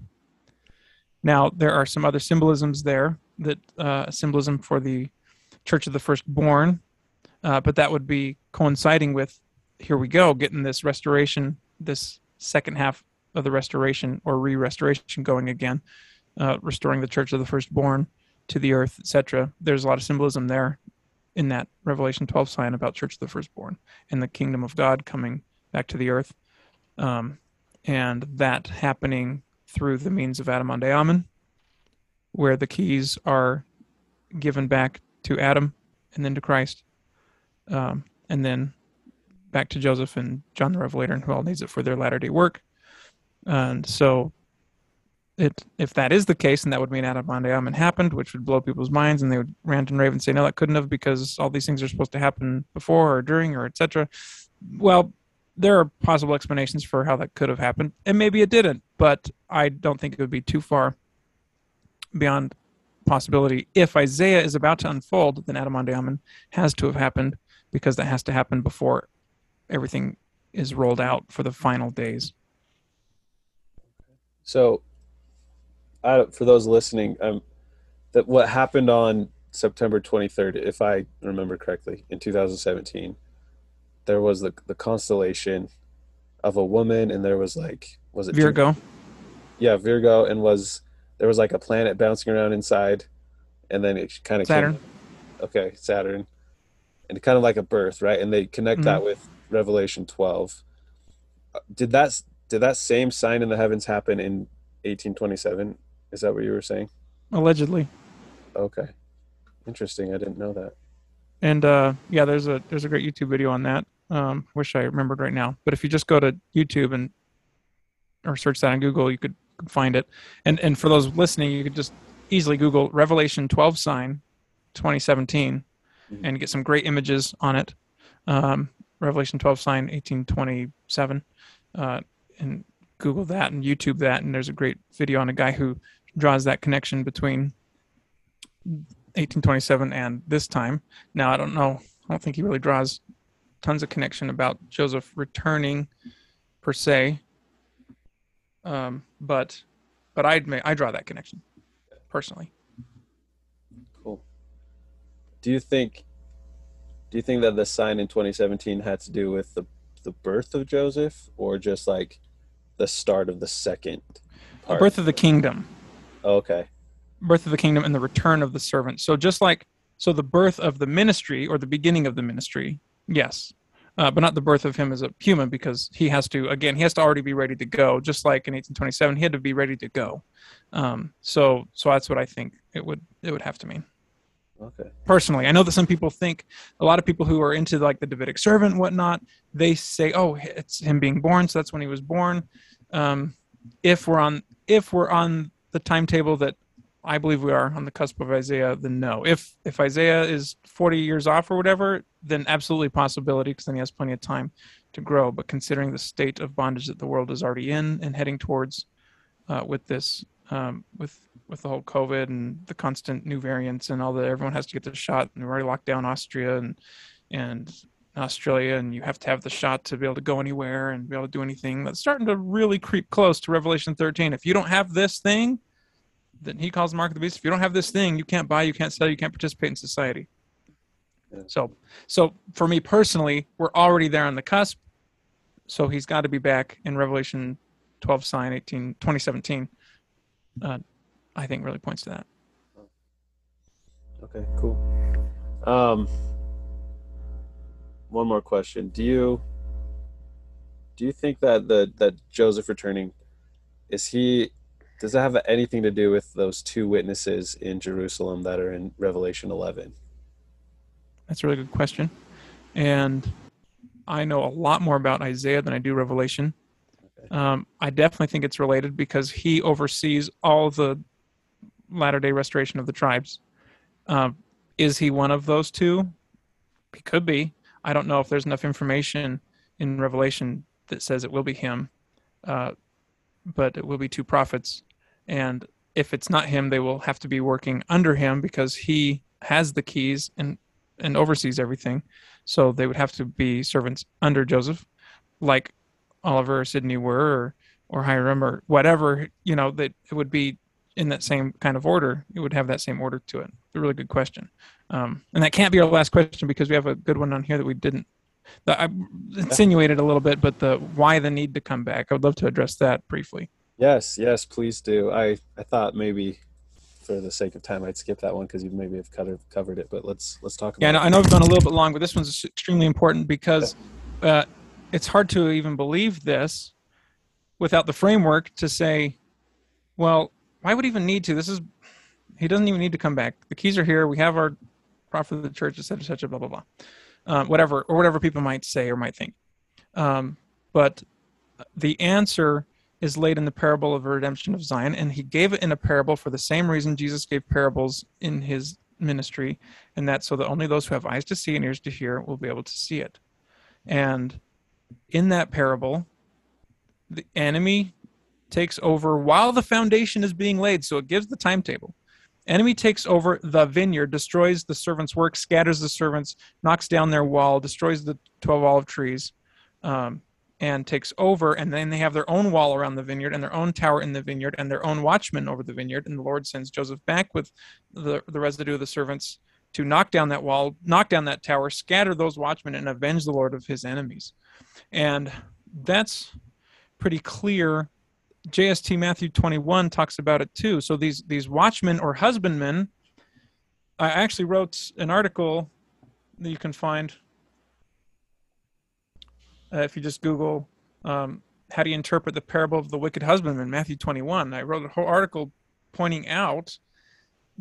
Now, there are some other symbolisms there that uh, symbolism for the Church of the Firstborn, uh, but that would be coinciding with here we go, getting this restoration, this second half of the restoration or re-restoration going again, uh, restoring the Church of the Firstborn to the earth, etc. There's a lot of symbolism there in that Revelation 12 sign about Church of the Firstborn and the kingdom of God coming back to the earth. Um, and that happening through the means of Adam-ondi-Ahman, where the keys are given back to Adam and then to Christ, um, and then back to Joseph and John the Revelator, and who all needs it for their latter day work. And so, it if that is the case, and that would mean Adam-ondi-Ahman happened, which would blow people's minds, and they would rant and rave and say, "No, that couldn't have, because all these things are supposed to happen before or during or etc." Well, there are possible explanations for how that could have happened, and maybe it didn't. But I don't think it would be too far beyond possibility. If Isaiah is about to unfold, then Adam-ondi-Ahman has to have happened because that has to happen before everything is rolled out for the final days. So, I, for those listening, um, that what happened on September 23rd, if I remember correctly, in 2017 there was the the constellation of a woman, and there was like was it Virgo? Two? Yeah, Virgo, and was there was like a planet bouncing around inside, and then it kind of Saturn. Came, okay, Saturn, and kind of like a birth, right? And they connect mm-hmm. that with Revelation twelve. Uh, did that did that same sign in the heavens happen in 1827. Is that what you were saying? allegedly. Okay. Interesting. I didn't know that. And uh, yeah, there's a there's a great YouTube video on that. Um, wish I remembered right now. But if you just go to YouTube and or search that on Google, you could find it. And and for those listening, you could just easily Google Revelation 12 sign 2017 Mhm. and get some great images on it. Um, Revelation 12 sign 1827, uh, and Google that and YouTube that, and there's a great video on a guy who draws that connection between 1827 and this time. Now I don't know. I don't think he really draws tons of connection about Joseph returning per se. Um, but but I I draw that connection personally. Cool. Do you think do you think that the sign in 2017 had to do with the the birth of Joseph or just like the start of the second The part? birth of the kingdom, Oh, okay. birth of the kingdom, and the return of the servant. So just like so, the birth of the ministry or the beginning of the ministry, yes, uh, but not the birth of him as a human because he has to again he has to already be ready to go. Just like in 1827, he had to be ready to go. Um, so so that's what I think it would it would have to mean. Okay. personally. I know that some people think a lot of people who are into like the Davidic servant and whatnot, they say, "Oh, it's him being born, so that's when he was born." Um, if we're on if we're on the timetable that I believe we are on the cusp of Isaiah, then no. If if Isaiah is 40 years off or whatever, then absolutely possibility because then he has plenty of time to grow. But considering the state of bondage that the world is already in and heading towards uh, with this um, with with the whole COVID and the constant new variants and all that, everyone has to get the shot. And we've already locked down Austria and and Australia, and you have to have the shot to be able to go anywhere and be able to do anything. That's starting to really creep close to Revelation 13. If you don't have this thing, then he calls the mark of the beast. If you don't have this thing, you can't buy, you can't sell, you can't participate in society. Yeah. So, so for me personally, we're already there on the cusp. So he's got to be back in Revelation 12 sign 18 2017. Uh, I think really points to that. Okay, cool. Um one more question. Do you do you think that the that Joseph returning is he does that have anything to do with those two witnesses in Jerusalem that are in Revelation 11? That's a really good question. And I know a lot more about Isaiah than I do Revelation. Um, I definitely think it's related because he oversees all the latter day restoration of the tribes. Um, is he one of those two? He could be. I don't know if there's enough information in Revelation that says it will be him, uh, but it will be two prophets. And if it's not him, they will have to be working under him because he has the keys and and oversees everything. So they would have to be servants under Joseph, like Oliver or Sidney were, or, or Hyrum or whatever. You know that it would be in that same kind of order. It would have that same order to it. It's a really good question, um, and that can't be our last question because we have a good one on here that we didn't. That I insinuated a little bit, but the why the need to come back. I would love to address that briefly. Yes, yes, please do. I I thought maybe for the sake of time I'd skip that one because you maybe have covered covered it, but let's let's talk about Yeah, I know. I know we've gone a little bit long, but this one's extremely important because uh, it's hard to even believe this without the framework to say, well, why would he even need to? This is he doesn't even need to come back. The keys are here. We have our prophet of the church, etc., etc., blah blah blah, uh, whatever or whatever people might say or might think. Um, but the answer is laid in the parable of the redemption of Zion, and he gave it in a parable for the same reason Jesus gave parables in his ministry, and that's so that only those who have eyes to see and ears to hear will be able to see it. And in that parable, the enemy takes over while the foundation is being laid, so it gives the timetable. Enemy takes over the vineyard, destroys the servants' work, scatters the servants, knocks down their wall, destroys the 12 olive trees, um, and takes over. And then they have their own wall around the vineyard and their own tower in the vineyard and their own watchmen over the vineyard. And the Lord sends Joseph back with the, the residue of the servants to knock down that wall, knock down that tower, scatter those watchmen, and avenge the Lord of his enemies. And that's pretty clear. JST Matthew 21 talks about it too. So these these watchmen or husbandmen, I actually wrote an article that you can find uh, if you just Google um, how do you interpret the parable of the wicked husbandman, Matthew 21? I wrote a whole article pointing out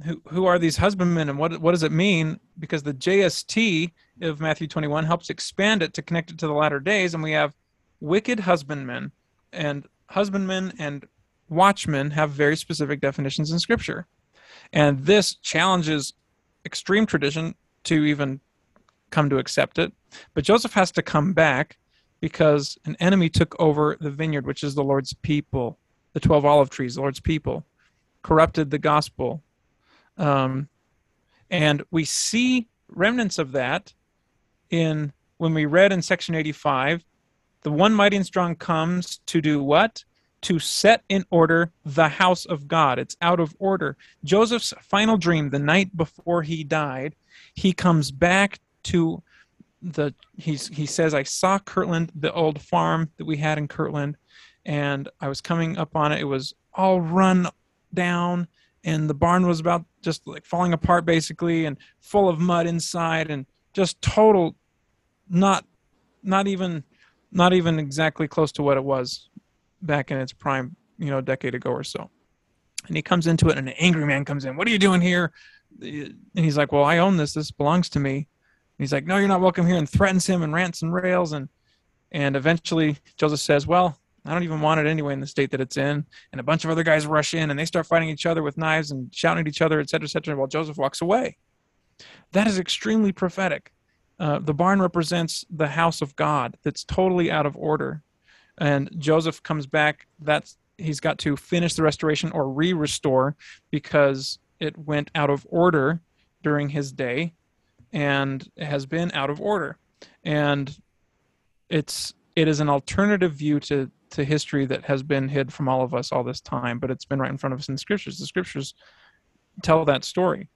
who who are these husbandmen and what what does it mean? Because the JST of Matthew 21 helps expand it to connect it to the latter days, and we have wicked husbandmen and husbandmen and watchmen have very specific definitions in Scripture, and this challenges extreme tradition to even come to accept it. But Joseph has to come back because an enemy took over the vineyard, which is the Lord's people, the 12 olive trees, the Lord's people, corrupted the gospel. Um, and we see remnants of that in when we read in section 85 the one mighty and strong comes to do what? To set in order the house of God. It's out of order. Joseph's final dream, the night before he died, he comes back to the he's he says I saw Kirtland, the old farm that we had in Kirtland, and I was coming up on it. It was all run down, and the barn was about just like falling apart basically, and full of mud inside, and just total, not, not even, not even exactly close to what it was back in its prime, you know, a decade ago or so. And he comes into it, and an angry man comes in. What are you doing here? And he's like, "Well, I own this. This belongs to me." And he's like, "No, you're not welcome here," and threatens him and rants and rails, and and eventually Joseph says, "Well, I don't even want it anyway in the state that it's in." And a bunch of other guys rush in and they start fighting each other with knives and shouting at each other, et cetera, et cetera, while Joseph walks away. That is extremely prophetic. Uh, the barn represents the house of God that's totally out of order, and Joseph comes back. That's he's got to finish the restoration or re-restore because it went out of order during his day and has been out of order. And it's it is an alternative view to to history that has been hid from all of us all this time, but it's been right in front of us in the scriptures. The scriptures tell that story.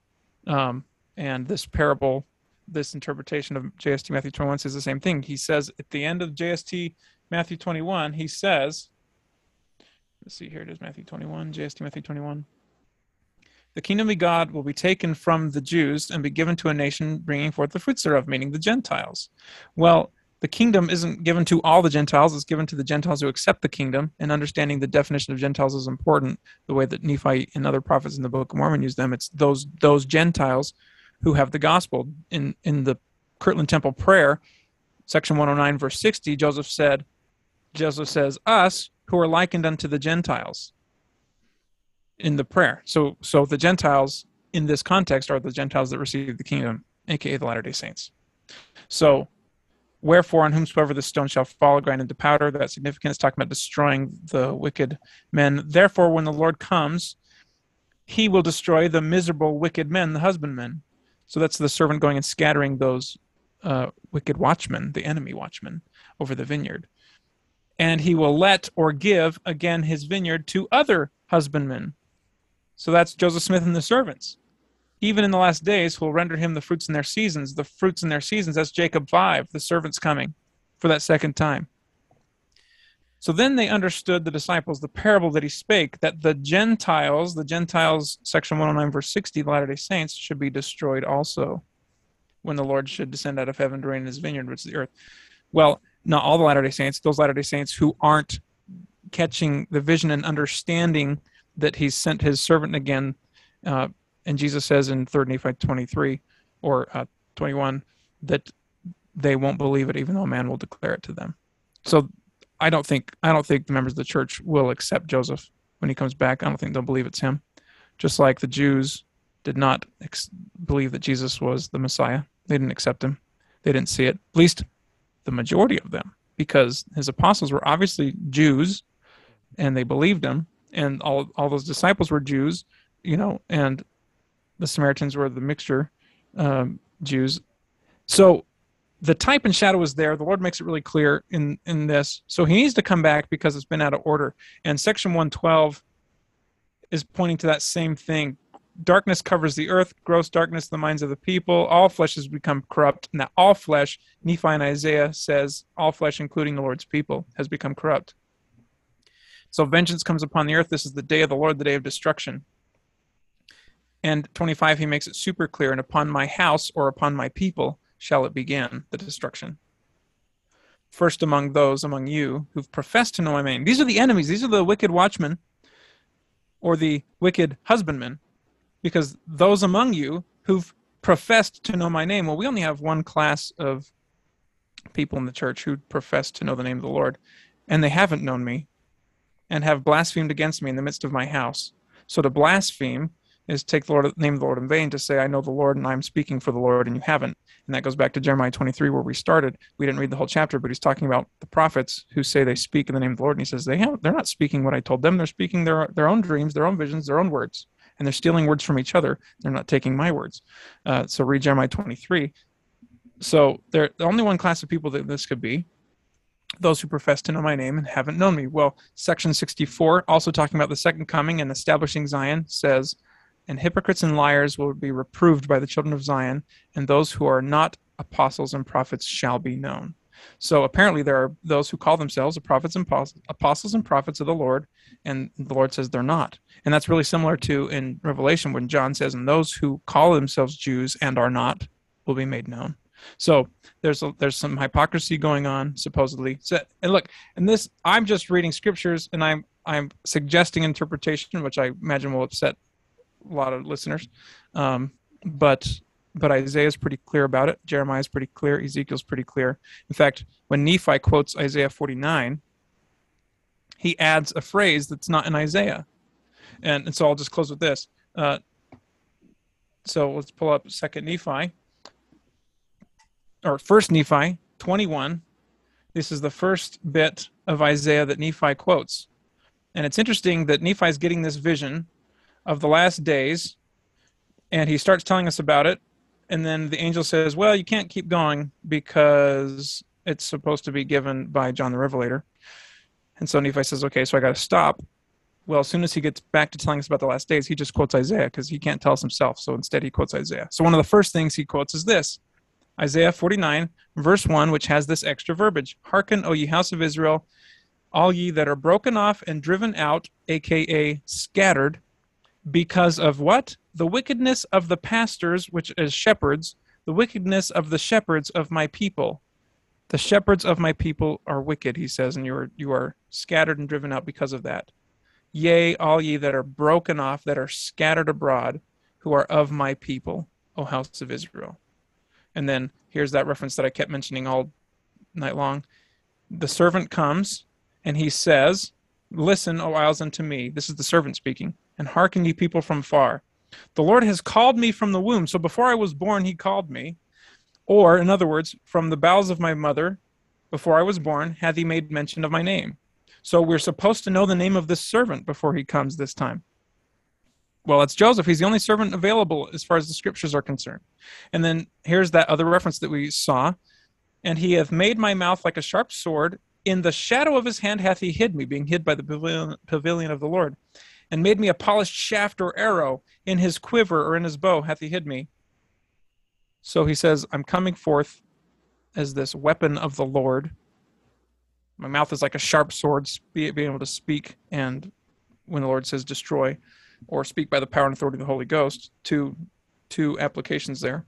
Um, and this parable, this interpretation of JST Matthew 21 says the same thing. He says at the end of JST Matthew 21, he says, let's see, here it is Matthew 21, JST Matthew 21 the kingdom of God will be taken from the Jews and be given to a nation bringing forth the fruits thereof, meaning the Gentiles. Well, the kingdom isn't given to all the Gentiles, it's given to the Gentiles who accept the kingdom, and understanding the definition of Gentiles is important, the way that Nephi and other prophets in the Book of Mormon use them. It's those those Gentiles who have the gospel. In in the Kirtland Temple prayer, section 109, verse 60, Joseph said, Joseph says, Us who are likened unto the Gentiles in the prayer. So so the Gentiles in this context are the Gentiles that receive the kingdom, aka the Latter day Saints. So wherefore on whomsoever the stone shall fall grind into powder that significance talking about destroying the wicked men therefore when the lord comes he will destroy the miserable wicked men the husbandmen so that's the servant going and scattering those uh, wicked watchmen the enemy watchmen over the vineyard and he will let or give again his vineyard to other husbandmen so that's Joseph Smith and the servants. Even in the last days, who will render him the fruits in their seasons. The fruits in their seasons, that's Jacob 5, the servants coming for that second time. So then they understood, the disciples, the parable that he spake, that the Gentiles, the Gentiles, section 109, verse 60, the Latter day Saints, should be destroyed also when the Lord should descend out of heaven to reign in his vineyard, which is the earth. Well, not all the Latter day Saints, those Latter day Saints who aren't catching the vision and understanding that he's sent his servant again. Uh, and Jesus says in 3 Nephi 23 or uh, 21 that they won't believe it even though a man will declare it to them. So I don't think I don't think the members of the church will accept Joseph when he comes back. I don't think they'll believe it's him. Just like the Jews did not ex- believe that Jesus was the Messiah. They didn't accept him. They didn't see it. At least the majority of them because his apostles were obviously Jews and they believed him and all all those disciples were Jews, you know, and the Samaritans were the mixture um, Jews. So the type and shadow is there. The Lord makes it really clear in in this. So he needs to come back because it's been out of order. And section 112 is pointing to that same thing. Darkness covers the earth, gross darkness the minds of the people. All flesh has become corrupt. Now all flesh, Nephi and Isaiah says, all flesh, including the Lord's people, has become corrupt. So vengeance comes upon the earth. This is the day of the Lord, the day of destruction. And 25, he makes it super clear. And upon my house or upon my people shall it begin, the destruction. first among those among you who've professed to know my name. These are the enemies. These are the wicked watchmen or the wicked husbandmen, because those among you who've professed to know my name. Well, we only have one class of people in the church who profess to know the name of the Lord, and they haven't known me and have blasphemed against me in the midst of my house. So to blaspheme is take the Lord, name of the Lord in vain to say, I know the Lord and I'm speaking for the Lord and you haven't. And that goes back to Jeremiah 23 where we started. We didn't read the whole chapter, but he's talking about the prophets who say they speak in the name of the Lord. And he says they have, they're not speaking what I told them. They're speaking their, their own dreams, their own visions, their own words. And they're stealing words from each other. They're not taking my words. Uh, so read Jeremiah 23. So they're the only one class of people that this could be those who profess to know my name and haven't known me. Well, section 64, also talking about the second coming and establishing Zion, says, And hypocrites and liars will be reproved by the children of Zion, and those who are not apostles and prophets shall be known. So apparently, there are those who call themselves the prophets and apostles and prophets of the Lord, and the Lord says they're not. And that's really similar to in Revelation when John says, And those who call themselves Jews and are not will be made known. So there's a, there's some hypocrisy going on supposedly. So and look, and this I'm just reading scriptures and I'm I'm suggesting interpretation, which I imagine will upset a lot of listeners. Um, but but Isaiah is pretty clear about it. Jeremiah is pretty clear. Ezekiel's pretty clear. In fact, when Nephi quotes Isaiah 49, he adds a phrase that's not in Isaiah. And, and so I'll just close with this. Uh, so let's pull up Second Nephi or First Nephi 21. This is the first bit of Isaiah that Nephi quotes. And it's interesting that Nephi is getting this vision of the last days, and he starts telling us about it. And then the angel says, Well, you can't keep going because it's supposed to be given by John the Revelator. And so Nephi says, Okay, so I got to stop. Well, as soon as he gets back to telling us about the last days, he just quotes Isaiah because he can't tell us himself. So instead, he quotes Isaiah. So one of the first things he quotes is this Isaiah 49, verse 1, which has this extra verbiage Hearken, O ye house of Israel, all ye that are broken off and driven out, aka scattered, because of what? The wickedness of the pastors, which is shepherds, the wickedness of the shepherds of my people. The shepherds of my people are wicked, he says, and you are you are scattered and driven out because of that. Yea, all ye that are broken off, that are scattered abroad, who are of my people, O house of Israel. And then here's that reference that I kept mentioning all night long. The servant comes and he says, Listen, O isles, unto me. This is the servant speaking. And hearken, ye people from far. The Lord has called me from the womb. So before I was born, he called me. Or, in other words, from the bowels of my mother, before I was born, hath he made mention of my name. So we're supposed to know the name of this servant before he comes this time. Well, it's Joseph. He's the only servant available as far as the scriptures are concerned. And then here's that other reference that we saw. And he hath made my mouth like a sharp sword. In the shadow of his hand hath he hid me, being hid by the pavilion, of the Lord, and made me a polished shaft or arrow. In his quiver or in his bow hath he hid me. So he says, I'm coming forth as this weapon of the Lord. My mouth is like a sharp sword, being able to speak. And when the Lord says destroy, or speak by the power and authority of the Holy Ghost. Two two applications there.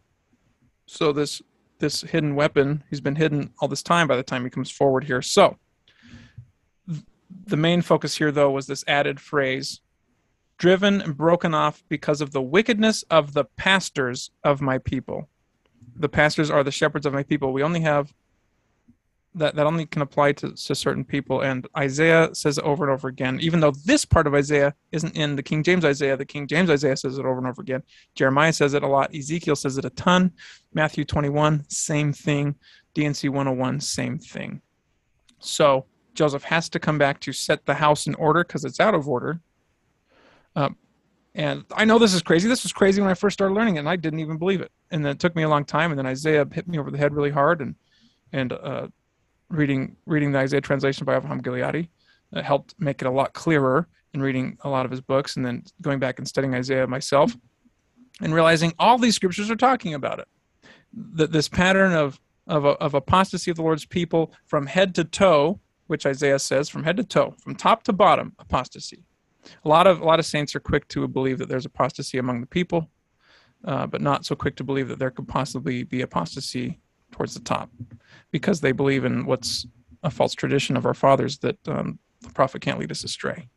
So this this hidden weapon, he's been hidden all this time by the time he comes forward here. So the main focus here though was this added phrase driven and broken off because of the wickedness of the pastors of my people. The pastors are the shepherds of my people. We only have that that only can apply to, to certain people. And Isaiah says it over and over again, even though this part of Isaiah isn't in the King James Isaiah, the King James Isaiah says it over and over again. Jeremiah says it a lot. Ezekiel says it a ton. Matthew 21, same thing. D&C 101, same thing. So Joseph has to come back to set the house in order because it's out of order. Um, and I know this is crazy. This was crazy when I first started learning it, and I didn't even believe it. And then it took me a long time, and then Isaiah hit me over the head really hard, and and uh, reading reading the Isaiah translation by Avraham Gileadi uh, helped make it a lot clearer And reading a lot of his books and then going back and studying Isaiah myself and realizing all these scriptures are talking about it. That this pattern of of, of apostasy of the Lord's people from head to toe, which Isaiah says from head to toe, from top to bottom, apostasy. A lot of a lot of saints are quick to believe that there's apostasy among the people, uh, but not so quick to believe that there could possibly be apostasy towards the top because they believe in what's a false tradition of our fathers that um, the prophet can't lead us astray.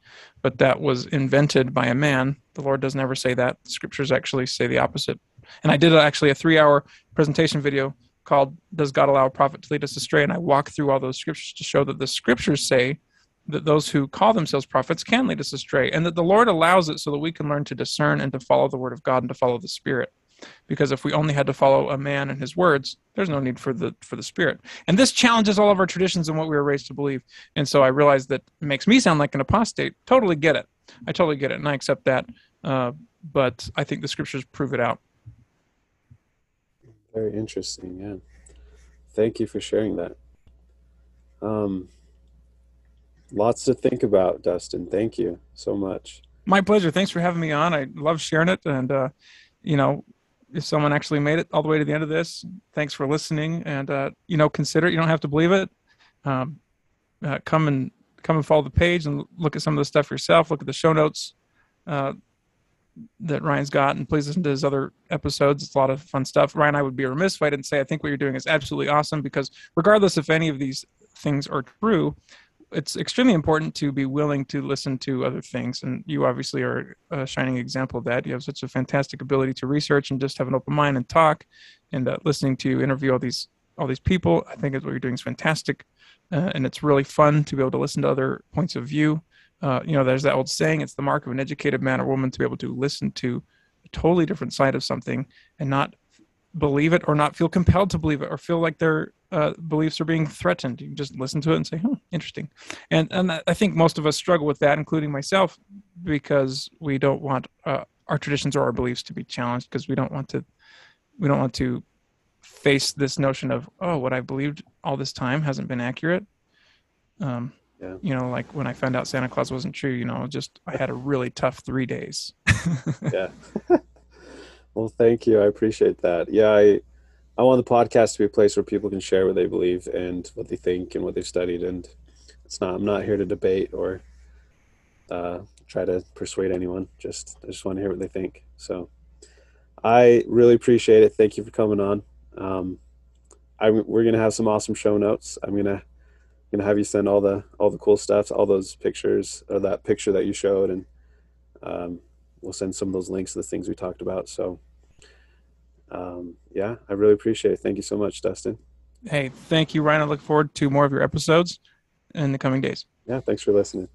But that was invented by a man. The Lord doesn't ever say that. The scriptures actually say the opposite. And I did actually a three hour presentation video called Does God Allow a Prophet to Lead Us Astray? And I walk through all those scriptures to show that the scriptures say that those who call themselves prophets can lead us astray, and that the Lord allows it so that we can learn to discern and to follow the word of God and to follow the Spirit. Because if we only had to follow a man and his words there's no need for the for the spirit. And this challenges all of our traditions and what we were raised to believe. And so i realized that makes me sound like an apostate. Totally get it. I totally get it and i accept that. Uh, but i think the scriptures prove it out. Very interesting yeah. Thank you for sharing that. Um lots to think about dustin thank you so much my pleasure thanks for having me on i love sharing it and uh you know if someone actually made it all the way to the end of this, thanks for listening. And uh, you know, consider it. You don't have to believe it. Um, uh, come and come and follow the page and look at some of the stuff yourself. Look at the show notes uh, that Ryan's got, and please listen to his other episodes. It's a lot of fun stuff. Ryan, I would be remiss if I didn't say I think what you're doing is absolutely awesome because regardless if any of these things are true, it's extremely important to be willing to listen to other things and you obviously are a shining example of that. You have such a fantastic ability to research and just have an open mind and talk and uh, listening to interview all these all these people i think is what you're doing is fantastic uh, and it's really fun to be able to listen to other points of view. Uh, you know there's that old saying it's the mark of an educated man or woman to be able to listen to a totally different side of something and not believe it or not feel compelled to believe it or feel like their uh, beliefs are being threatened. You can just listen to it and say, "Hmm, interesting." And and I think most of us struggle with that, including myself, because we don't want uh, our traditions or our beliefs to be challenged because we don't want to we don't want to face this notion of oh what i believed all this time hasn't been accurate um, yeah. you know like when i found out santa claus wasn't true you know just i had a really tough three days yeah well, thank you. I appreciate that. Yeah, I I want the podcast to be a place where people can share what they believe and what they think and what they've studied. And it's not. I'm not here to debate or uh, try to persuade anyone. Just I just want to hear what they think. So I really appreciate it. Thank you for coming on. Um, I, we're gonna have some awesome show notes. I'm gonna gonna have you send all the all the cool stuff, all those pictures or that picture that you showed, and um, we'll send some of those links to the things we talked about. So, um, yeah, I really appreciate it. Thank you so much, Dustin. Hey, thank you, Ryan. I look forward to more of your episodes in the coming days. Yeah, thanks for listening.